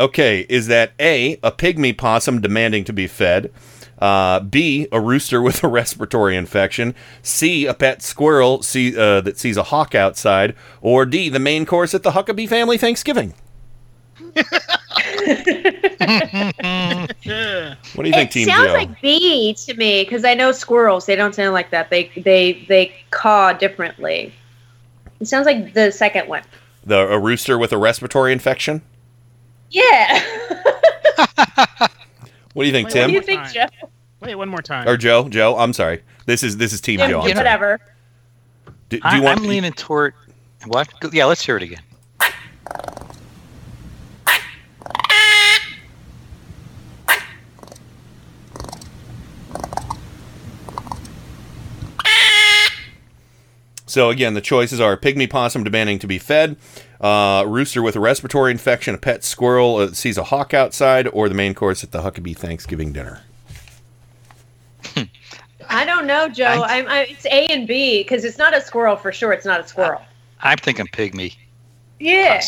Okay, is that A, a pygmy possum demanding to be fed? Uh, B, a rooster with a respiratory infection? C, a pet squirrel see, uh, that sees a hawk outside? Or D, the main course at the Huckabee family Thanksgiving? What do you think, it Team sounds Joe? like B to me because I know squirrels. They don't sound like that. They they they caw differently. It sounds like the second one. the a rooster with a respiratory infection? Yeah. What do you think, what Tim? What do you think, Joe? Wait, one more time. Or Joe? Joe, I'm sorry. This is this is Team Yeah, Joe. I'm sorry. whatever. Do, do I, you want? I'm leaning toward what? Yeah, let's hear it again. So again, the choices are pygmy possum demanding to be fed, uh, rooster with a respiratory infection, a pet squirrel uh, sees a hawk outside, or the main course at the Huckabee Thanksgiving dinner. I don't know, Joe. I'm, I, it's A and B because it's not a squirrel for sure. It's not a squirrel. I'm thinking pygmy. Yeah.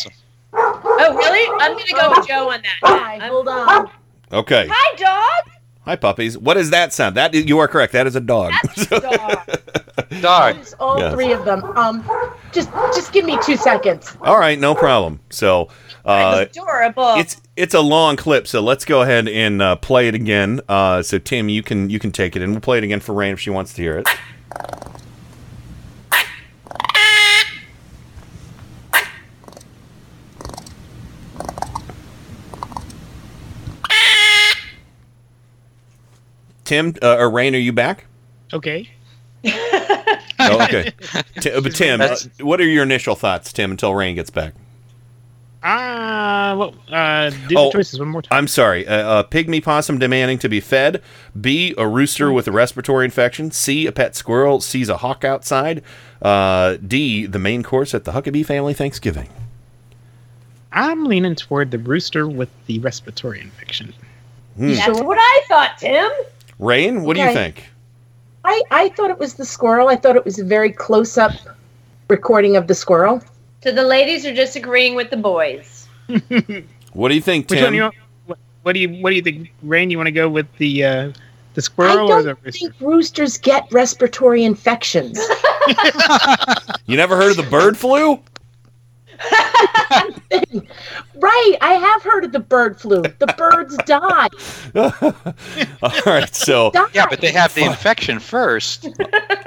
Oh, really? I'm gonna go with Joe on that. Hi, hold on. Okay. Hi, dog. Hi, puppies. What does that sound? That you are correct. That is a dog. Dog. It's all Yes. three of them. Um, just just give me two seconds. All right, no problem. So uh, Adorable. it's it's a long clip, so let's go ahead and uh, play it again. Uh, so Tim, you can you can take it, and we'll play it again for Rain if she wants to hear it. Tim uh, or Rain, are you back? Okay. Oh, okay. Ti- but Tim, uh, what are your initial thoughts, Tim, until Rain gets back? Ah, well, uh, do Oh, the choices one more time. I'm sorry. Uh, a pygmy possum demanding to be fed. B. A rooster with a respiratory infection. C. A pet squirrel sees a hawk outside. Uh, D. The main course at the Huckabee family Thanksgiving. I'm leaning toward the rooster with the respiratory infection. Hmm. That's what I thought, Tim. Rain, what do you think? I, I thought it was the squirrel. I thought it was a very close up recording of the squirrel. So the ladies are just agreeing with the boys. What do you think, Which Tim? one do you? What, what do you? What do you think, Rain? You want to go with the uh, the I squirrel or the don't think roosters get respiratory infections. You never heard of the bird flu? right, I have heard of the bird flu. The birds die. All right, so Yeah, but they have the infection first,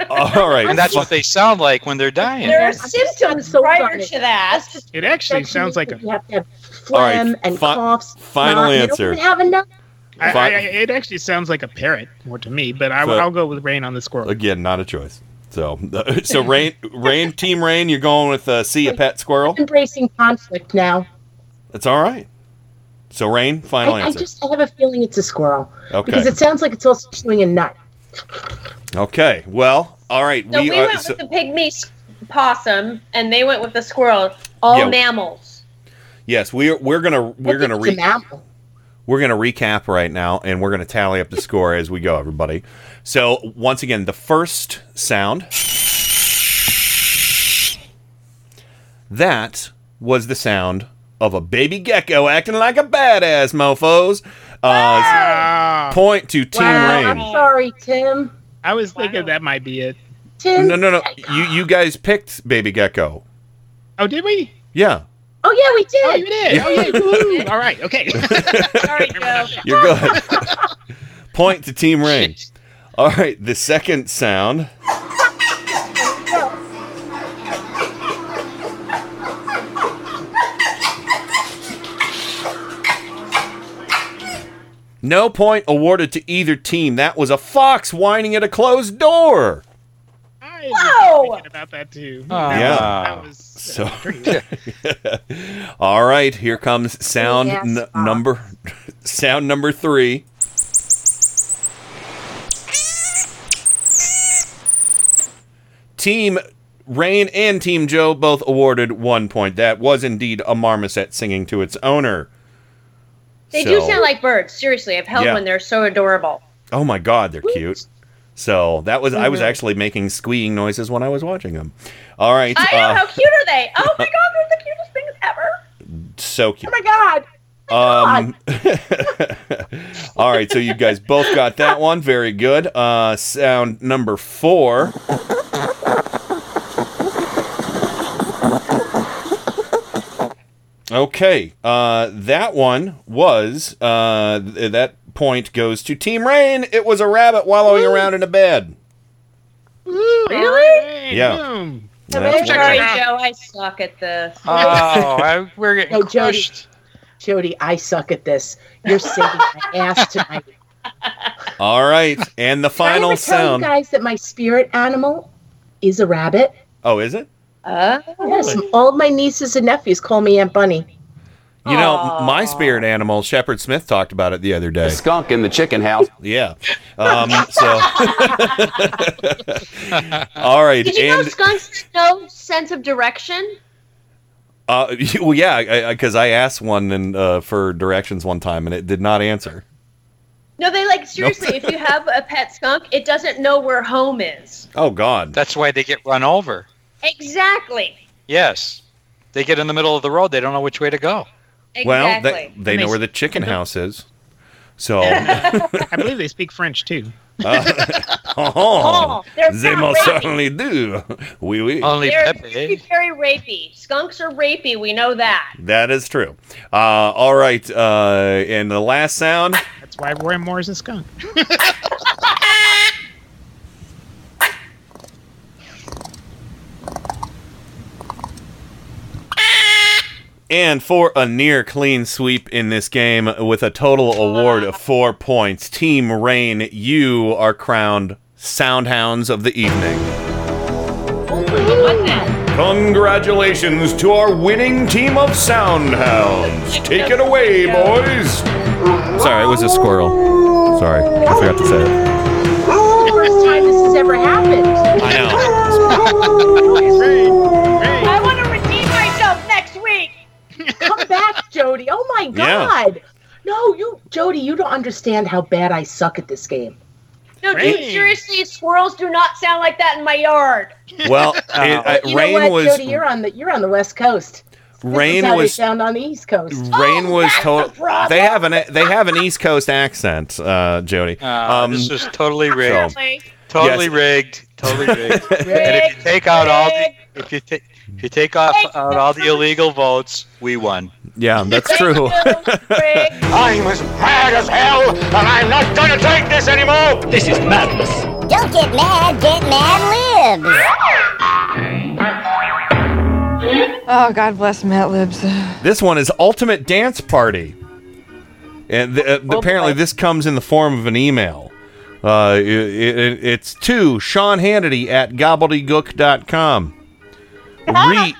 all right, and that's what they sound like when they're dying. There are symptoms so prior funny. to that. It actually sounds like a. You have to have All right, phlegm and fi- coughs. final snot. You answer. don't even have enough. I, I, I- it actually sounds like a parrot more to me, but I, So- I'll go with Rain on the squirrel. again, not a choice. So, so rain, rain, team rain. You're going with uh, see a pet squirrel. Embracing conflict now. That's all right. So, rain, final I, I just I have a feeling it's a squirrel. Okay. Because it sounds like it's also chewing a nut. Okay. Well, all right. So we, are, went so- with the pygmy possum, and they went with the squirrel. All Yeah. mammals. yes, we're we're gonna we're gonna It's a re- mammal. We're gonna recap right now, and we're gonna tally up the score as we go, everybody. So, once again, the first sound that was the sound of a baby gecko acting like a badass, mofo's. Uh, Ah, point to Team Wow, Rain. I'm sorry, Tim. I was thinking that might be it. Tim. No, no, no. You you guys picked Baby Gecko. Oh, did we? Yeah. Oh yeah, we oh, did. Oh, you did. Oh, yeah. Woo. All right. Okay. Sorry, Joe. You're good. Point to Team Rain. All right, the second sound. No point awarded to either team. That was a fox whining at a closed door. I Whoa! thinking about that too. Ah. Yeah. That was So, uh, all right, here comes sound Yes, n- number sound number three. Team Rain and Team Joe both awarded one point. That was indeed a marmoset singing to its owner. They do sound like birds. Seriously, I've held Yeah. one. They're so adorable. Oh my God, they're cute. So that was I was Mhm. actually making squeaking noises when I was watching them. All right, I know. uh, How cute are they? Oh my god, they're the cutest things ever. so cute. Oh my god. Um, all right, so you guys both got that one. Very good. Uh, sound number four. Okay, uh, that one was uh, th- that point goes to Team Rain. It was a rabbit wallowing around in a bed. Really? Yeah. Boom. That's Sorry, Joe. I suck at this. Oh, I, we're getting No, Jody. crushed. Jody, I suck at this. You're saving my ass tonight. All right, and the Did I final ever tell sound. you guys that my spirit animal is a rabbit? Oh, is it? Uh, Yes, all of my nieces and nephews call me Aunt Bunny. You know, my spirit animal, Shepard Smith, talked about it the other day. skunk in the chicken house. Yeah. Um, so. All right, Did you know skunks have no sense of direction? uh, well, yeah, because I, asked one and uh, for directions one time, and it did not answer. No, they like seriously. if you have a pet skunk, it doesn't know where home is. Oh God. That's why they get run over. Exactly. Yes. They get in the middle of the road. They don't know which way to go. Well, Exactly. they, they know where the chicken house is. So. I believe they speak French too. uh, oh, Oh, they're they not most rapey. certainly do. Oui, oui. Only They're Pepe. very, very rapey. Skunks are rapey. We know that. That is true. Uh, all right, uh, and the last sound. That's why Roy Moore is a skunk. And for a near clean sweep in this game with a total award of four points, Team Rain, you are crowned Soundhounds of the evening. What then? Congratulations to our winning team of Soundhounds. Take it away, boys. Sorry, it was a squirrel. Sorry, I forgot to say it. First time this has ever happened. I know. Come back, Jody. Oh my Yeah. god. No, you, Jody, you don't understand how bad I suck at this game. No, dude, Rain. seriously, squirrels do not sound like that in my yard. Well, it, uh, you rain know what, was Jody? You're on the you're on the West Coast. This rain is how was they sound on the East Coast. rain was total. problem. They have an they have an East Coast accent, uh, Jody. Uh, this is totally rigged. so- Totally Yes. rigged. Totally rigged. and if you take out all the if you take if you take off out all the illegal votes, we won. Yeah, that's true. I'm as mad as hell, and I'm not gonna take this anymore! This is madness. Don't get mad, get mad libs. Oh, God bless Mad Libs. This one is Ultimate Dance Party. And th- uh, apparently, this comes in the form of an email. Uh, it, it, it's to Sean Hannity at gobbledygook.com. Re,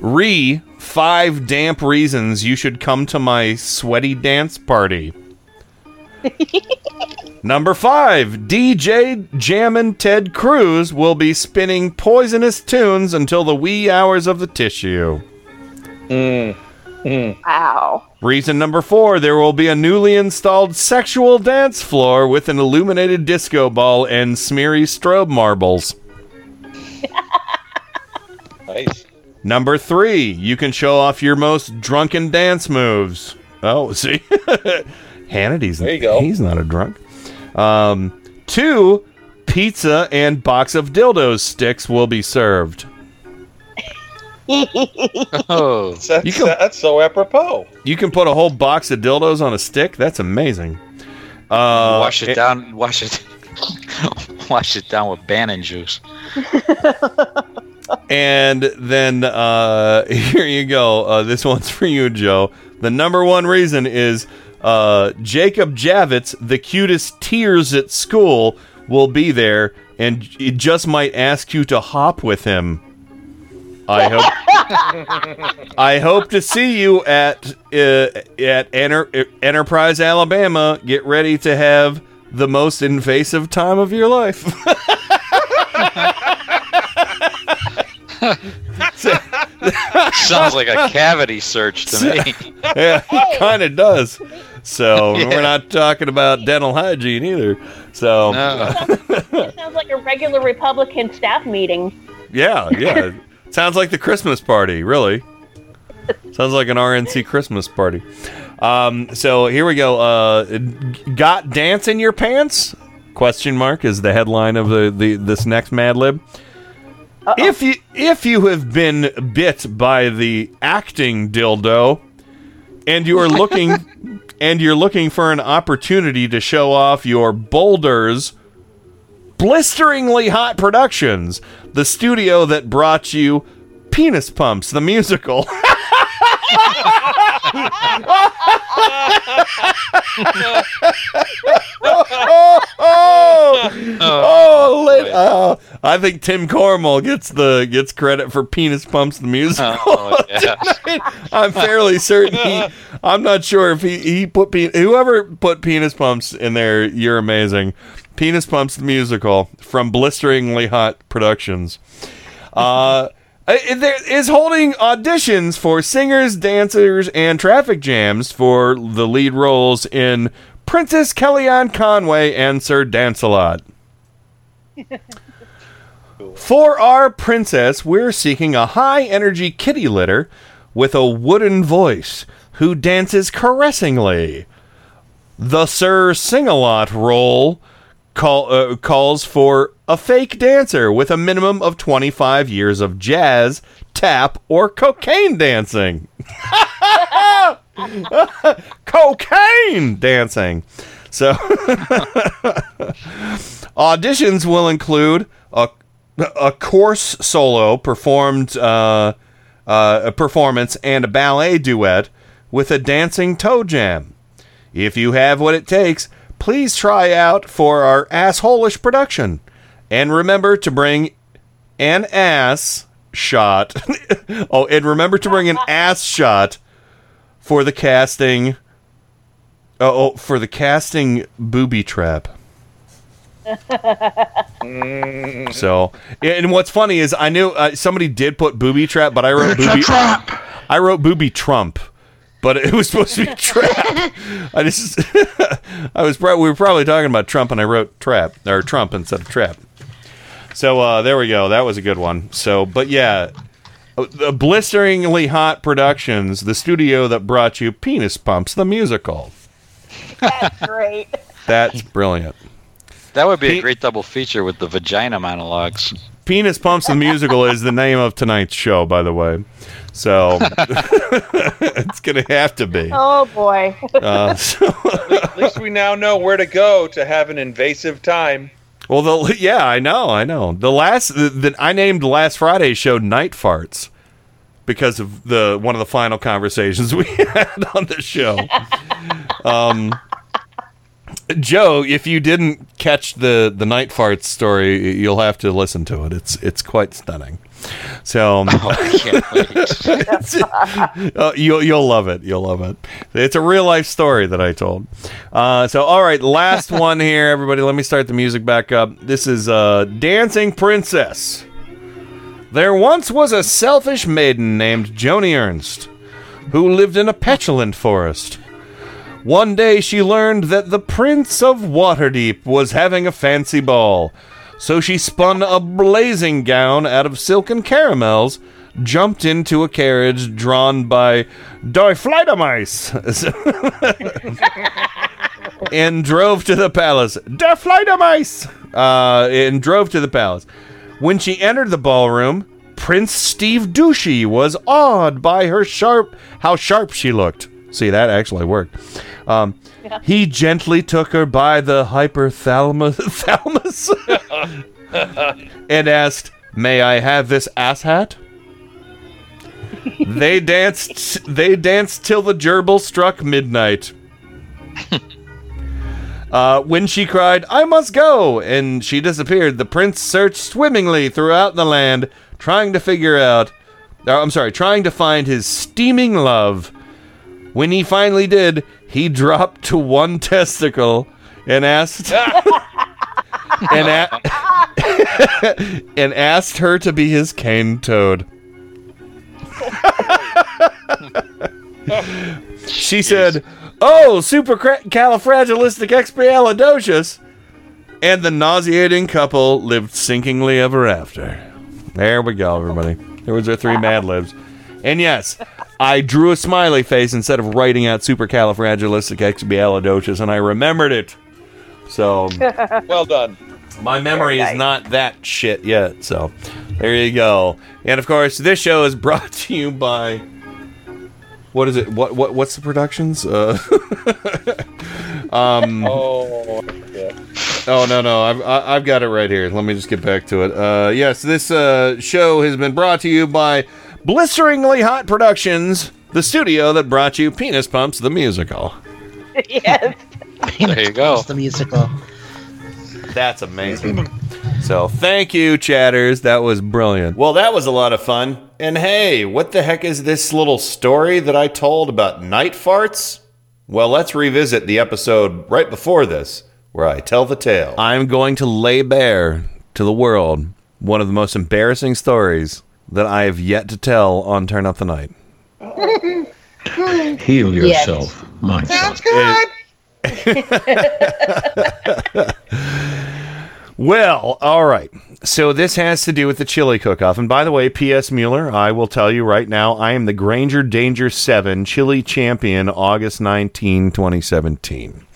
re five damp reasons you should come to my sweaty dance party. Number five, DJ Jammin' Ted Cruz will be spinning poisonous tunes until the wee hours of the tissue. Mm, mm. Wow. Reason number four there will be a newly installed sexual dance floor with an illuminated disco ball and smeary strobe marbles. Nice. Number three, you can show off your most drunken dance moves. Oh, see? Hannity's There you go. He's not a drunk. Um, two, pizza and box of dildos sticks will be served. Oh, That's, You can- that's so apropos. You can put a whole box of dildos on a stick. That's amazing. Uh, wash it down. Wash it. wash it down with Bannon juice. And then uh, here you go. Uh, this one's for you, Joe. The number one reason is uh, Jacob Javits, the cutest tears at school, will be there, and it just might ask you to hop with him. I hope. I hope to see you at uh, at Enter- Enterprise, Alabama. Get ready to have the most invasive time of your life. Sounds like a cavity search to me. yeah, it kind of does. So Yeah. we're not talking about dental hygiene either. So No. It sounds like a regular Republican staff meeting. yeah, yeah. Sounds like the Christmas party, really. Sounds like an RNC Christmas party. Um, so here we go. Uh, got dance in your pants? Question mark is the headline of the, the this next Mad Lib. If you if you have been bit by the acting dildo, and you are looking and you're looking for an opportunity to show off your boulders, blisteringly hot productions, the studio that brought you Penis Pumps, the musical. oh, oh, oh, lit- oh, I think Tim Cormel gets the gets credit for Penis Pumps the musical. Oh, yeah. I'm fairly certain he. I'm not sure if he he put pe- whoever put Penis Pumps in there. You're amazing. Penis Pumps the musical from Blisteringly Hot Productions. Uh. Uh, is holding auditions for singers, dancers, and traffic jams for the lead roles in Princess Kellyanne Conway and Sir Dance-A-Lot. For our princess, we're seeking a high energy kitty litter with a wooden voice who dances caressingly. The Sir Sing a Lot role call, uh, calls for a fake dancer with a minimum of 25 years of jazz, tap, or cocaine dancing. cocaine dancing. So, auditions will include a a course solo performed uh, uh, a performance and a ballet duet with a dancing toe jam. If you have what it takes, please try out for our assholish production, and remember to bring an ass shot. oh, and remember to bring an ass shot for the casting. Oh, oh, for the casting booby trap. So, and what's funny is I knew uh, somebody did put booby trap, but I wrote booby. trap. I wrote booby trump but it was supposed to be trap. I just, I was, prob- we were probably talking about Trump, and I wrote trap or Trump instead of trap. So uh, there we go. That was a good one. So, but yeah, the blisteringly hot productions, the studio that brought you Penis Pumps, the musical. That's great. That's brilliant. That would be Pe- a great double feature with the vagina monologues. Penis Pumps the musical is the name of tonight's show, by the way. So it's gonna have to be. Oh boy. Uh, so, At least we now know where to go to have an invasive time. Well, the yeah, I know, I know. The last the, I named last Friday's show "Night Farts" because of the one of the final conversations we had on the show. Um, Joe, if you didn't catch the the night farts story, you'll have to listen to it. It's it's quite stunning. So uh, you'll you'll love it. You'll love it. It's a real life story that I told. Uh, so all right, last one here, everybody. Let me start the music back up. This is uh, "Dancing Princess." There once was a selfish maiden named Joni Ernst, who lived in a petulant forest. One day she learned that the Prince of Waterdeep was having a fancy ball, so she spun a blazing gown out of silken caramels, jumped into a carriage drawn by Doiflightermice, and drove to the palace. Doiflightermice! Uh, and drove to the palace. When she entered the ballroom, Prince Steve Douchey was awed by her sharp, how sharp she looked. See, that actually worked. Um, He gently took her by the hypothalamus and asked, "May I have this ass hat?" they danced. They danced till the gerbil struck midnight. Uh, when she cried, I must go, and she disappeared, the prince searched swimmingly throughout the land, trying to figure out, uh, I'm sorry, trying to find his steaming love. When he finally did, he dropped to one testicle and asked, and, a- and asked her to be his cane toad. she said, "Oh, supercalifragilisticexpialidocious," and the nauseating couple lived sinkingly ever after. There we go, everybody. There was our three Mad Libs, and yes, I drew a smiley face instead of writing out supercalifragilisticexpialidocious, and I remembered it. So well done. my memory is not that shit yet. So there you go. And of course, this show is brought to you by what is it? What what what's the productions? Uh, um, Oh, yeah. oh no no, I've I- I've got it right here. Let me just get back to it. Uh, yes, this uh, show has been brought to you by Blisteringly Hot Productions, the studio that brought you Penis Pumps the musical. yes. There you go. The musical. That's amazing. So thank you, chatters. That was brilliant. Well, that was a lot of fun. And hey, what the heck is this little story that I told about night farts? Well, let's revisit the episode right before this, where I tell the tale. I'm going to lay bare to the world one of the most embarrassing stories that I have yet to tell on Turn Up the Night. Heal Yes. yourself, my son. good. Eh. Well, all right. So this has to do with the chili cook-off. And by the way, P.S. Mueller, I will tell you right now, I am the Granger Danger 7 chili champion August 19, 2017.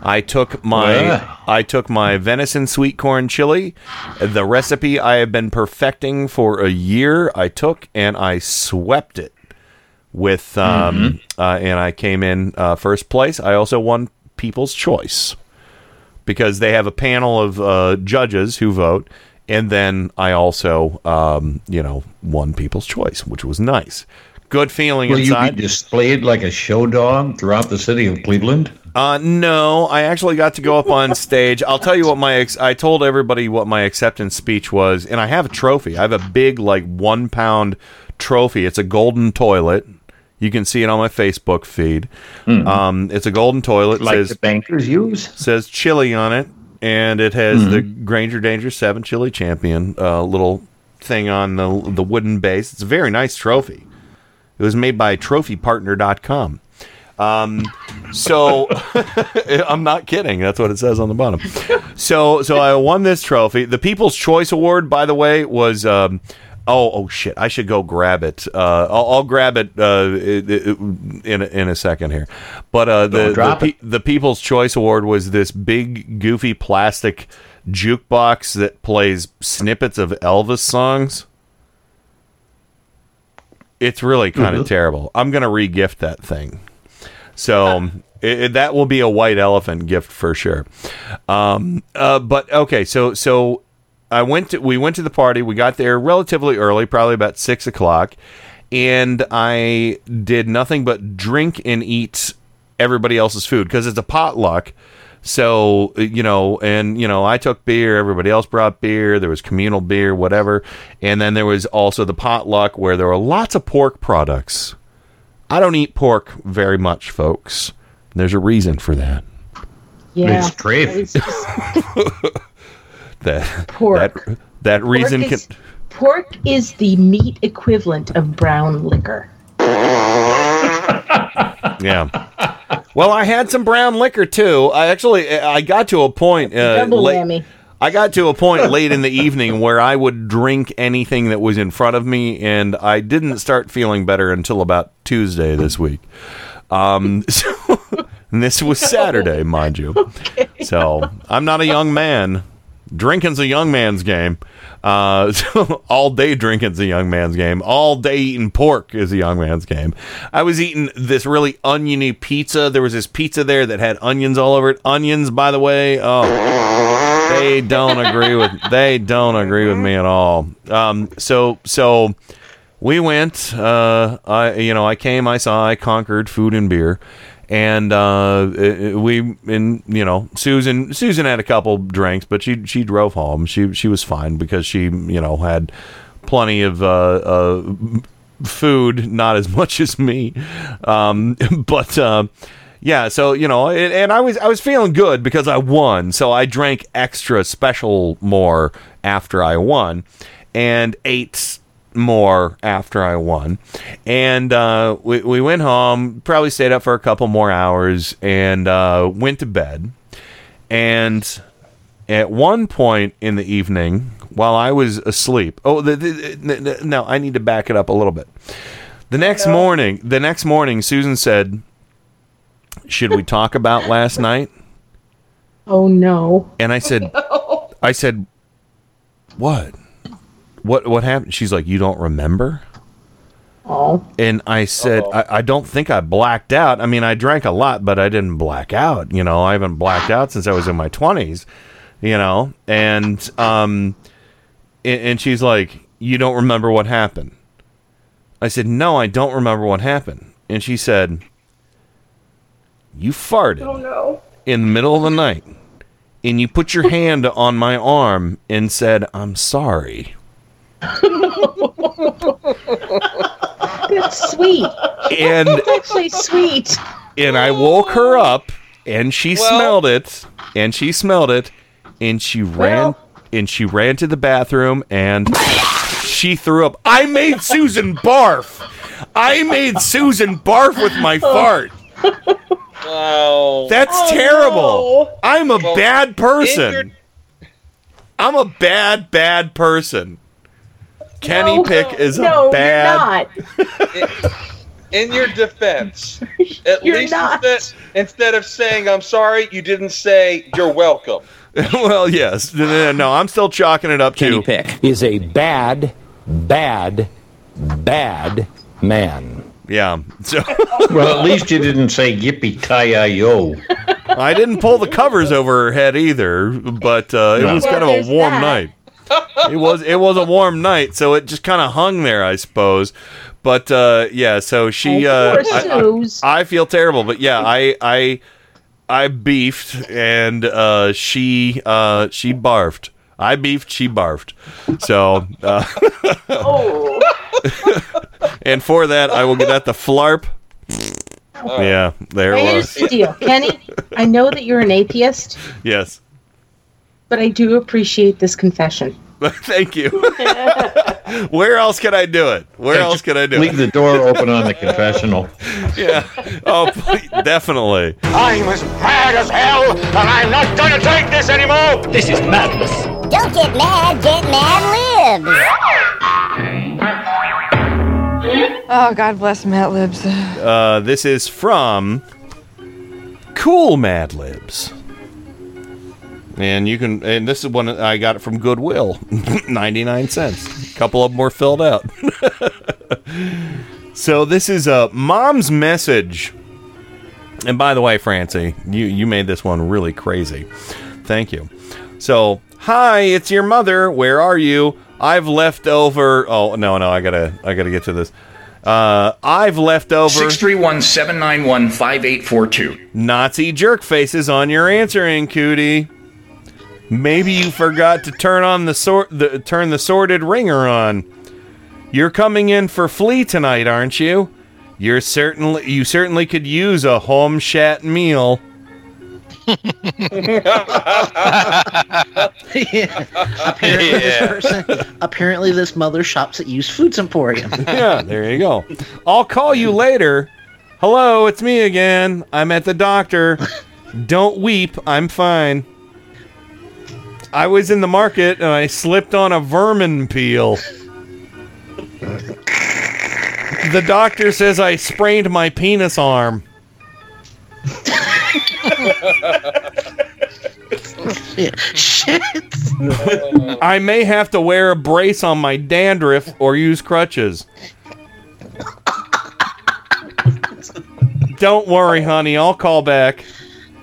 I took my. I took my venison sweet corn chili, the recipe I have been perfecting for a year. I took and I swept it with um uh, and I came in uh, first place. I also won People's Choice because they have a panel of uh, judges who vote, and then I also, um, you know, won People's Choice, which was nice. Good feeling Will you be displayed like a show dog throughout the city of Cleveland? Uh, no, I actually got to go up on stage. I'll tell you what my ex- I told everybody what my acceptance speech was, and I have a trophy. I have a big, like one pound trophy. It's a golden toilet. You can see it on my Facebook feed. Um, it's a golden toilet. Like says the bankers use? says chili on it, and it has the Mm-hmm. Granger Danger Seven Chili Champion uh, little thing on the the wooden base. It's a very nice trophy. It was made by TrophyPartner.com. Um, so I'm not kidding. That's what it says on the bottom. So so I won this trophy. The People's Choice Award, by the way, was. Um, Oh, oh shit! I should go grab it. Uh, I'll, I'll grab it uh, in a, in a second here. But uh, the the, pe- the People's Choice Award was this big goofy plastic jukebox that plays snippets of Elvis songs. It's really kind of Mhm. terrible. I'm gonna re-gift that thing. So it- that will be a white elephant gift for sure. Um, uh, but okay, so so I went to we went to the party. We got there relatively early, probably about six o'clock, and I did nothing but drink and eat everybody else's food because it's a potluck. So you know, and you know, I took beer. Everybody else brought beer. There was communal beer, whatever, and then there was also the potluck where there were lots of pork products. I don't eat pork very much, folks. There's a reason for that. Yeah. It's trafe. That Pork. that that reason pork, can. is, pork is the meat equivalent of brown liquor. Yeah. Well, I had some brown liquor too. I actually I got to a point uh, Double late- whammy. I got to a point late in the evening where I would drink anything that was in front of me, and I didn't start feeling better until about Tuesday this week. Um, so, and this was Saturday, mind you. So I'm not a young man. Drinking's a young man's game. Uh, so all day drinking's a young man's game. All day eating pork is a young man's game. I was eating this really oniony pizza. There was this pizza there that had onions all over it. Onions, by the way. Oh, they don't agree with. They don't agree with me at all. Um, so so we went. Uh, I you know I came. I saw. I conquered food and beer, and uh, we and you know Susan Susan had a couple drinks, but she she drove home. She she was fine because she you know had plenty of uh, uh, food, not as much as me, um, but. Uh, yeah, so you know, and I was I was feeling good because I won, so I drank extra special more after I won, and ate more after I won, and uh, we we went home, probably stayed up for a couple more hours, and uh, went to bed, and at one point in the evening, while I was asleep, oh, the, the, the, no, I need to back it up a little bit. The next morning, the next morning, Susan said, "Should we talk about last night?" Oh no. And I said, "I said, what? What? What happened?" She's like, "You don't remember?" Oh. And I said, I, I don't think I blacked out. I mean, I drank a lot, but I didn't black out. You know, I haven't blacked out since I was in my 20s, you know? And, um, and, and she's like, You don't remember what happened? I said, No, I don't remember what happened. And she said, You farted Oh no. in the middle of the night and you put your hand on my arm and said, I'm sorry. That's sweet. And That's actually sweet. and I woke her up and she smelled it and she smelled it and she ran and she ran to the bathroom and she threw up. I made Susan barf. I made Susan barf with my fart. Wow. That's Oh, terrible. I'm a Well, bad person. your- I'm a bad, bad person. Kenny No, Pick is no, a bad. You're not. In your defense, at You're least not. Instead, instead of saying I'm sorry, you didn't say you're welcome. well, yes. No, no, no, I'm still chalking it up to Kenny to Pick is a bad, bad, bad man. Yeah. So Well, at least you didn't say yippee ki yo. I didn't pull the covers over her head either, but uh, it No. was Well, kind of a warm that. night. It was it was a warm night, so it just kind of hung there, I suppose. But uh, yeah, so she. Uh, I, I, I feel terrible, but yeah, I I I beefed, and uh, she uh, she barfed. I beefed, she barfed. So, uh, Oh. and for that, I will get at the flarp. Yeah, there it Here's was. the deal, Kenny. I know that you're an atheist, Yes. But I do appreciate this confession. Thank you. Where else can I do it? Where else can I do Leave it? Leave the door open on the confessional. Yeah. Oh, please, definitely. I'm as mad as hell, and I'm not gonna take this anymore. This is madness. Don't get mad, get mad libs. Oh, God bless Mad Libs. Uh, this is from Cool Mad Libs. And you can, and this is one I got it from Goodwill, 99 cents. A couple of them were filled out. so this is a mom's message. And by the way, Francie, you, you made this one really crazy. Thank you. So, hi, it's your mother. Where are you? I've left over. Oh no, no, I gotta, I gotta get to this. Uh, I've left over 631 791 5842. Nazi jerk faces on your answering, cootie. Maybe you forgot to turn on the sort, the turn the sorted ringer on. You're coming in for flea tonight, aren't you? You're certainly, you certainly could use a home shat meal. Apparently, this person, apparently, this mother shops at Used Foods Emporium. yeah, there you go. I'll call you later. Hello, it's me again. I'm at the doctor. Don't weep. I'm fine. I was in the market and I slipped on a vermin peel. The doctor says I sprained my penis arm. Shit. I may have to wear a brace on my dandruff or use crutches. Don't worry, honey. I'll call back.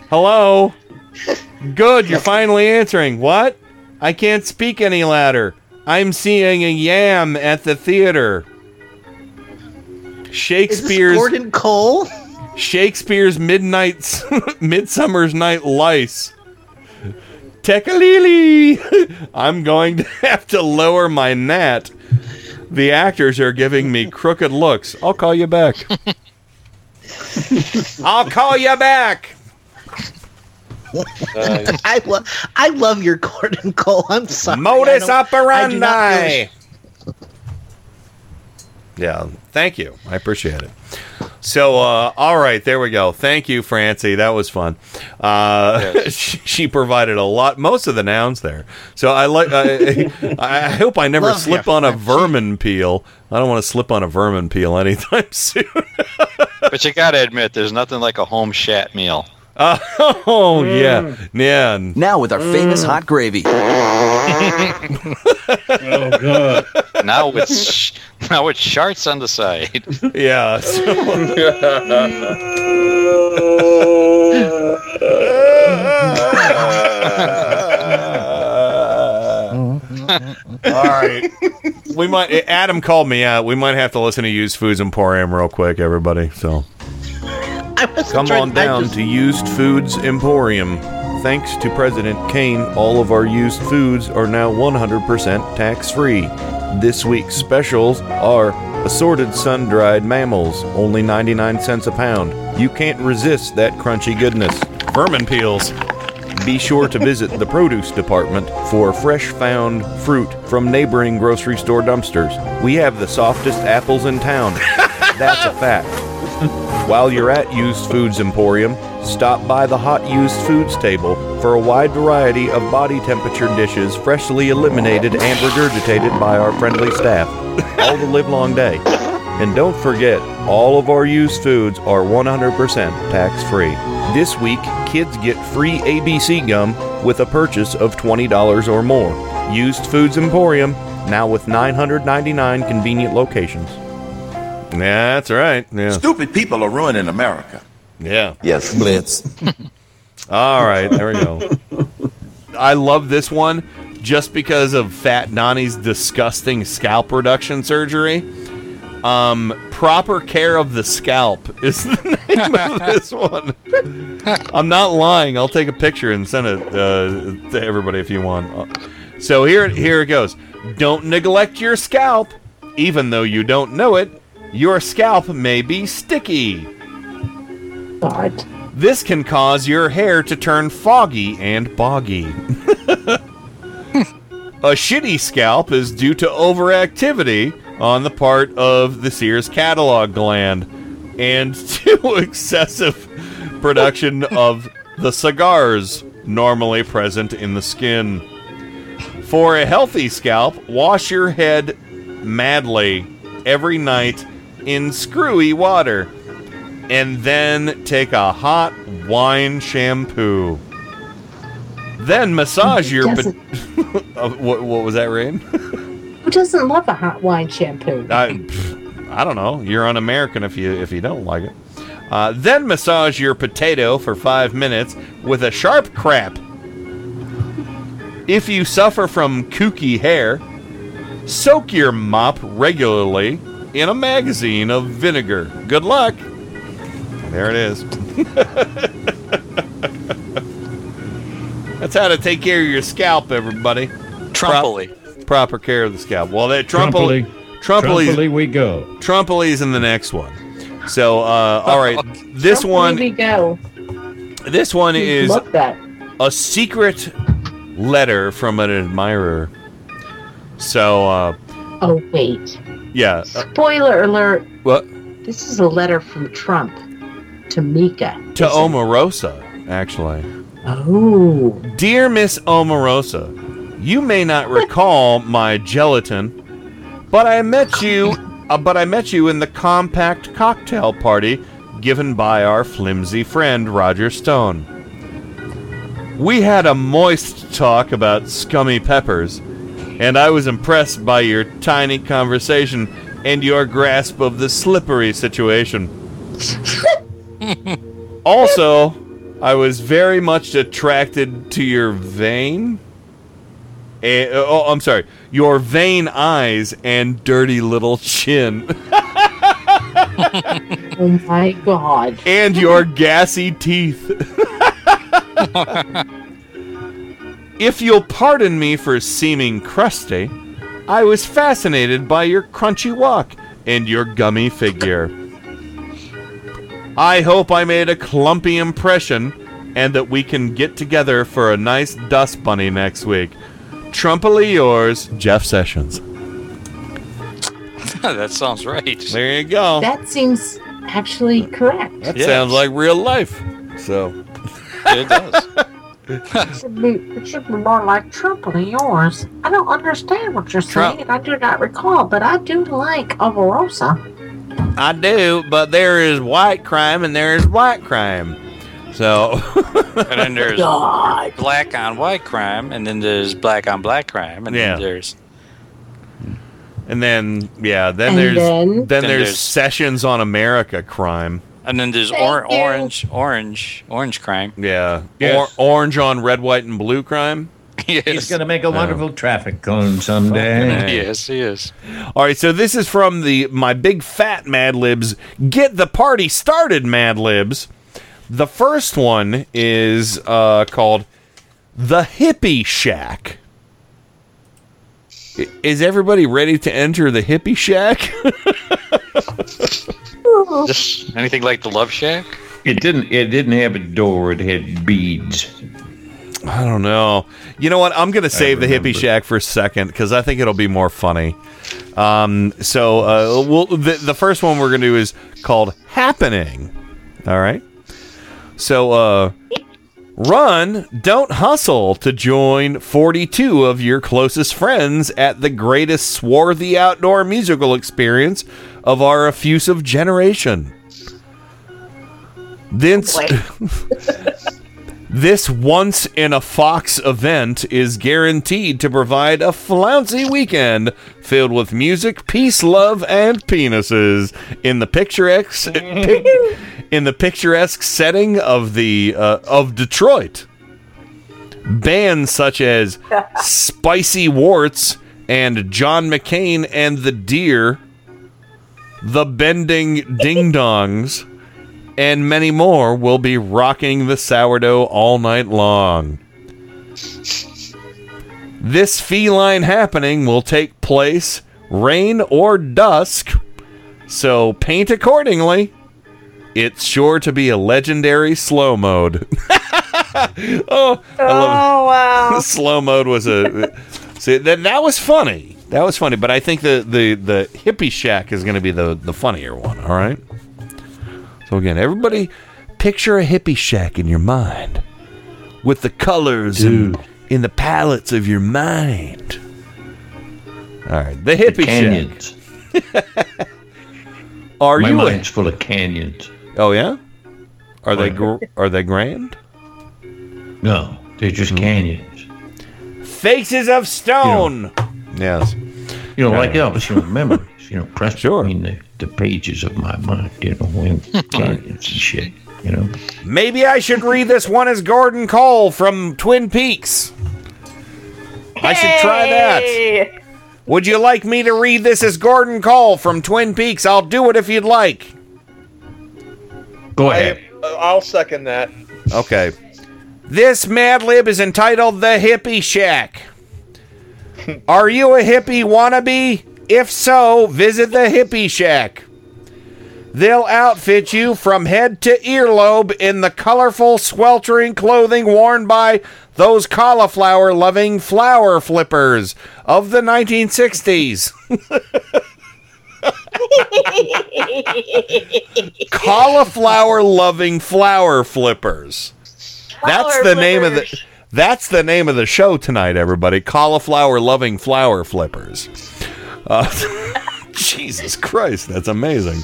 Hello? Good, you're finally answering. What? I can't speak any louder. I'm seeing a yam at the theater. Shakespeare's Gordon Cole? Shakespeare's Midnight's Midsummer's Night Lice. Tekalili! I'm going to have to lower my gnat. The actors are giving me crooked looks. I'll call you back. I'll call you back. I love, I love your Gordon Cole. I'm sorry. Modus I don't- I do not operandi. Yeah, thank you. I appreciate it. So, uh, all right, there we go. Thank you, Francie. That was fun. Uh, she, she provided a lot, most of the nouns there. So I like. I, I hope I never Love slip you, on a vermin peel. I don't want to slip on a vermin peel anytime soon. but you gotta admit, there's nothing like a home shat meal. Uh, oh yeah, yeah. Now with our famous hot gravy. oh god. Now with sh- now with sharts on the side. Yeah. All right. We might. Adam called me out. We might have to listen to Used Foods Emporium real quick, everybody. So come on I down just- to Used Foods Emporium. Thanks to President Kane, all of our used foods are now 100% tax free. This week's specials are assorted sun dried mammals, only 99 cents a pound. You can't resist that crunchy goodness. Vermin peels. Be sure to visit the produce department for fresh found fruit from neighboring grocery store dumpsters. We have the softest apples in town. That's a fact. While you're at Used Foods Emporium, stop by the Hot Used Foods table for a wide variety of body temperature dishes freshly eliminated and regurgitated by our friendly staff all the livelong day. And don't forget, all of our used foods are 100% tax free. This week, kids get free ABC gum with a purchase of $20 or more. Used Foods Emporium, now with 999 convenient locations. Yeah, that's right. Yeah. Stupid people are ruining America. Yeah. Yes. Blitz. All right, there we go. I love this one just because of Fat Donnie's disgusting scalp reduction surgery. Um, proper care of the scalp is the name of this one. I'm not lying. I'll take a picture and send it uh, to everybody if you want. Uh, So here, here it goes. Don't neglect your scalp, even though you don't know it. Your scalp may be sticky. God. This can cause your hair to turn foggy and boggy. A shitty scalp is due to overactivity on the part of the Sears catalog gland and to excessive production of the cigars normally present in the skin. For a healthy scalp, wash your head madly every night in screwy water and then take a hot wine shampoo. Then massage your. doesn't? Uh, what, what was that, Rain? Who doesn't love a hot wine shampoo? I, I don't know. You're un-American if you if you don't like it. Uh, then massage your potato for five minutes with a sharp crap. If you suffer from kooky hair, soak your mop regularly in a magazine of vinegar. Good luck. There it is. That's how to take care of your scalp, everybody. Trumpily. Prop- proper care of the scalp. Well, that Trumpily, Trumpily. Trumpily, Trumpily we go. Trumpely's in the next one. So, uh, all right, this Here one, we go. this one is that. a secret letter from an admirer. So, uh, Oh wait. Yeah. Spoiler alert. what? This is a letter from Trump to Mika. To Omarosa, actually. Oh. Dear Miss Omarosa, you may not recall my gelatin, but I met you. Uh, but I met you in the compact cocktail party given by our flimsy friend Roger Stone. We had a moist talk about scummy peppers, and I was impressed by your tiny conversation and your grasp of the slippery situation. also, I was very much attracted to your vein. Eh, oh, I'm sorry. Your vain eyes and dirty little chin. Oh my god. and your gassy teeth. if you'll pardon me for seeming crusty, I was fascinated by your crunchy walk and your gummy figure. I hope I made a clumpy impression and that we can get together for a nice dust bunny next week. Trumpily yours, Jeff Sessions. that sounds right. There you go. That seems actually correct. That Yes. sounds like real life. So, It does. It should be, it should be more like Trumply yours. I don't understand what you're Trump- saying. I do not recall, but I do like Omarosa. I do, but there is white crime and there is black crime. So, And then there's God. black on white crime, and then there's black on black crime, and Yeah. then there's and then yeah, then And there's then- then, Then there's, there's- sessions on America crime. And then there's or- orange, orange, orange crime. Yeah, Yes. or, orange on red, white, and blue crime. yes. He's going to make a wonderful traffic cone someday. Yes, he is. All right, so this is from the my big fat Mad Libs. Get the party started, Mad Libs. The first one is uh, called the Hippie Shack. Is everybody ready to enter the Hippie Shack? Just anything like the Love Shack? It didn't. It didn't have a door. It had beads. I don't know. You know what? I'm going to save the. Hippie Shack for a second because I think it'll be more funny. Um, so uh, we'll, the, the first one we're going to do is called Happening. All right. So uh, run, don't hustle to join 42 of your closest friends at the greatest swarthy outdoor musical experience of our effusive generation. This, this once in a Fox event is guaranteed to provide a flouncy weekend filled with music, peace, love, and penises in the picturesque pic- in the picturesque setting of the uh, of Detroit. Bands such as Spicy Warts and John McCain and the Deer, the Bending Ding Dongs, and many more will be rocking the sourdough all night long. This feline happening will take place rain or dusk, so paint accordingly. It's sure to be a legendary slow mode. oh, I love Oh wow. slow mode was a See that that was funny. That was funny, but I think the the the hippie shack is going to be the the funnier one. All right. So again, everybody, picture a hippie shack in your mind, with the colors and in the palettes of your mind. All right, the hippie canyons. shack. Are My you? a- mind's full of canyons. oh yeah. Are they gr- are they grand? No, they're just mm-hmm. canyons. Faces of stone. Yes. You know, like Elvis, you know, memories. You know, pressed Sure. between the, the pages of my mind. You know, when canyons and shit. You know. Maybe I should read this one as Gordon Cole from Twin Peaks. I should try that. Would you like me to read this as Gordon Cole from Twin Peaks? I'll do it if you'd like. Go ahead. I, I'll second that. Okay. This Mad Lib is entitled The Hippie Shack. Are you a hippie wannabe? If so, visit the Hippie Shack. They'll outfit you from head to earlobe in the colorful, sweltering clothing worn by those cauliflower loving flower flippers of the 1960s. cauliflower loving flower flippers. That's the name of the. That's the name of the show tonight, everybody. Cauliflower loving flower flippers. Uh, Jesus Christ, that's amazing.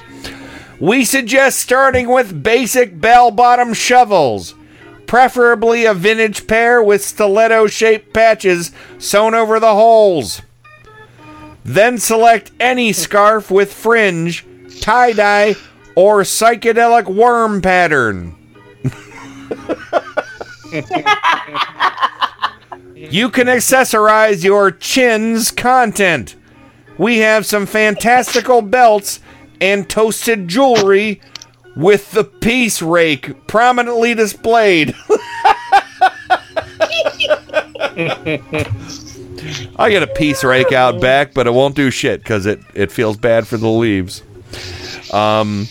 We suggest starting with basic bell bottom shovels, preferably a vintage pair with stiletto shaped patches sewn over the holes. Then select any scarf with fringe, tie dye, or psychedelic worm pattern. You can accessorize your chin's content. We have some fantastical belts and toasted jewelry with the peace rake prominently displayed. I get a peace rake out back, but it won't do shit because it, it feels bad for the leaves. Um,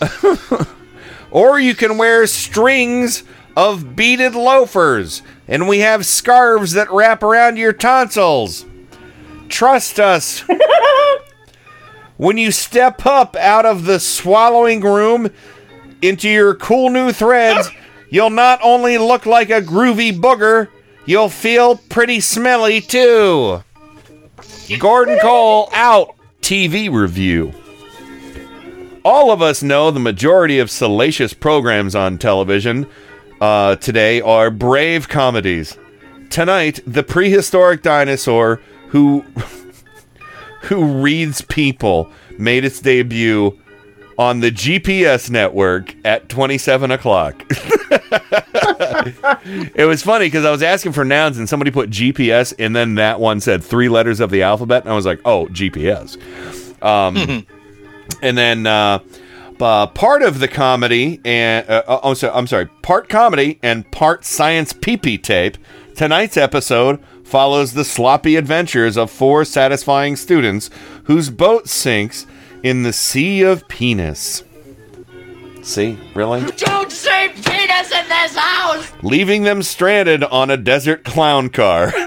or you can wear strings of beaded loafers, and we have scarves that wrap around your tonsils. Trust us. when you step up out of the swallowing room into your cool new threads, you'll not only look like a groovy booger, you'll feel pretty smelly too. Gordon Cole out. TV review. All of us know the majority of salacious programs on television uh, today are brave comedies. Tonight, the prehistoric dinosaur who who reads people made its debut on the GPS network at 27 o'clock. it was funny because I was asking for nouns and somebody put GPS and then that one said three letters of the alphabet and I was like, oh, GPS. Um, and then uh, uh, part of the comedy and uh, uh, I'm, sorry, I'm sorry, part comedy and part science pee tape. Tonight's episode follows the sloppy adventures of four satisfying students whose boat sinks in the sea of penis. See, really? Don't say penis in this house! leaving them stranded on a desert clown car.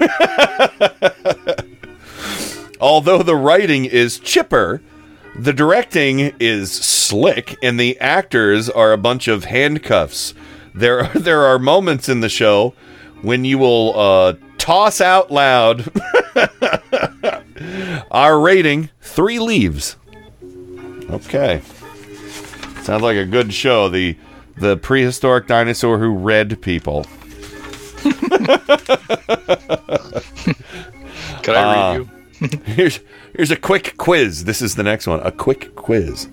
Although the writing is chipper, the directing is slick, and the actors are a bunch of handcuffs. There, are, there are moments in the show when you will uh, toss out loud our rating three leaves. Okay, sounds like a good show. The the prehistoric dinosaur who read people. Can I read Uh, you? here's here's a quick quiz. This is the next one. A quick quiz.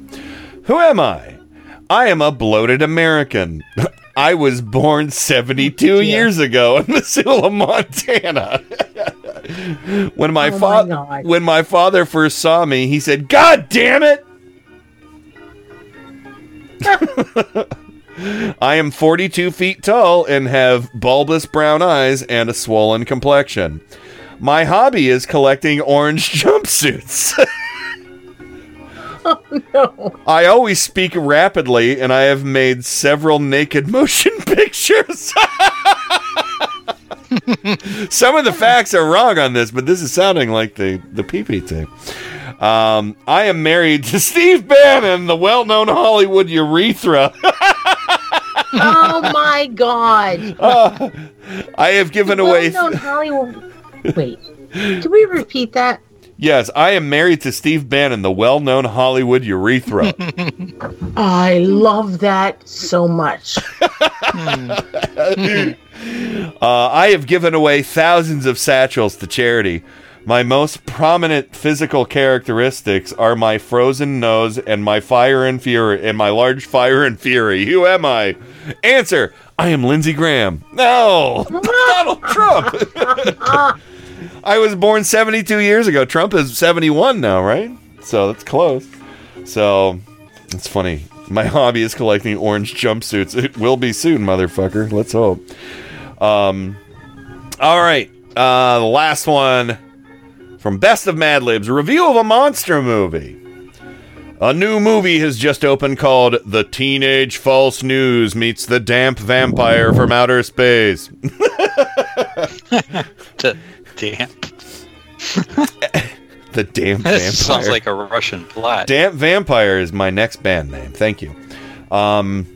Who am I? I am a bloated American. I was born 72 years ago in Missoula, Montana. when my Oh my father when my father first saw me, he said, "God damn it!" I am 42 feet tall and have bulbous brown eyes and a swollen complexion. My hobby is collecting orange jumpsuits. Oh no. I always speak rapidly, and I have made several naked motion pictures. Some of the facts are wrong on this, but this is sounding like the the PP tape. Um, I am married to Steve Bannon, the well-known Hollywood urethra. oh my god. Uh, I have given away. Well-known Hollywood. Wait. Can we repeat that? Yes, I am married to Steve Bannon, the well-known Hollywood urethra. I love that so much. uh, I have given away thousands of satchels to charity. My most prominent physical characteristics are my frozen nose and my fire and fury and my large fire and fury. Who am I? Answer: I am Lindsey Graham. No, Donald Trump. I was born 72 years ago. Trump is 71 now, right? So that's close. So it's funny. My hobby is collecting orange jumpsuits. It will be soon, motherfucker. Let's hope. Um, all right. Uh, the last one from Best of Mad Libs review of a monster movie. A new movie has just opened called The Teenage False News Meets the Damp Vampire from Outer Space. the damp. the Damp That Vampire. sounds like a Russian plot. Damp Vampire is my next band name. Thank you. Um,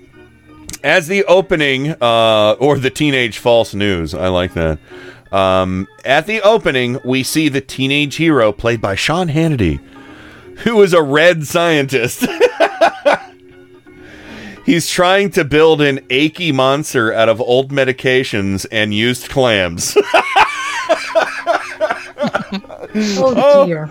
as the opening, uh, or the Teenage False News, I like that. Um, at the opening, we see the teenage hero played by Sean Hannity, who is a red scientist. He's trying to build an achy monster out of old medications and used clams. Oh dear.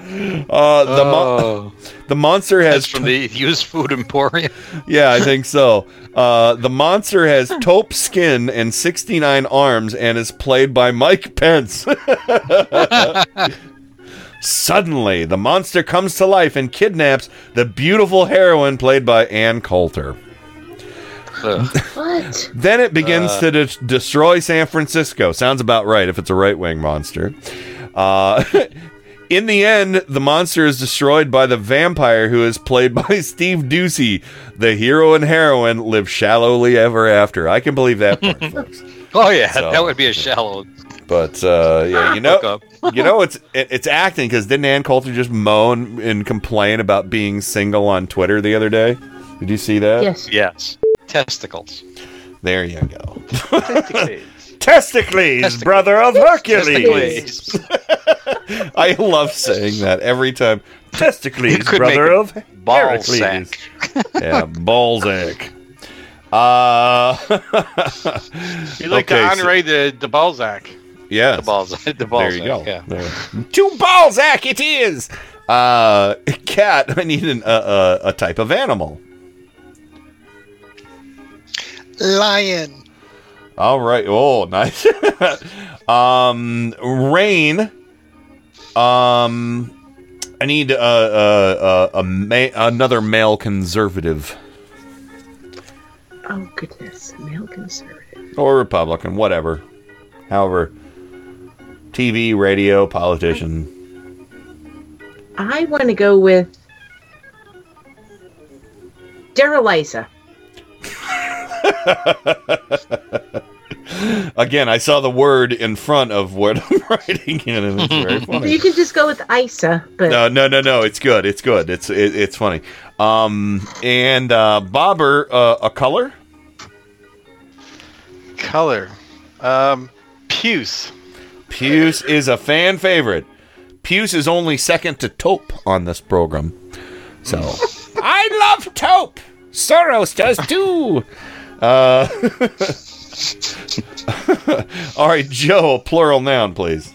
Uh, the, mo- Oh. the monster has That's from the used food emporium. yeah, I think so. Uh, the monster has taupe skin and 69 arms and is played by Mike Pence. Suddenly, the monster comes to life and kidnaps the beautiful heroine played by Ann Coulter. What? Then it begins Uh. to de- destroy San Francisco. Sounds about right if it's a right wing monster. Uh, in the end, the monster is destroyed by the vampire who is played by Steve Doocy. The hero and heroine live shallowly ever after. I can believe that part, folks. Oh yeah, So- that would be a shallow. But uh, yeah, you know, you know, it's it, it's acting because didn't Ann Coulter just moan and complain about being single on Twitter the other day? Did you see that? Yes. Yes. Testicles. There you go. Testicles. Testicles, brother of Hercules. Testicles. I love saying that every time. Testicles, brother of a ball Heracles. sack. yeah, Balzac. Uh, You like okay, to so- the, the Balzac. yes. The balls. The balls. There you go. Yeah. There. To Balzac it is. Uh, cat. I need an, uh, uh, a type of animal. Lion. All right. Oh, nice. um, rain. Um, I need uh, uh, uh, a ma- another male conservative Oh goodness, male conservative. or Republican, whatever. However, TV, radio, politician. I want to go with Darrell Issa. Again, I saw the word in front of what I'm writing in, and it's very funny. You can just go with Issa, but No, no, no, no. It's good. It's good. It's it, it's funny. Um, and uh, Bobber, uh, a color. Color. Um, puce. Puce is a fan favorite. Puce is only second to taupe on this program. So I love taupe. Soros does too. Uh, all right, Joe, plural noun, please.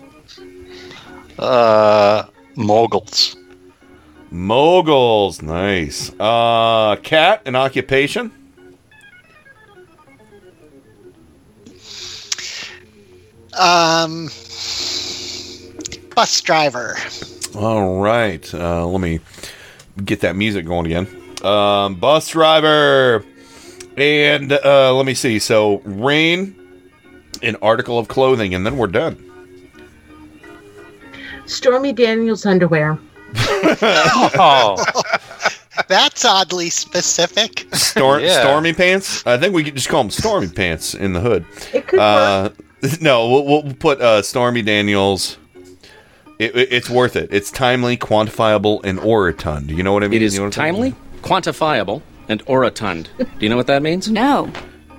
Uh, moguls. Moguls, nice. Uh, cat, an occupation. Um, bus driver. All right, uh, let me get that music going again. Um, bus driver, and uh, let me see. So, rain, an article of clothing, and then we're done. Stormy Daniels underwear. Oh, That's oddly specific. Storm, Yeah. Stormy pants. I think we could just call them stormy pants in the hood. It could Uh, no, we'll, we'll put uh, Stormy Daniels. It, it- it's worth it. It's timely, quantifiable, and orotund. You know what I mean? It is You know what I'm timely, quantifiable, and orotund. Do you know what that means? No.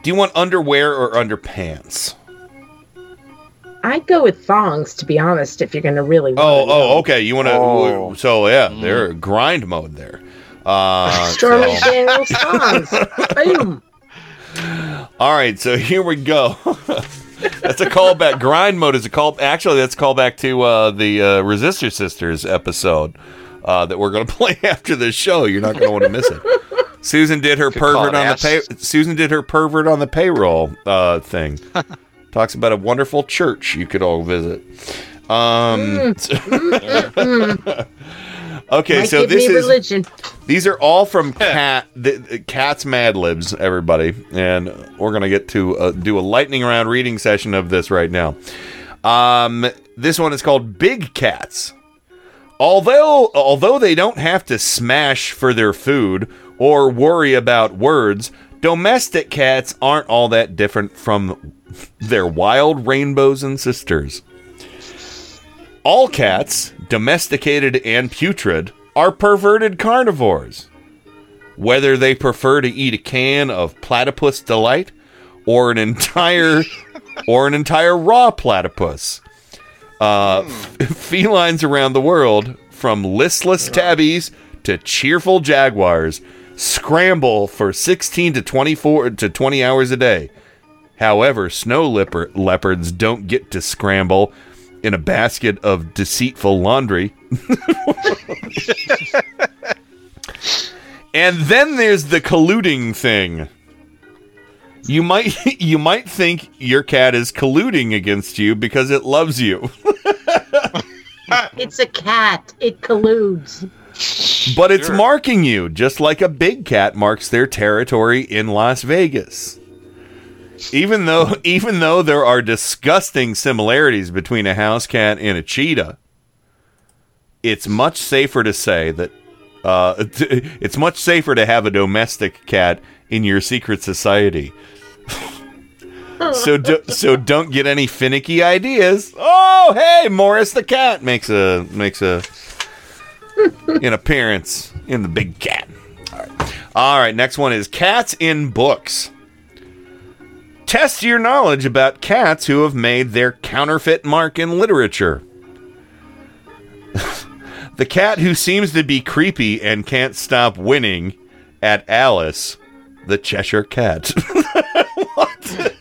Do you want underwear or underpants? I'd go with thongs, to be honest, if you're going to really. Oh, oh, okay. You want to? Oh. So yeah, they're grind mode there. Uh, Stormy so- Daniels thongs. Boom. All right, so here we go. that's a callback. Grind mode is a call. Actually, that's a callback to uh, the uh, Resistor Sisters episode uh, that we're going to play after this show. You're not going to want to miss it. Susan did her Could pervert it on the pay. Susan did her pervert on the payroll uh, thing. Talks about a wonderful church you could all visit. Um, okay, Might so give this me is religion. these are all from Cat the, the Cat's Mad Libs, everybody, and we're gonna get to uh, do a lightning round reading session of this right now. Um, this one is called Big Cats. Although although they don't have to smash for their food or worry about words, domestic cats aren't all that different from their wild rainbows and sisters. All cats, domesticated and putrid, are perverted carnivores. Whether they prefer to eat a can of platypus delight or an entire or an entire raw platypus. Uh, f- felines around the world, from listless tabbies to cheerful jaguars, scramble for 16 to 24 to 20 hours a day. However, snow leopard, leopards don't get to scramble in a basket of deceitful laundry. and then there's the colluding thing. You might you might think your cat is colluding against you because it loves you. It's a cat. It colludes. But it's marking you, just like a big cat marks their territory in Las Vegas. Even though even though there are disgusting similarities between a house cat and a cheetah, it's much safer to say that uh, it's much safer to have a domestic cat in your secret society. so do, so don't get any finicky ideas. Oh, hey, Morris the cat makes a makes a an appearance in the big cat. All right. All right, next one is cats in books. Test your knowledge about cats who have made their counterfeit mark in literature. the cat who seems to be creepy and can't stop winning at Alice, the Cheshire Cat. what?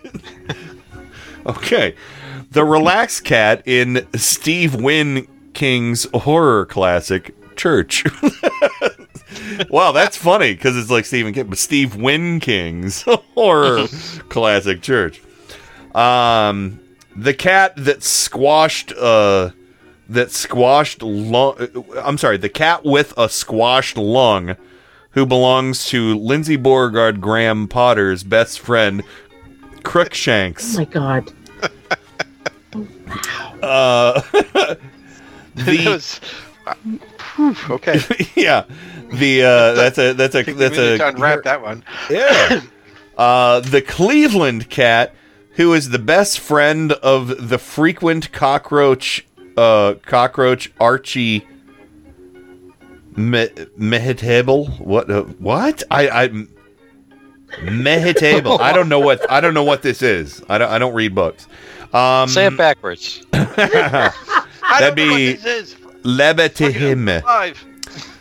okay. The relaxed cat in Steve Wynn King's horror classic, Church. wow, that's funny because it's like Stephen King, but Steve Wynn King's horror classic, Church. Um, the cat that squashed, uh, that squashed lung. I'm sorry, the cat with a squashed lung, who belongs to Lindsey Beauregard Graham Potter's best friend, Crookshanks. Oh my god. Uh, That was- Whew, okay. yeah, the uh, that's a that's a Take that's minute a to unwrap that one. Yeah. Uh, the Cleveland cat, who is the best friend of the frequent cockroach, uh, cockroach Archie Me- Mehetable. What? Uh, what? I I Mehetable. I don't know what I don't know what this is. I don't I don't read books. Um, Say it backwards. that'd be Lebetihim. Five.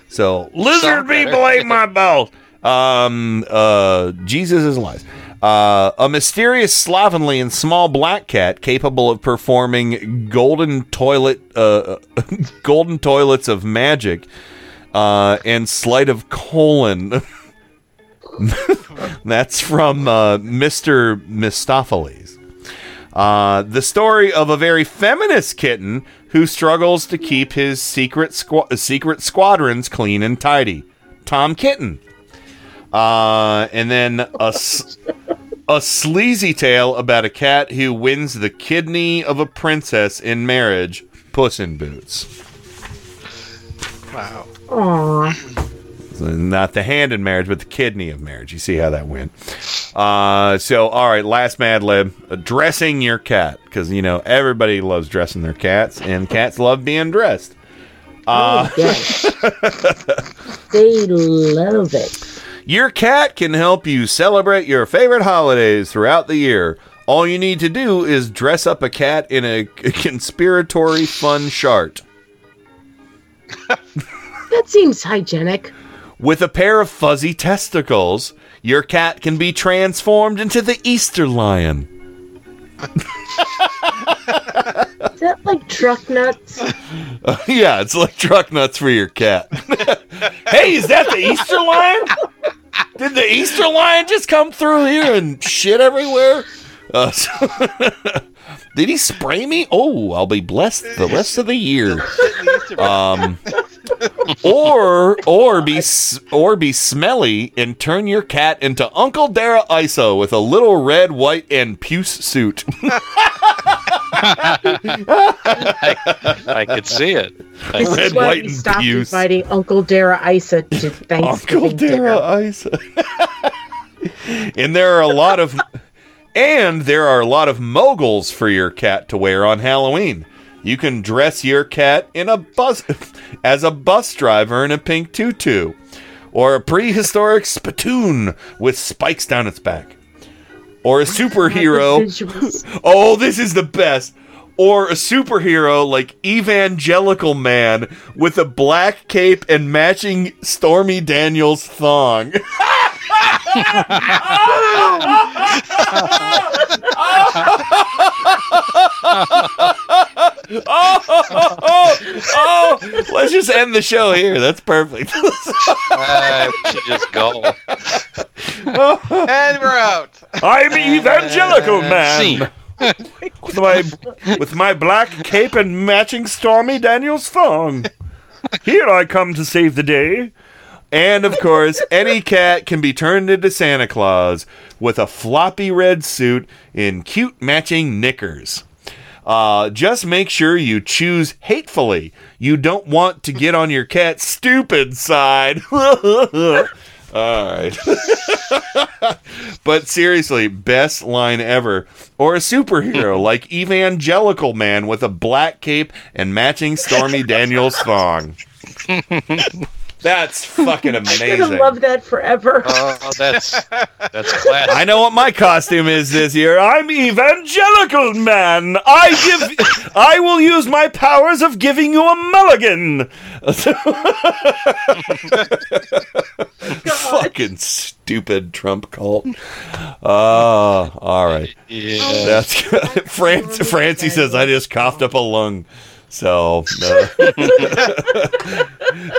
So lizard people ate my balls. Um, uh, Jesus is lies. Uh, a mysterious, slovenly, and small black cat capable of performing golden toilet, uh, golden toilets of magic, uh, and sleight of colon. That's from uh, Mister Mistoffelees. Uh, the story of a very feminist kitten who struggles to keep his secret squa- secret squadrons clean and tidy. Tom Kitten. Uh, and then a, a sleazy tale about a cat who wins the kidney of a princess in marriage. Puss in Boots. Wow. Aww. Not the hand in marriage, but the kidney of marriage. You see how that went. Uh, so, all right, last Mad Lib, uh, dressing your cat because you know everybody loves dressing their cats, and cats love being dressed. Uh, Oh, yes. they love it. Your cat can help you celebrate your favorite holidays throughout the year. All you need to do is dress up a cat in a conspiratory fun chart. That seems hygienic. With a pair of fuzzy testicles, your cat can be transformed into the Easter lion. Is that like truck nuts? Uh, yeah, it's like truck nuts for your cat. hey, is that the Easter lion? Did the Easter lion just come through here and shit everywhere? Uh, so- did he spray me? Oh, I'll be blessed the rest of the year. Um, or or be or be smelly and turn your cat into Uncle Darrell Issa with a little red, white, and puce suit. I, I could see it. I This could is see why it. we stopped inviting Uncle Darrell Issa to Thanksgiving Dara dinner. Isa. and there are a lot of and there are a lot of moguls for your cat to wear on Halloween. You can dress your cat in a bus as a bus driver in a pink tutu or a prehistoric spittoon with spikes down its back. Or a superhero. oh, this is the best. Or a superhero like Evangelical Man with a black cape and matching Stormy Daniels thong. Oh, oh, oh, let's just end the show here. That's perfect. Uh, we should just go. and we're out. I'm evangelical See. man. with my with my black cape and matching Stormy Daniels thong. Here I come to save the day. And of course, any cat can be turned into Santa Claus with a floppy red suit in cute matching knickers. Uh, just make sure you choose hatefully. You don't want to get on your cat's stupid side. All right. but seriously, best line ever. Or a superhero like Evangelical Man with a black cape and matching Stormy Daniels thong. That's fucking amazing. I'm amazing. gonna love that forever. Oh, that's that's classic. I know what my costume is this year. I'm evangelical man. I give I will use my powers of giving you a mulligan. Fucking stupid Trump cult. Oh, all right. Yeah. That's France Francie says I just coughed up a lung. So uh,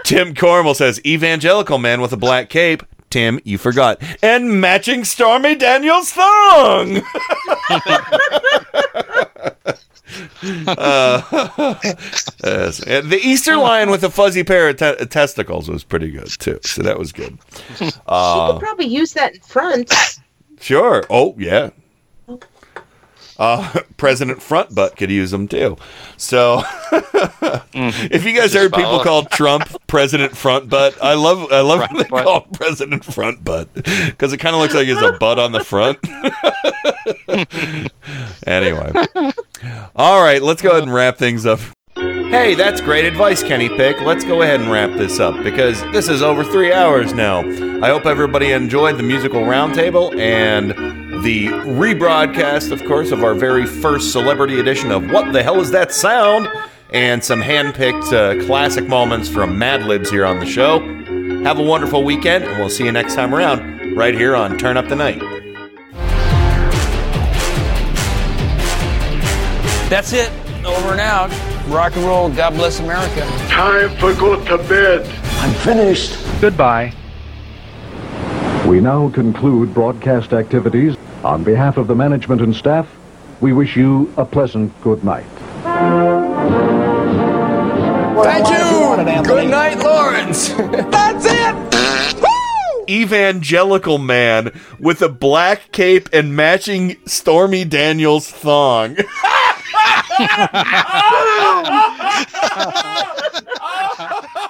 Tim Cormel says evangelical man with a black cape. Tim, you forgot. And matching Stormy Daniels thong. uh, yes. And the Easter lion with a fuzzy pair of te- testicles was pretty good too. So that was good. Uh, could probably use that in front. Sure. Oh, yeah. Uh, President Front Butt could use them too. So, if you guys Just heard people follow. call Trump President Front Butt, I love I love when they butt. call President Front Butt because it kind of looks like it's a butt on the front. anyway, all right, let's go ahead and wrap things up. Hey, that's great advice, Kenny Pick. Let's go ahead and wrap this up because this is over three hours now. I hope everybody enjoyed the musical roundtable and the rebroadcast, of course, of our very first celebrity edition of What the Hell Is That Sound? and some handpicked uh, classic moments from Mad Libs here on the show. Have a wonderful weekend, and we'll see you next time around right here on Turn Up the Night. That's it. Over and out. Rock and roll. God bless America. Time for go to bed. I'm finished. Goodbye. We now conclude broadcast activities. On behalf of the management and staff, we wish you a pleasant good night. Thank you. Good night, Lawrence. That's it. Evangelical man with a black cape and matching Stormy Daniels thong.